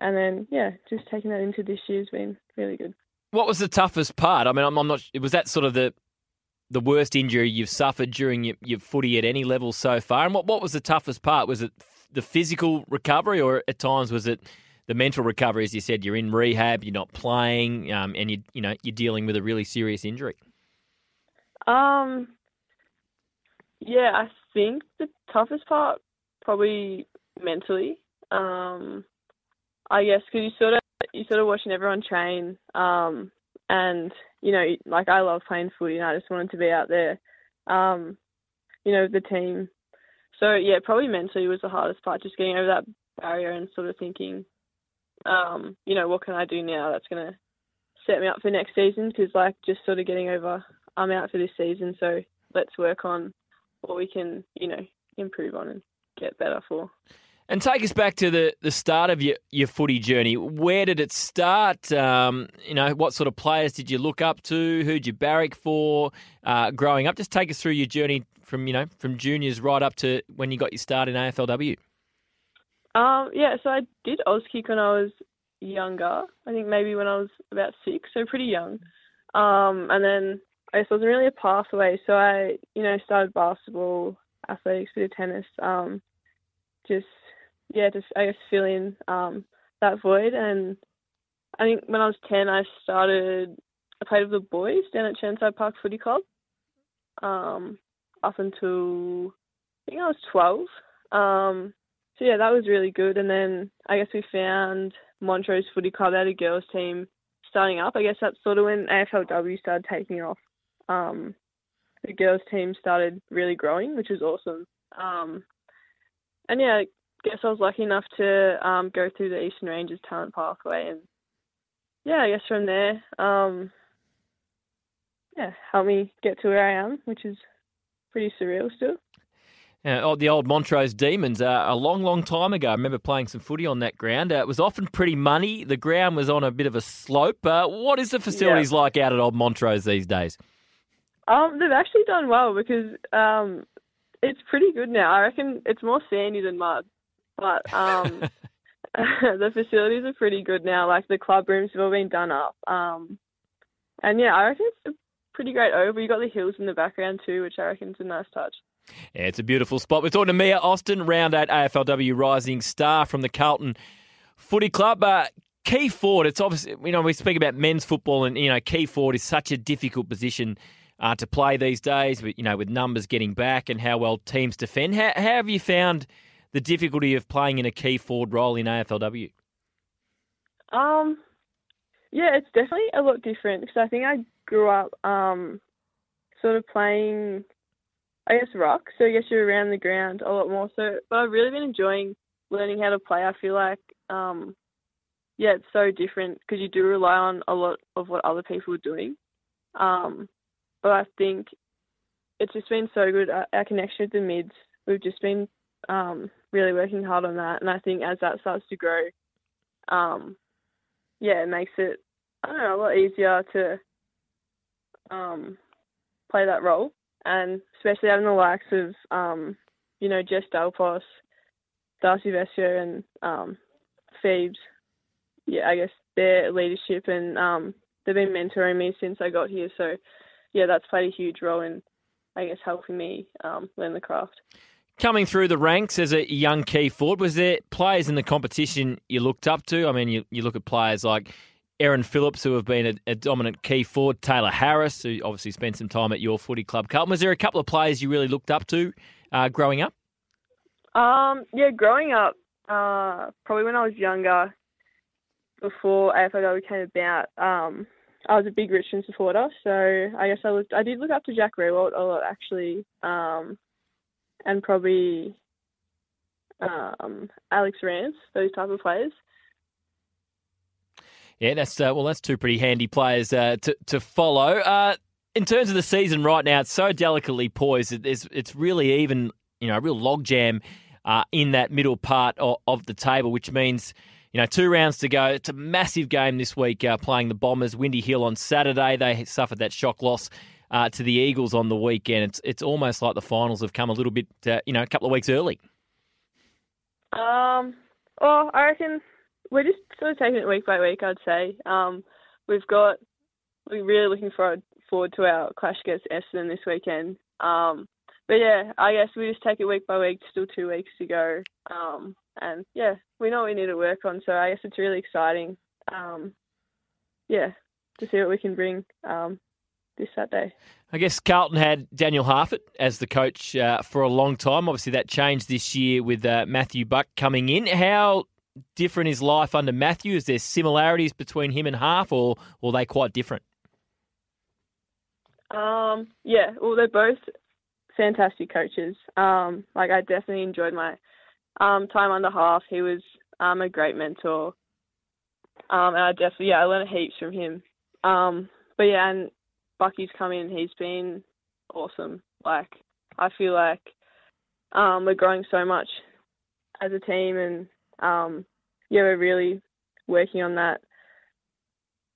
and then yeah, just taking that into this year's been really good. What was the toughest part? I mean, I'm, I'm not. Was that sort of the the worst injury you've suffered during your, your footy at any level so far? And what what was the toughest part? Was it the physical recovery, or at times was it the mental recovery? As you said, you're in rehab, you're not playing, um, and you you know you're dealing with a really serious injury. Um, yeah, I think the toughest part probably mentally. Um, I guess because you sort of you sort of watching everyone train, um, and you know, like I love playing footy, and I just wanted to be out there, um, you know, with the team. So yeah, probably mentally was the hardest part, just getting over that barrier and sort of thinking, um, you know, what can I do now that's gonna set me up for next season? Because like just sort of getting over, I'm out for this season, so let's work on what we can, you know, improve on and get better for. And take us back to the, the start of your, your footy journey. Where did it start? Um, you know, what sort of players did you look up to? Who'd you barrack for uh, growing up? Just take us through your journey from you know from juniors right up to when you got your start in AFLW. Um, yeah, so I did Auskick when I was younger. I think maybe when I was about six, so pretty young. Um, and then I guess wasn't really a pathway, so I you know started basketball, athletics, bit of tennis. Um, just yeah, just I guess fill in um, that void. And I think when I was ten, I started. I played with the boys down at Chirnside Park Footy Club. Um, up until I think I was twelve. Um, so yeah, that was really good. And then I guess we found Montrose Footy Club. Had a girls team starting up. I guess that's sort of when AFLW started taking off. Um, the girls team started really growing, which was awesome. Um, and yeah, guess I was lucky enough to um, go through the Eastern Rangers talent pathway, and yeah, I guess from there, um, yeah, helped me get to where I am, which is pretty surreal still. Yeah, oh, the old Montrose Demons, uh, a long, long time ago. I remember playing some footy on that ground. Uh, it was often pretty muddy. The ground was on a bit of a slope. Uh, what is the facilities Yeah. like out at Old Montrose these days? Um, they've actually done well because um, it's pretty good now. I reckon it's more sandy than mud, but um, the facilities are pretty good now. Like the club rooms have all been done up. Um, and yeah, I reckon it's a pretty great over. You got the hills in the background too, which I reckon is a nice touch. Yeah, it's a beautiful spot. We're talking to Mia Austin, round eight AFLW Rising Star from the Carlton Footy Club. Uh, key forward. It's obviously you know we speak about men's football, and you know key forward is such a difficult position uh, to play these days. With you know with numbers getting back and how well teams defend. How, how have you found the difficulty of playing in a key forward role in AFLW? Um, yeah, it's definitely a lot different because I think I grew up um, sort of playing, I guess, rock. So I guess you're around the ground a lot more. So, but I've really been enjoying learning how to play. I feel like, um, yeah, it's so different because you do rely on a lot of what other people are doing. Um, but I think it's just been so good. Our, our connection with the mids, we've just been um, really working hard on that. And I think as that starts to grow, um, yeah, it makes it I don't know a lot easier to um, play that role, and especially having the likes of um, you know Jess Dal Pos, Darcy Vescio, and um, Phoebes. Yeah, I guess their leadership and um, they've been mentoring me since I got here. So yeah, that's played a huge role in I guess helping me um, learn the craft. Coming through the ranks as a young key forward, was there players in the competition you looked up to? I mean, you, you look at players like Erin Phillips, who have been a, a, dominant key forward, Tayla Harris, who obviously spent some time at your footy club. Carlton, was there a couple of players you really looked up to uh, growing up? Um, yeah, growing up, uh, probably when I was younger, before AFLW came about, um, I was a big Richmond supporter, so I guess I looked, I did look up to Jack Riewoldt a lot actually. Um, and probably um, Alex Rance, those type of players. Yeah, that's uh, well, that's two pretty handy players uh, to to follow. Uh, in terms of the season right now, it's so delicately poised. It's it's really even, you know, a real logjam uh, in that middle part of, of, the table, which means. You know, two rounds to go. It's a massive game this week uh, playing the Bombers. Windy Hill on Saturday. They suffered that shock loss uh, to the Eagles on the weekend. It's it's almost like the finals have come a little bit, uh, you know, a couple of weeks early. Um, well, I reckon we're just sort of taking it week by week. I'd say um, we've got we're really looking forward forward to our clash against Essendon this weekend. Um, but yeah, I guess we just take it week by week. Still two weeks to go, um, and yeah, we know we need to work on. So I guess it's really exciting. Um, yeah, to see what we can bring um, this Saturday. I guess Carlton had Daniel Harford as the coach uh, for a long time. Obviously, that changed this year with uh, Matthew Buck coming in. How different is life under Matthew? Is there similarities between him and Half, or, or are they quite different? Um, yeah, well, they're both fantastic coaches. Um, like I definitely enjoyed my um, time under Half. He was um, a great mentor, um, and I definitely yeah I learned heaps from him. Um, but yeah, and Bucky's come in, he's been awesome. Like I feel like um, we're growing so much as a team, and um, yeah, we're really working on that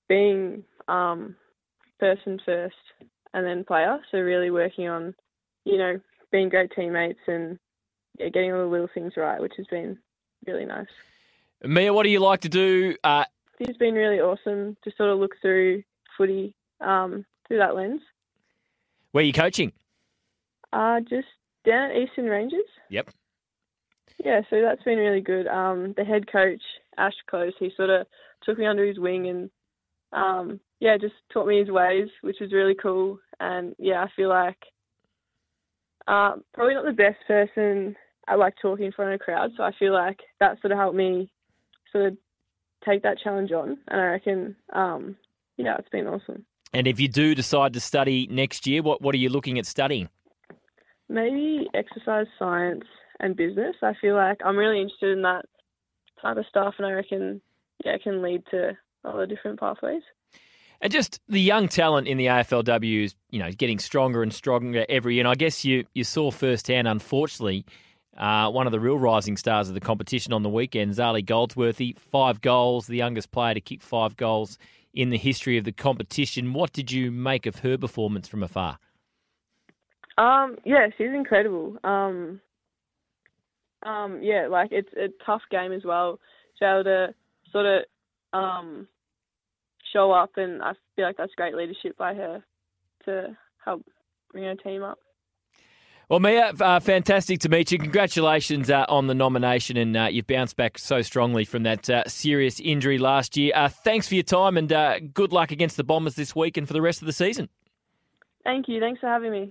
being um, person first and then player. So really working on you know being great teammates and yeah, getting all the little things right, which has been really nice. Mia, what do you like to do? Uh... It's been really awesome to sort of look through footy um, through that lens. Where are you coaching? Uh, just down at Eastern Rangers. Yep. Yeah, so that's been really good. Um, the head coach, Ash Close, he sort of took me under his wing and, um, yeah, just taught me his ways, which was really cool. And yeah, I feel like uh, probably not the best person I like talking in front of a crowd, so I feel like that sort of helped me sort of take that challenge on. And I reckon, um, yeah, it's been awesome. And if you do decide to study next year, what, what are you looking at studying? Maybe exercise science and business. I feel like I'm really interested in that type of stuff, and I reckon yeah, it can lead to all the different pathways. And just the young talent in the AFLW is, you know, getting stronger and stronger every year. And I guess you, you saw firsthand, unfortunately, uh, one of the real rising stars of the competition on the weekend, Zarlie Goldsworthy, five goals, the youngest player to kick five goals in the history of the competition. What did you make of her performance from afar? Um, yeah, she's incredible. Um, um, yeah, like it's a tough game as well. Be able to sort of um, show up, and I feel like that's great leadership by her to help bring her team up. Well, Mia, uh, fantastic to meet you. Congratulations uh, on the nomination, and uh, you've bounced back so strongly from that uh, serious injury last year. Uh, thanks for your time, and uh, good luck against the Bombers this week and for the rest of the season. Thank you. Thanks for having me.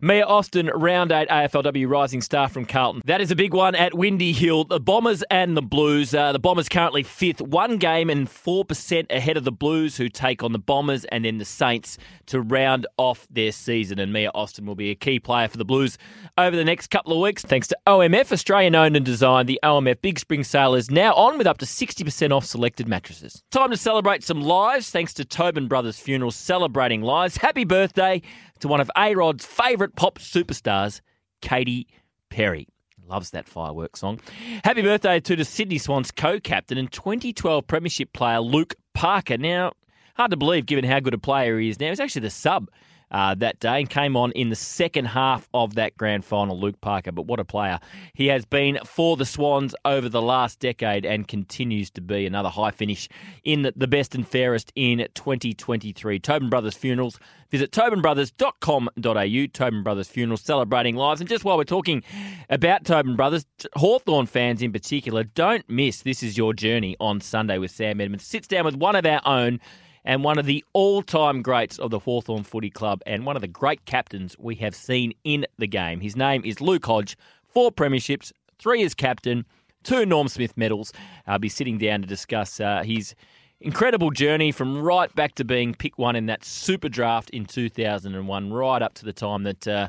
Mia Austin, round eight AFLW rising star from Carlton. That is a big one at Windy Hill. The Bombers and the Blues. Uh, the Bombers currently fifth, one game and 4% ahead of the Blues, who take on the Bombers and then the Saints to round off their season. And Mia Austin will be a key player for the Blues over the next couple of weeks. Thanks to OMF, Australian owned and designed. The OMF Big Spring Sale is now on with up to 60% off selected mattresses. Time to celebrate some lives thanks to Tobin Brothers Funerals celebrating lives. Happy birthday to one of A Rod's favourite pop superstars, Katy Perry. Loves that fireworks song. Happy birthday to the Sydney Swans co captain and 2012 Premiership player Luke Parker. Now, hard to believe given how good a player he is now. He's actually the sub uh, that day and came on in the second half of that grand final, Luke Parker. But what a player he has been for the Swans over the last decade and continues to be another high finish in the best and fairest in 2023. Tobin Brothers Funerals. Visit tobinbrothers.com.au. Tobin Brothers Funerals celebrating lives. And just while we're talking about Tobin Brothers, Hawthorn fans in particular, don't miss This Is Your Journey on Sunday with Sam Edmonds. Sits down with one of our own and one of the all time greats of the Hawthorn Footy Club and one of the great captains we have seen in the game. His name is Luke Hodge, four premierships, three as captain, two Norm Smith medals. I'll be sitting down to discuss uh, his incredible journey from right back to being pick one in that super draft in 2001, right up to the time that uh,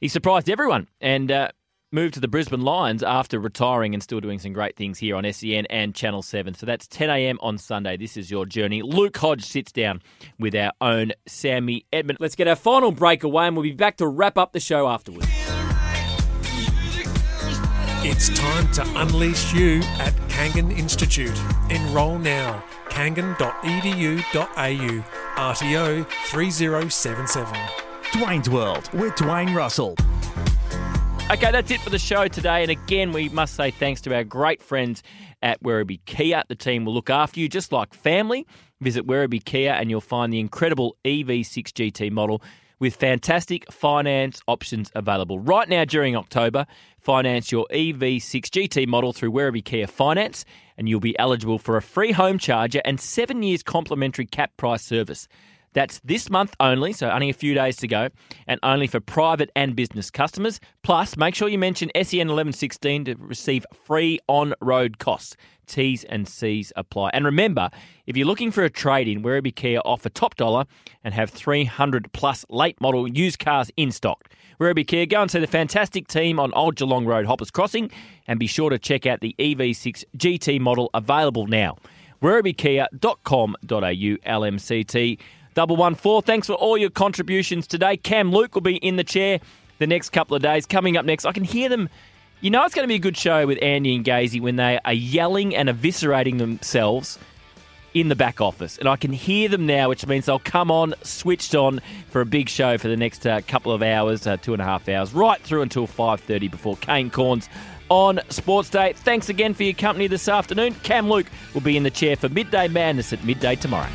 he surprised everyone. And uh, moved to the Brisbane Lions after retiring and still doing some great things here on SEN and Channel 7. So that's 10 a.m. on Sunday. This is your journey. Luke Hodge sits down with our own Sammy Edmonds. Let's get our final break away and we'll be back to wrap up the show afterwards. It's time to unleash you at Kangan Institute. Enrol now. kangan.edu.au. RTO 3077. Dwayne's World with Dwayne Russell. Okay, that's it for the show today. And again, we must say thanks to our great friends at Werribee Kia. The team will look after you just like family. Visit Werribee Kia and you'll find the incredible EV6 GT model with fantastic finance options available. Right now during October, finance your EV6 GT model through Werribee Kia Finance and you'll be eligible for a free home charger and seven years complimentary cap price service. That's this month only, so only a few days to go, and only for private and business customers. Plus, make sure you mention SEN 1116 to receive free on road costs. T's and C's apply. And remember, if you're looking for a trade in, Werribee Kia offer top dollar and have 300 plus late model used cars in stock. Werribee Kia, go and see the fantastic team on Old Geelong Road, Hoppers Crossing, and be sure to check out the EV6 GT model available now. WerribeeKia.com.au LMCT double one four. Thanks for all your contributions today. Cam Luke will be in the chair the next couple of days. Coming up next, I can hear them. You know, it's going to be a good show with Andy and Gazy when they are yelling and eviscerating themselves in the back office, and I can hear them now, which means they'll come on switched on for a big show for the next uh, couple of hours, uh, two and a half hours, right through until five thirty before Kane Cornes on Sports Day. Thanks again for your company this afternoon. Cam Luke will be in the chair for Midday Madness at midday tomorrow.